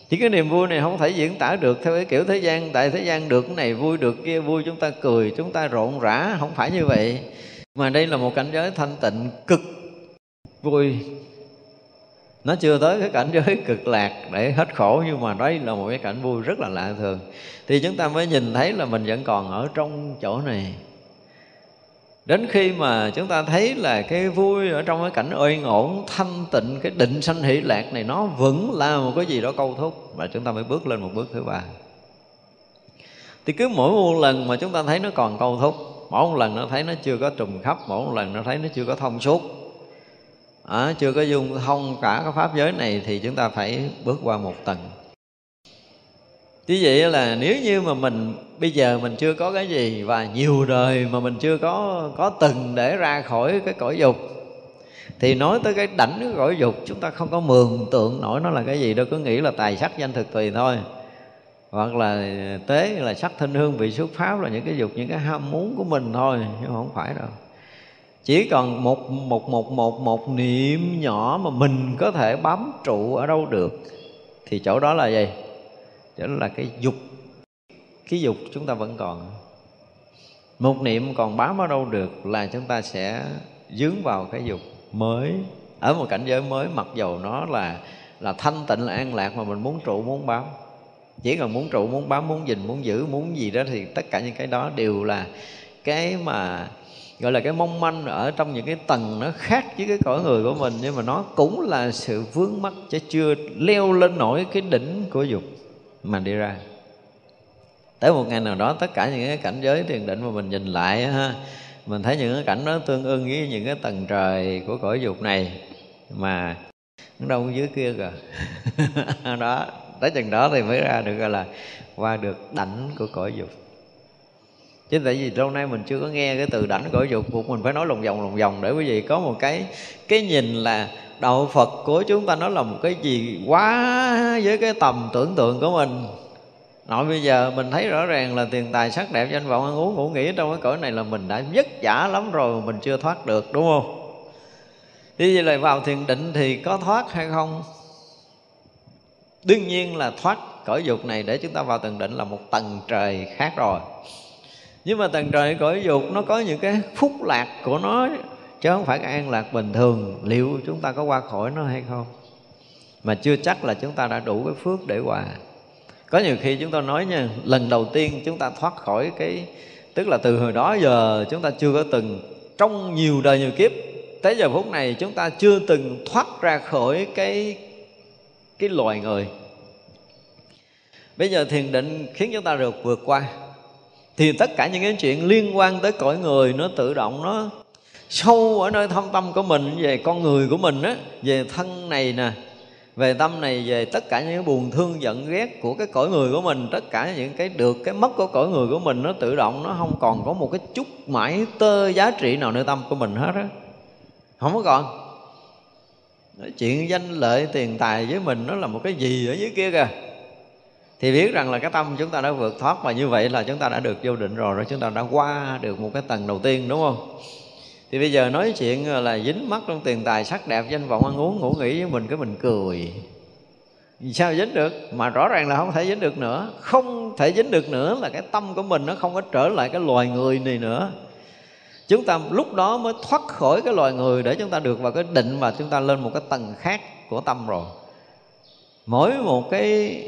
Chỉ cái niềm vui này không thể diễn tả được theo cái kiểu thế gian, tại thế gian được cái này vui, được kia vui, chúng ta cười, chúng ta rộn rã, không phải như vậy. Mà đây là một cảnh giới thanh tịnh cực vui. Nó chưa tới cái cảnh giới cực lạc để hết khổ, nhưng mà đây là một cái cảnh vui rất là lạ thường. Thì chúng ta mới nhìn thấy là mình vẫn còn ở trong chỗ này đến khi mà chúng ta thấy là cái vui ở trong cái cảnh ơi ổn thanh tịnh cái định sanh hỷ lạc này nó vẫn là một cái gì đó câu thúc và chúng ta mới bước lên một bước thứ ba. Thì cứ mỗi một lần mà chúng ta thấy nó còn câu thúc mỗi một lần nó thấy nó chưa có trùng khắp mỗi một lần nó thấy nó chưa có thông suốt à, chưa có dung thông cả cái pháp giới này thì chúng ta phải bước qua một tầng. Như vậy là nếu như mà mình, bây giờ mình chưa có cái gì và nhiều đời mà mình chưa có có từng để ra khỏi cái cõi dục, thì nói tới cái đảnh cái cõi dục chúng ta không có mường tượng nổi nó là cái gì đâu, cứ nghĩ là tài sắc danh thực tùy thôi. Hoặc là tế là sắc thanh hương, vị xuất pháp là những cái dục, những cái ham muốn của mình thôi nhưng không phải đâu. Chỉ còn một một một một một niệm nhỏ mà mình có thể bám trụ ở đâu được, thì chỗ đó là gì? Đó là cái dục. Cái dục chúng ta vẫn còn. Một niệm còn bám ở đâu được là chúng ta sẽ dướng vào cái dục mới. Ở một cảnh giới mới, mặc dầu nó là là thanh tịnh, là an lạc mà mình muốn trụ, muốn bám. Chỉ cần muốn trụ, muốn bám, muốn gìn, muốn giữ, muốn gì đó thì tất cả những cái đó đều là cái mà, gọi là cái mong manh ở trong những cái tầng nó khác với cái cõi người của mình. Nhưng mà nó cũng là sự vướng mắc chứ chưa leo lên nổi cái đỉnh của dục mà đi ra. Tới một ngày nào đó, tất cả những cái cảnh giới thiền định mà mình nhìn lại ha, mình thấy những cái cảnh đó tương ưng với những cái tầng trời của cõi dục này mà nó đâu dưới kia kìa. Đó, tới chừng đó thì mới ra được, gọi là, qua được đảnh của cõi dục. Chứ tại vì lâu nay mình chưa có nghe cái từ đảnh cõi dục buộc mình phải nói lòng vòng lòng vòng để quý vị có một cái cái nhìn là đạo phật của chúng ta nó là một cái gì quá với cái tầm tưởng tượng của mình. Nội bây giờ mình thấy rõ ràng là tiền tài sắc đẹp, danh vọng, ăn uống, ngủ nghỉ trong cái cõi này là mình đã vất vả lắm rồi mình chưa thoát được, đúng không? Như vậy là vào thiền định thì có thoát hay không? Đương nhiên là thoát cõi dục này để chúng ta vào tầng định là một tầng trời khác rồi. Nhưng mà tầng trời cõi dục nó có những cái phúc lạc của nó chứ không phải an lạc bình thường, liệu chúng ta có qua khỏi nó hay không? Mà chưa chắc là chúng ta đã đủ cái phước để hòa. Có nhiều khi chúng ta nói nha, lần đầu tiên chúng ta thoát khỏi cái, tức là từ hồi đó giờ chúng ta chưa có từng trong nhiều đời nhiều kiếp, tới giờ phút này chúng ta chưa từng thoát ra khỏi cái cái loài người. Bây giờ thiền định khiến chúng ta được vượt qua. Thì tất cả những cái chuyện liên quan tới cõi người nó tự động nó sâu ở nơi thâm tâm của mình, về con người của mình á, về thân này nè, về tâm này, về tất cả những cái buồn thương giận ghét của cái cõi người của mình, tất cả những cái được cái mất của cõi người của mình, nó tự động, nó không còn có một cái chút mãi tơ giá trị nào nơi tâm của mình hết á. Không có còn. Nói chuyện danh lợi tiền tài với mình nó là một cái gì ở dưới kia kìa. Thì biết rằng là cái tâm chúng ta đã vượt thoát và như vậy là chúng ta đã được vô định rồi rồi chúng ta đã qua được một cái tầng đầu tiên, đúng không? Thì bây giờ nói chuyện ờ, là dính mắt trong tiền tài sắc đẹp, danh vọng ăn uống, ngủ nghỉ với mình, cái mình cười. Sao dính được? Mà rõ ràng là không thể dính được nữa. Không thể dính được nữa là cái tâm của mình nó không có trở lại cái loài người này nữa. Chúng ta lúc đó mới thoát khỏi cái loài người để chúng ta được vào cái định mà chúng ta lên một cái tầng khác của tâm rồi. Mỗi một cái,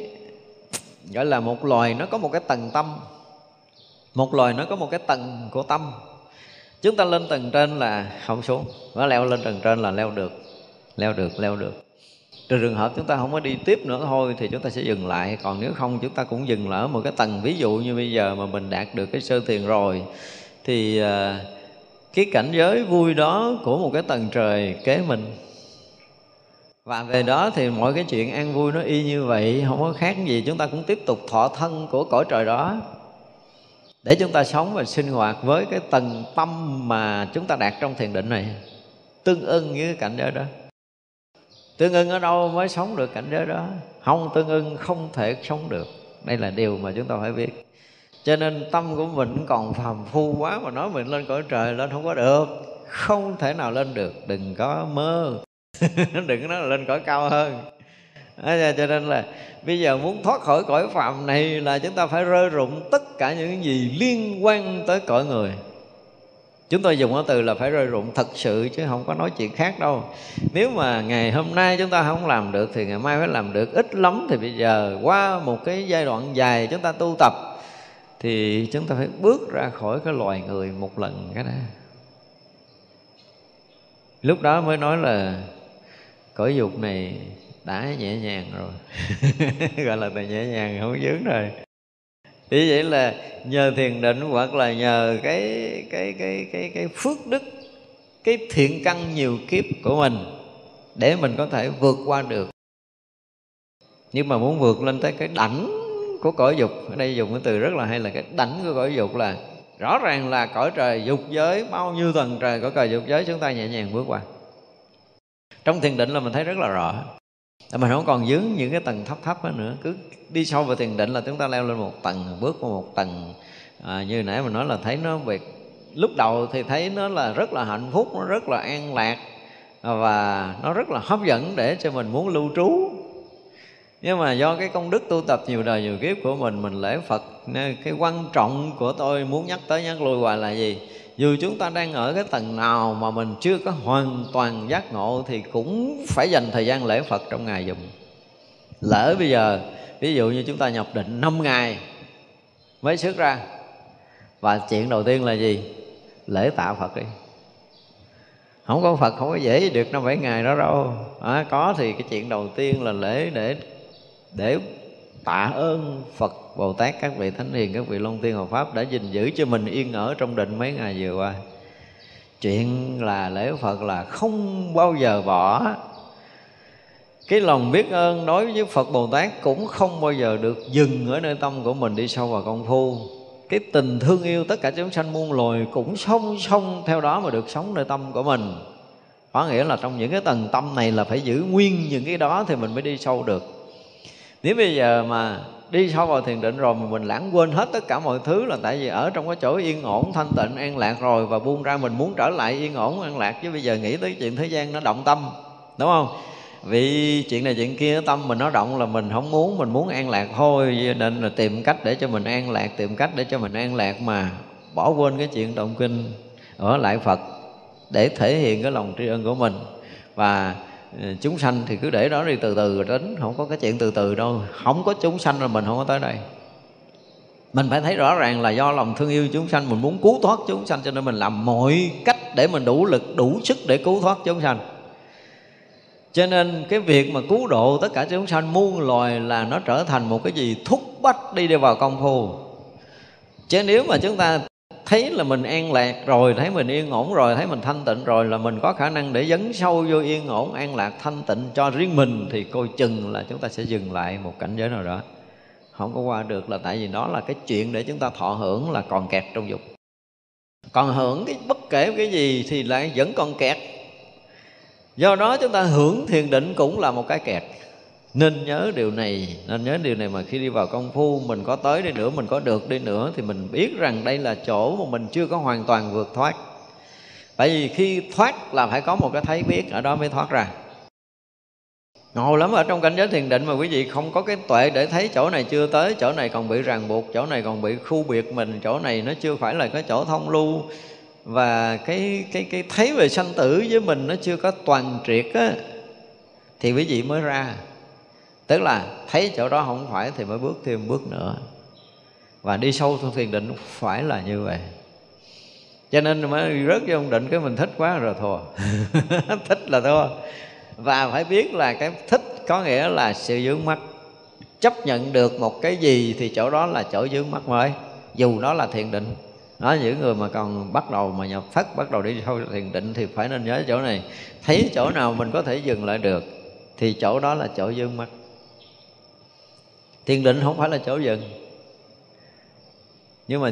gọi là một loài nó có một cái tầng tâm. Một loài nó có một cái tầng của tâm chúng ta lên tầng trên là không xuống. Và leo lên tầng trên là leo được leo được leo được. Trừ trường hợp chúng ta không có đi tiếp nữa thôi thì chúng ta sẽ dừng lại. Còn nếu không, chúng ta cũng dừng lại ở một cái tầng. Ví dụ như bây giờ mà mình đạt được cái sơ thiền rồi, thì à, cái cảnh giới vui đó của một cái tầng trời kế mình. Và về đó thì mọi cái chuyện an vui nó y như vậy, không có khác gì. Chúng ta cũng tiếp tục thọ thân của cõi trời đó để chúng ta sống và sinh hoạt với cái tầng tâm mà chúng ta đạt trong thiền định này, tương ưng với cái cảnh giới đó. Tương ưng ở đâu mới sống được cảnh giới đó? Không tương ưng, không thể sống được. Đây là điều mà chúng ta phải biết. Cho nên tâm của mình còn phàm phu quá mà nói mình lên cõi trời lên không có được. Không thể nào lên được. Đừng có mơ. Đừng có nói là lên cõi cao hơn. Cho nên là bây giờ muốn thoát khỏi cõi phạm này là chúng ta phải rơi rụng tất cả những gì liên quan tới cõi người. Chúng tôi dùng cái từ là phải rơi rụng thật sự chứ không có nói chuyện khác đâu. Nếu mà ngày hôm nay chúng ta không làm được thì ngày mai phải làm được ít lắm. Thì bây giờ qua một cái giai đoạn dài chúng ta tu tập thì chúng ta phải bước ra khỏi cái loài người một lần cái đó lúc đó mới nói là cõi dục này đã nhẹ nhàng rồi. Gọi là từ nhẹ nhàng không dướng rồi. Thì vậy là nhờ thiền định hoặc là nhờ cái cái cái cái cái phước đức, cái thiện căn nhiều kiếp của mình để mình có thể vượt qua được. Nhưng mà muốn vượt lên tới cái đảnh của cõi dục, ở đây dùng cái từ rất là hay là cái đảnh của cõi dục là rõ ràng là cõi trời dục giới, bao nhiêu tầng trời cõi trời dục giới chúng ta nhẹ nhàng bước qua. Trong thiền định là mình thấy rất là rõ mình không còn dướng những cái tầng thấp thấp nữa. Cứ đi sâu vào thiền định là chúng ta leo lên một tầng bước qua một tầng. À, như nãy mình nói là thấy nó việc lúc đầu thì thấy nó là rất là hạnh phúc nó rất là an lạc và nó rất là hấp dẫn để cho mình muốn lưu trú. Nhưng mà do cái công đức tu tập nhiều đời nhiều kiếp của mình mình lễ phật nên cái quan trọng của tôi muốn nhắc tới nhắc lui hoài là gì? Dù chúng ta đang ở cái tầng nào mà mình chưa có hoàn toàn giác ngộ thì cũng phải dành thời gian lễ phật trong ngày dùng. Lỡ bây giờ ví dụ như chúng ta nhập định 5 ngày mới xuất ra và chuyện đầu tiên là gì? Lễ tạ phật đi. Không có phật không có dễ được năm bảy ngày đó đâu. À, có thì cái chuyện đầu tiên là lễ để để tạ ơn phật, bồ tát, các vị thánh hiền, các vị long tiên hộ pháp đã gìn giữ cho mình yên ở trong định mấy ngày vừa qua. Chuyện là lễ phật là không bao giờ bỏ. Cái lòng biết ơn đối với Phật Bồ Tát cũng không bao giờ được dừng ở nơi tâm của mình đi sâu vào công phu. Cái tình thương yêu tất cả chúng sanh muôn loài cũng song song theo đó mà được sống nơi tâm của mình. Có nghĩa là trong những cái tầng tâm này là phải giữ nguyên những cái đó thì mình mới đi sâu được nếu bây giờ mà đi sâu vào thiền định rồi mà mình lãng quên hết tất cả mọi thứ là tại vì ở trong cái chỗ yên ổn, thanh tịnh, an lạc rồi và buông ra mình muốn trở lại yên ổn, an lạc. Chứ bây giờ nghĩ tới chuyện thế gian nó động tâm, đúng không? Vì chuyện này chuyện kia, tâm mình nó động là mình không muốn, mình muốn an lạc thôi. Nên là tìm cách để cho mình an lạc, tìm cách để cho mình an lạc mà bỏ quên cái chuyện động kinh ở lại phật để thể hiện cái lòng tri ân của mình. Và Ờ, chúng sanh thì cứ để đó đi từ từ đến, không có cái chuyện từ từ đâu. Không có chúng sanh là mình không có tới đây. Mình phải thấy rõ ràng là do lòng thương yêu chúng sanh, mình muốn cứu thoát chúng sanh, cho nên mình làm mọi cách để mình đủ lực, đủ sức để cứu thoát chúng sanh. Cho nên cái việc mà cứu độ tất cả chúng sanh muôn loài là nó trở thành một cái gì thúc bách đi đi vào công phu. Chứ nếu mà chúng ta thấy là mình an lạc rồi, thấy mình yên ổn rồi, thấy mình thanh tịnh rồi là mình có khả năng để dấn sâu vô yên ổn, an lạc, thanh tịnh cho riêng mình thì coi chừng là chúng ta sẽ dừng lại một cảnh giới nào đó. Không có qua được là tại vì đó là cái chuyện để chúng ta thọ hưởng là còn kẹt trong dục. Còn hưởng cái bất kể cái gì thì lại vẫn còn kẹt. Do đó chúng ta hưởng thiền định cũng là một cái kẹt nên nhớ điều này, nên nhớ điều này mà khi đi vào công phu, mình có tới đi nữa, mình có được đi nữa, thì mình biết rằng đây là chỗ mà mình chưa có hoàn toàn vượt thoát. Tại vì khi thoát là phải có một cái thấy biết, ở đó mới thoát ra. Ngộ lắm, ở trong cảnh giới thiền định mà quý vị không có cái tuệ để thấy chỗ này chưa tới, chỗ này còn bị ràng buộc, chỗ này còn bị khu biệt mình, chỗ này nó chưa phải là cái chỗ thông lưu. Và cái cái cái thấy về sanh tử với mình nó chưa có toàn triệt á, thì quý vị mới ra tức là thấy chỗ đó không phải thì mới bước thêm bước nữa. Và đi sâu trong thiền định phải là như vậy. Cho nên mới rớt vô định cái mình thích quá rồi thua. Thích là thua. Và phải biết là cái thích có nghĩa là sự dướng mắt. Chấp nhận được một cái gì thì chỗ đó là chỗ dướng mắt mới. Dù đó là thiền định. Đó những người mà còn bắt đầu mà nhập thất bắt đầu đi sâu thiền định thì phải nên nhớ chỗ này. Thấy chỗ nào mình có thể dừng lại được thì chỗ đó là chỗ dương mắt thiền định không phải là chỗ dừng. Nhưng mà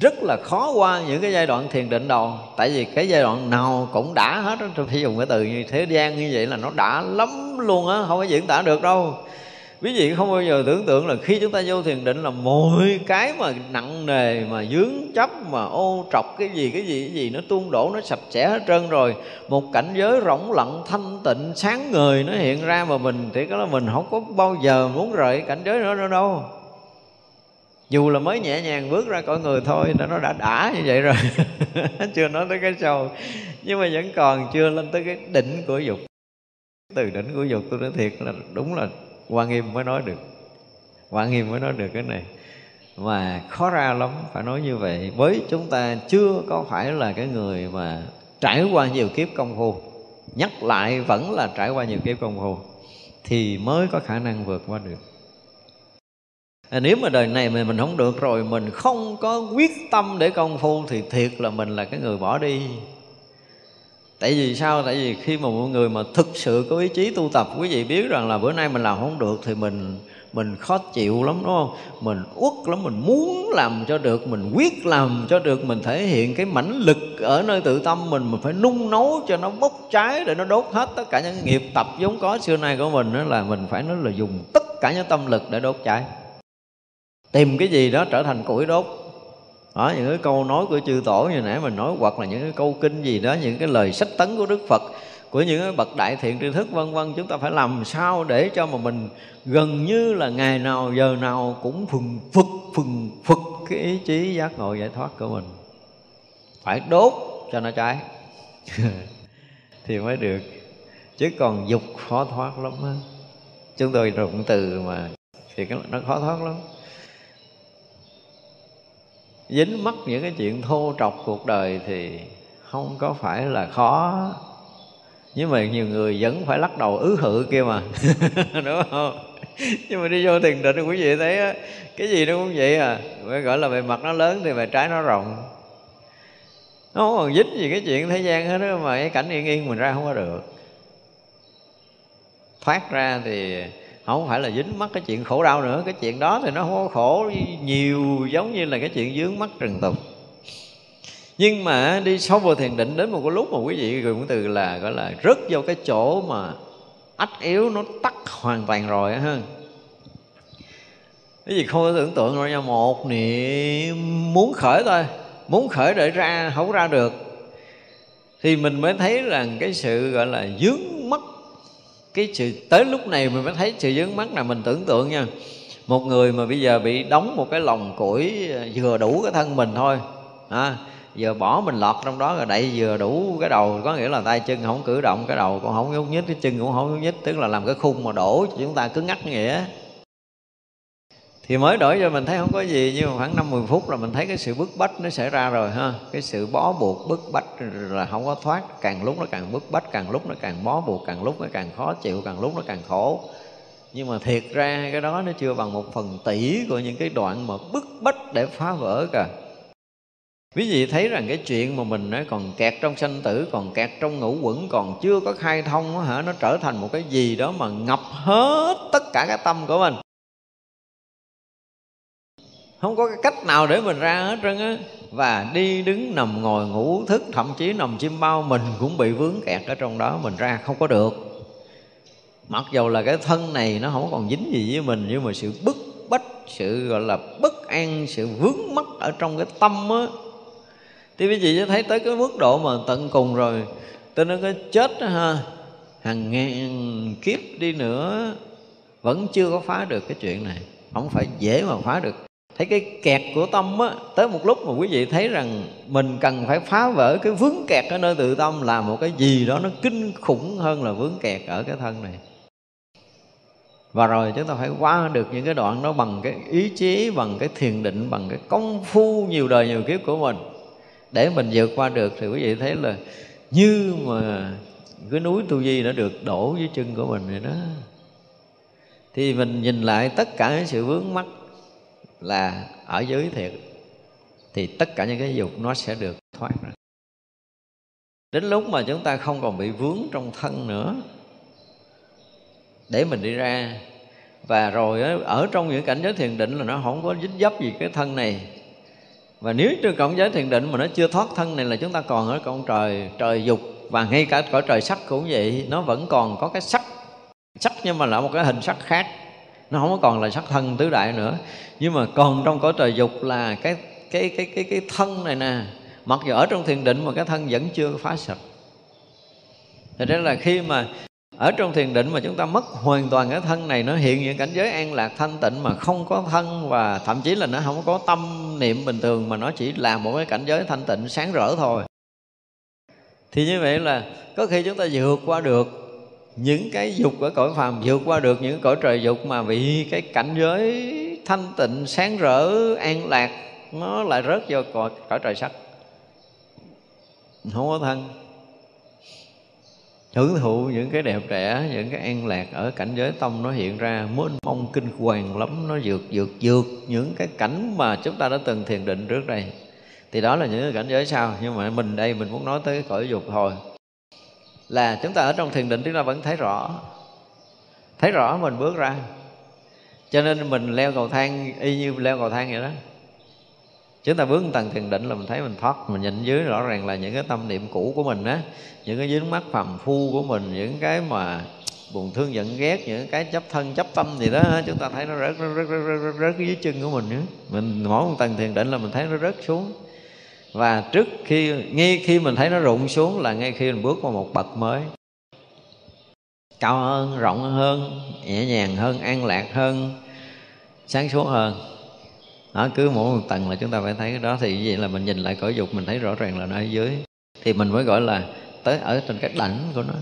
rất là khó qua những cái giai đoạn thiền định đầu. Tại vì cái giai đoạn nào cũng đã hết tôi phải dùng cái từ như thế gian như vậy là nó đã lắm luôn á. Không có diễn tả được đâu quý vị không bao giờ tưởng tượng là khi chúng ta vô thiền định là mọi cái mà nặng nề mà dướng chấp mà ô trọc cái gì cái gì cái gì nó tuôn đổ nó sạch sẽ hết trơn rồi. Một cảnh giới rỗng lặng thanh tịnh sáng ngời nó hiện ra mà mình thì có là mình không có bao giờ muốn rời cảnh giới nữa, nữa đâu. Dù là mới nhẹ nhàng bước ra cõi người thôi nó đã đã như vậy rồi. Chưa nói tới cái sâu. Nhưng mà vẫn còn chưa lên tới cái đỉnh của dục. Từ đỉnh của dục tôi nói thiệt là đúng là quan nghiêm mới nói được. Quan nghiêm mới nói được cái này. Mà khó ra lắm phải nói như vậy. Với chúng ta chưa có phải là cái người mà trải qua nhiều kiếp công phu nhắc lại vẫn là trải qua nhiều kiếp công phu thì mới có khả năng vượt qua được. À, nếu mà đời này mà mình không được rồi mình không có quyết tâm để công phu thì thiệt là mình là cái người bỏ đi tại vì sao? Tại vì khi mà mọi người mà thực sự có ý chí tu tập, quý vị biết rằng là bữa nay mình làm không được thì mình mình khó chịu lắm, đúng không? Mình uất lắm, mình muốn làm cho được, mình quyết làm cho được, mình thể hiện cái mãnh lực ở nơi tự tâm mình mình phải nung nấu cho nó bốc cháy để nó đốt hết tất cả những nghiệp tập vốn có xưa nay của mình đó là mình phải nói là dùng tất cả những tâm lực để đốt cháy. Tìm cái gì đó trở thành củi đốt đó, những cái câu nói của chư tổ như nãy mình nói, hoặc là những cái câu kinh gì đó, những cái lời sách tấn của đức phật, của những bậc đại thiện tri thức, vân vân, chúng ta phải làm sao để cho mà mình gần như là ngày nào giờ nào cũng phừng phực phừng phực cái ý chí giác ngộ giải thoát của mình. Phải đốt cho nó cháy. Thì mới được. Chứ còn dục khó thoát lắm á. Chúng tôi dùng từ mà, thì nó khó thoát lắm dính mắc những cái chuyện thô trọc cuộc đời thì không có phải là khó. Nhưng mà nhiều người vẫn phải lắc đầu ứ hự kia mà. Đúng không? Nhưng mà đi vô thiền định quý vị thấy á, cái gì nó cũng vậy à. Phải gọi là bề mặt nó lớn thì bề trái nó rộng. Nó không còn dính gì cái chuyện thế gian hết đó mà cái cảnh yên yên mình ra không có được. Thoát ra thì không phải là dính mắc cái chuyện khổ đau nữa, cái chuyện đó thì nó không có khổ, nhiều giống như là cái chuyện dướng mắt trần tục. Nhưng mà đi sâu vào thiền định đến một cái lúc mà quý vị dùng từ là, gọi là, rớt vô cái chỗ mà ách yếu nó tắt hoàn toàn rồi ha. Cái gì không có tưởng tượng rồi nha, một niệm, muốn khởi thôi, muốn khởi để ra, không ra được. Thì mình mới thấy rằng cái sự, gọi là, dướng cái sự tới lúc này mình mới thấy sự dướng mắt là mình tưởng tượng nha. Một người mà bây giờ bị đóng một cái lồng củi ờ, vừa đủ cái thân mình thôi à, giờ bỏ mình lọt trong đó rồi đậy vừa đủ cái đầu có nghĩa là tay chân không cử động cái đầu cũng không nhúc nhích cái chân cũng không nhúc nhích tức là làm cái khung mà đổ cho chúng ta cứ ngắt nghĩa thì mới đổi cho mình thấy không có gì, nhưng mà khoảng năm mười phút là mình thấy cái sự bức bách nó xảy ra rồi ha. Cái sự bó buộc, bức bách là không có thoát. Càng lúc nó càng bức bách, càng lúc nó càng bó buộc, càng lúc nó càng khó chịu, càng lúc nó càng khổ. Nhưng mà thiệt ra cái đó nó chưa bằng một phần tỷ của những cái đoạn mà bức bách để phá vỡ cả. Quý vị thấy rằng cái chuyện mà mình còn kẹt trong sanh tử, còn kẹt trong ngũ quẩn, còn chưa có khai thông hả, nó trở thành một cái gì đó mà ngập hết tất cả cái tâm của mình không có cái cách nào để mình ra hết trơn á. Và đi đứng nằm ngồi ngủ thức thậm chí nằm chim bao mình cũng bị vướng kẹt ở trong đó mình ra không có được. Mặc dầu là cái thân này nó không còn dính gì với mình nhưng mà sự bức bách sự gọi là bất an sự vướng mắc ở trong cái tâm á. Thì quý vị thấy tới cái mức độ mà tận cùng rồi tôi nói cái chết đó, ha. Hàng ngàn kiếp đi nữa vẫn chưa có phá được cái chuyện này. Không phải dễ mà phá được thấy cái kẹt của tâm á, tới một lúc mà quý vị thấy rằng mình cần phải phá vỡ cái vướng kẹt ở nơi tự tâm là một cái gì đó nó kinh khủng hơn là vướng kẹt ở cái thân này. Và rồi chúng ta phải qua được những cái đoạn đó bằng cái ý chí, bằng cái thiền định, bằng cái công phu nhiều đời nhiều kiếp của mình. Để mình vượt qua được thì quý vị thấy là như mà cái núi tu di đã được đổ dưới chân của mình rồi đó. Thì mình nhìn lại tất cả cái sự vướng mắc là ở dưới thiệt thì tất cả những cái dục nó sẽ được thoát ra. Đến lúc mà chúng ta không còn bị vướng trong thân nữa, để mình đi ra. Và rồi ở trong những cảnh giới thiền định là nó không có dính dấp gì cái thân này. Và nếu trong cộng giới thiền định mà nó chưa thoát thân này là chúng ta còn ở con trời trời dục. Và ngay cả cõi trời sắc cũng vậy, nó vẫn còn có cái sắc. Sắc nhưng mà là một cái hình sắc khác nó không còn là sắc thân tứ đại nữa. Nhưng mà còn trong cõi trời dục là cái cái cái cái cái thân này nè, mặc dù ở trong thiền định mà cái thân vẫn chưa phá sạch. Thật ra là khi mà ở trong thiền định mà chúng ta mất hoàn toàn cái thân này, nó hiện những cảnh giới an lạc thanh tịnh mà không có thân và thậm chí là nó không có tâm niệm bình thường mà nó chỉ là một cái cảnh giới thanh tịnh sáng rỡ thôi. Thì như vậy là có khi chúng ta vượt qua được những cái dục ở cõi phàm vượt qua được những cõi trời dục mà bị cái cảnh giới thanh tịnh sáng rỡ an lạc nó lại rớt vô cõi, cõi trời sắc. Không có thân. Hưởng thụ những cái đẹp đẽ những cái an lạc ở cảnh giới tâm nó hiện ra mênh mông kinh hoàng lắm nó vượt vượt vượt những cái cảnh mà chúng ta đã từng thiền định trước đây. Thì đó là những cái cảnh giới sau nhưng mà mình đây mình muốn nói tới cái cõi dục thôi là chúng ta ở trong thiền định chúng ta vẫn thấy rõ thấy rõ mình bước ra. Cho nên mình leo cầu thang y như leo cầu thang vậy đó. Chúng ta bước một tầng thiền định là mình thấy mình thoát mình nhìn dưới rõ ràng là những cái tâm niệm cũ của mình á những cái dính mắt phàm phu của mình những cái mà buồn thương giận ghét những cái chấp thân chấp tâm gì đó chúng ta thấy nó rớt rớt rớt rớt, rớt, rớt dưới chân của mình nữa mình mỗi một tầng thiền định là mình thấy nó rớt xuống và trước khi, ngay khi mình thấy nó rụng xuống là ngay khi mình bước qua một bậc mới. Cao hơn, rộng hơn, nhẹ nhàng hơn, an lạc hơn, sáng suốt hơn. Đó, cứ mỗi một tầng là chúng ta phải thấy cái đó. Thì vậy là mình nhìn lại cõi dục mình thấy rõ ràng là nó ở dưới. Thì mình mới gọi là tới ở trên cái đảnh của nó.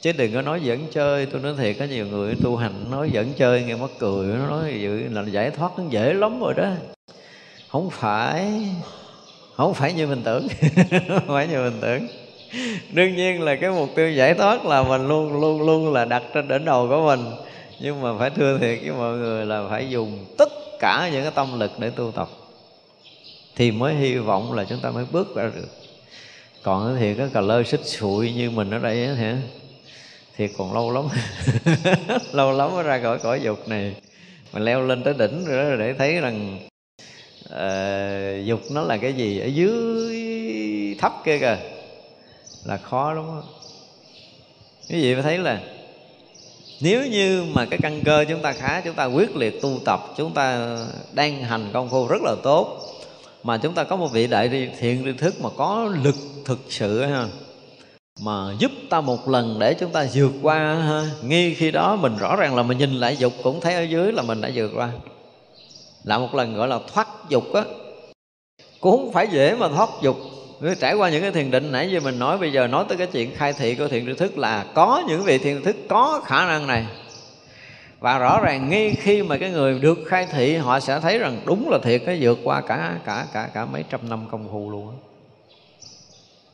Chứ đừng có nói dẫn chơi, tôi nói thiệt, có nhiều người tu hành nói dẫn chơi, nghe mắc cười, nó nói vậy là giải thoát nó dễ lắm rồi đó. Không phải không phải như mình tưởng. Không phải như mình tưởng. Đương nhiên là cái mục tiêu giải thoát là mình luôn luôn luôn là đặt trên đỉnh đầu của mình. Nhưng mà phải thưa thiệt với mọi người là phải dùng tất cả những cái tâm lực để tu tập. Thì mới hy vọng là chúng ta mới bước ra được. Còn thì cái cà lơ xích sụi như mình ở đây thì thì còn lâu lắm. Lâu lắm mới ra khỏi cõi dục này. Mà leo lên tới đỉnh rồi đó, để thấy rằng uh, dục nó là cái gì ở dưới thấp kia kìa là khó lắm đó. quý vị phải thấy là nếu như mà cái căn cơ chúng ta khá chúng ta quyết liệt tu tập chúng ta đang hành công phu rất là tốt mà chúng ta có một vị đại thiện tri thức mà có lực thực sự ha mà giúp ta một lần để chúng ta vượt qua ha. nghi khi đó mình rõ ràng là mình nhìn lại dục cũng thấy ở dưới là mình đã vượt qua là một lần gọi là thoát dục á. Cũng không phải dễ mà thoát dục. Nếu trải qua những cái thiền định nãy giờ mình nói bây giờ nói tới cái chuyện khai thị của thiền tri thức là có những vị thiền tri thức có khả năng này. Và rõ ràng ngay khi mà cái người được khai thị họ sẽ thấy rằng đúng là thiệt cái vượt qua cả cả cả cả mấy trăm năm công phu luôn á,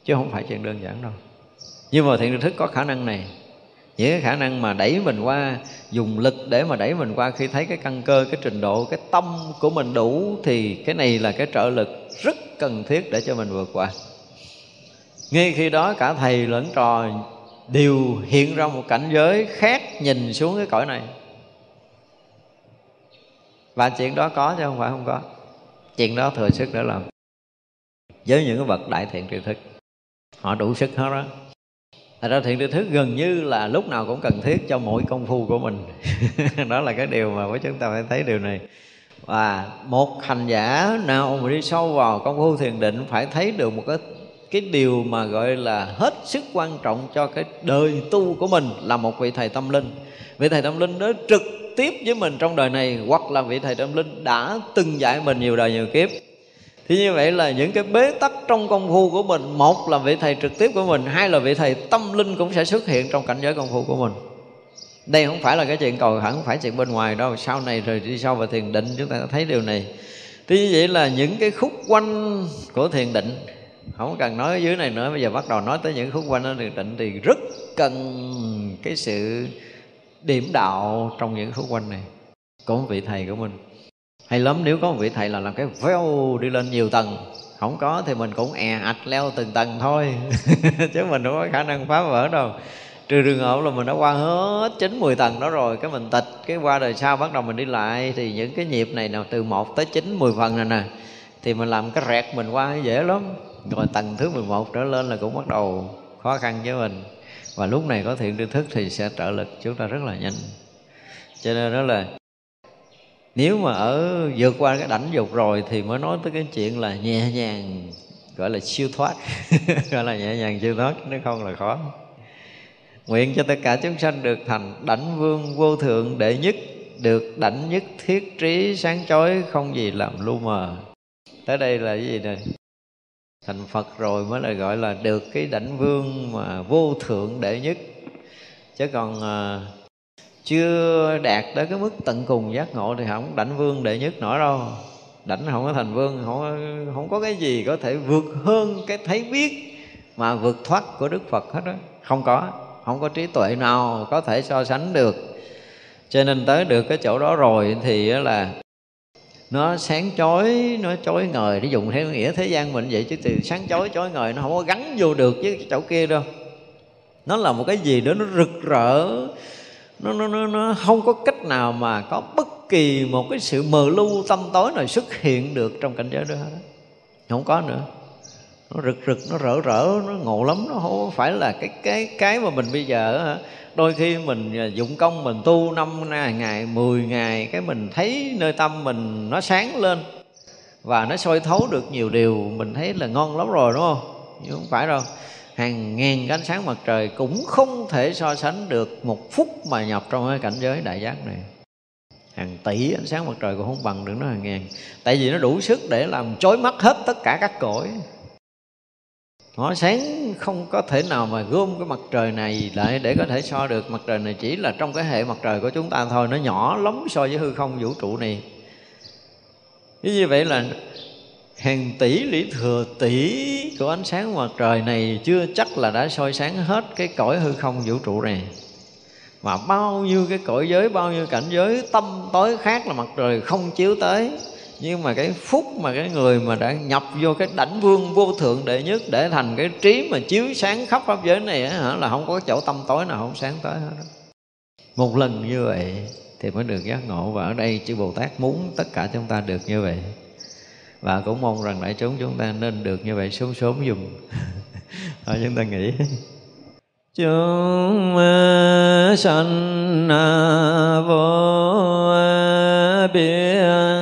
chứ không phải chuyện đơn giản đâu. Nhưng mà thiện tri thức có khả năng này những cái khả năng mà đẩy mình qua, dùng lực để mà đẩy mình qua. Khi thấy cái căn cơ, cái trình độ, cái tâm của mình đủ thì cái này là cái trợ lực rất cần thiết để cho mình vượt qua. Ngay khi đó cả thầy lẫn trò đều hiện ra một cảnh giới khác nhìn xuống cái cõi này. Và chuyện đó có chứ không phải không có. Chuyện đó thừa sức để làm. Với những cái vật đại thiện tri thức, họ đủ sức hết đó. Thật ra thiện tri thức gần như là lúc nào cũng cần thiết cho mỗi công phu của mình. Đó là cái điều mà với chúng ta phải thấy điều này. Và một hành giả nào mà đi sâu vào công phu thiền định Phải thấy được một cái cái điều mà gọi là hết sức quan trọng cho cái đời tu của mình là một vị thầy tâm linh. Vị thầy tâm linh đó trực tiếp với mình trong đời này, hoặc là vị thầy tâm linh đã từng dạy mình nhiều đời nhiều kiếp thì như vậy là những cái bế tắc trong công phu của mình, một là vị thầy trực tiếp của mình, hai là vị thầy tâm linh cũng sẽ xuất hiện trong cảnh giới công phu của mình. Đây không phải là cái chuyện cầu hẳn, không phải chuyện bên ngoài đâu, sau này rồi đi sâu vào thiền định chúng ta thấy điều này. Thì như vậy là những cái khúc quanh của thiền định, không cần nói ở dưới này nữa, bây giờ bắt đầu nói tới những khúc quanh ở thiền định thì rất cần cái sự điểm đạo trong những khúc quanh này. Của vị thầy của mình hay lắm, nếu có một vị thầy là làm cái veo đi lên nhiều tầng, không có thì mình cũng è ạch leo từng tầng thôi. Chứ mình không có khả năng phá vỡ đâu. Trừ trường hợp là mình đã qua hết chín, mười tầng đó rồi, cái mình tịch, cái qua đời sau bắt đầu mình đi lại, thì những cái nhịp này nào từ một tới chín, mười phần này nè, thì mình làm cái rẹt mình qua dễ lắm. Rồi tầng thứ 11 trở lên là cũng bắt đầu khó khăn với mình. Và lúc này có thiện tri thức thì sẽ trợ lực chúng ta rất là nhanh. Cho nên đó là nếu mà ở vượt qua cái đảnh dục rồi thì mới nói tới cái chuyện là nhẹ nhàng, gọi là siêu thoát. Gọi là nhẹ nhàng siêu thoát nếu không là khó. Nguyện cho tất cả chúng sanh được thành đảnh vương vô thượng đệ nhất, được đảnh nhất thiết trí sáng chói, không gì làm lu mờ. Tới đây là cái gì này thành phật rồi mới là gọi là được cái đảnh vương mà vô thượng đệ nhất. Chứ còn à, chưa đạt tới cái mức tận cùng giác ngộ thì không đảnh vương đệ nhất nổi đâu. Đảnh không có thành vương, không không có cái gì có thể vượt hơn cái thấy biết mà vượt thoát của đức phật hết đó không có không có trí tuệ nào có thể so sánh được. Cho nên tới được cái chỗ đó rồi thì là nó sáng chói, nó chói ngời. Để dùng theo nghĩa thế gian mình vậy chứ từ sáng chói chói ngời nó không có gắn vô được với cái chỗ kia đâu. Nó là một cái gì đó nó rực rỡ nó, nó, nó, nó không có cách nào mà có bất kỳ một cái sự mờ lưu tâm tối nào xuất hiện được trong cảnh giới đó hết không có nữa. Nó rực rực nó rỡ rỡ nó ngộ lắm nó không phải là cái cái cái mà mình bây giờ đôi khi mình à, dụng công mình tu năm ngày mười ngày cái mình thấy nơi tâm mình nó sáng lên và nó soi thấu được nhiều điều mình thấy là ngon lắm rồi đúng không? Nhưng không phải đâu hàng ngàn cái ánh sáng mặt trời cũng không thể so sánh được một phút mà nhập trong cái cảnh giới đại giác này. Hàng tỷ ánh sáng mặt trời cũng không bằng được nó hàng ngàn tại vì nó đủ sức để làm chói mắt hết tất cả các cõi. Nó sáng không có thể nào mà gom cái mặt trời này lại để có thể so được. Mặt trời này chỉ là trong cái hệ mặt trời của chúng ta thôi, nó nhỏ lắm so với hư không vũ trụ này. Như vậy là hàng tỷ lý thừa tỷ của ánh sáng mặt trời này chưa chắc là đã soi sáng hết cái cõi hư không vũ trụ này. Mà bao nhiêu cái cõi giới, bao nhiêu cảnh giới, tâm tối khác là mặt trời không chiếu tới. Nhưng mà cái phúc mà cái người mà đã nhập vô cái đảnh vương vô thượng đệ nhất để thành cái trí mà chiếu sáng khắp pháp giới này hả, là không có chỗ tâm tối nào không sáng tới hết một lần như vậy thì mới được giác ngộ. Và ở đây chư Bồ Tát muốn tất cả chúng ta được như vậy và cũng mong rằng đại chúng chúng ta nên được như vậy sớm sớm dùng thôi chúng ta nghĩ chúng sanh vô biên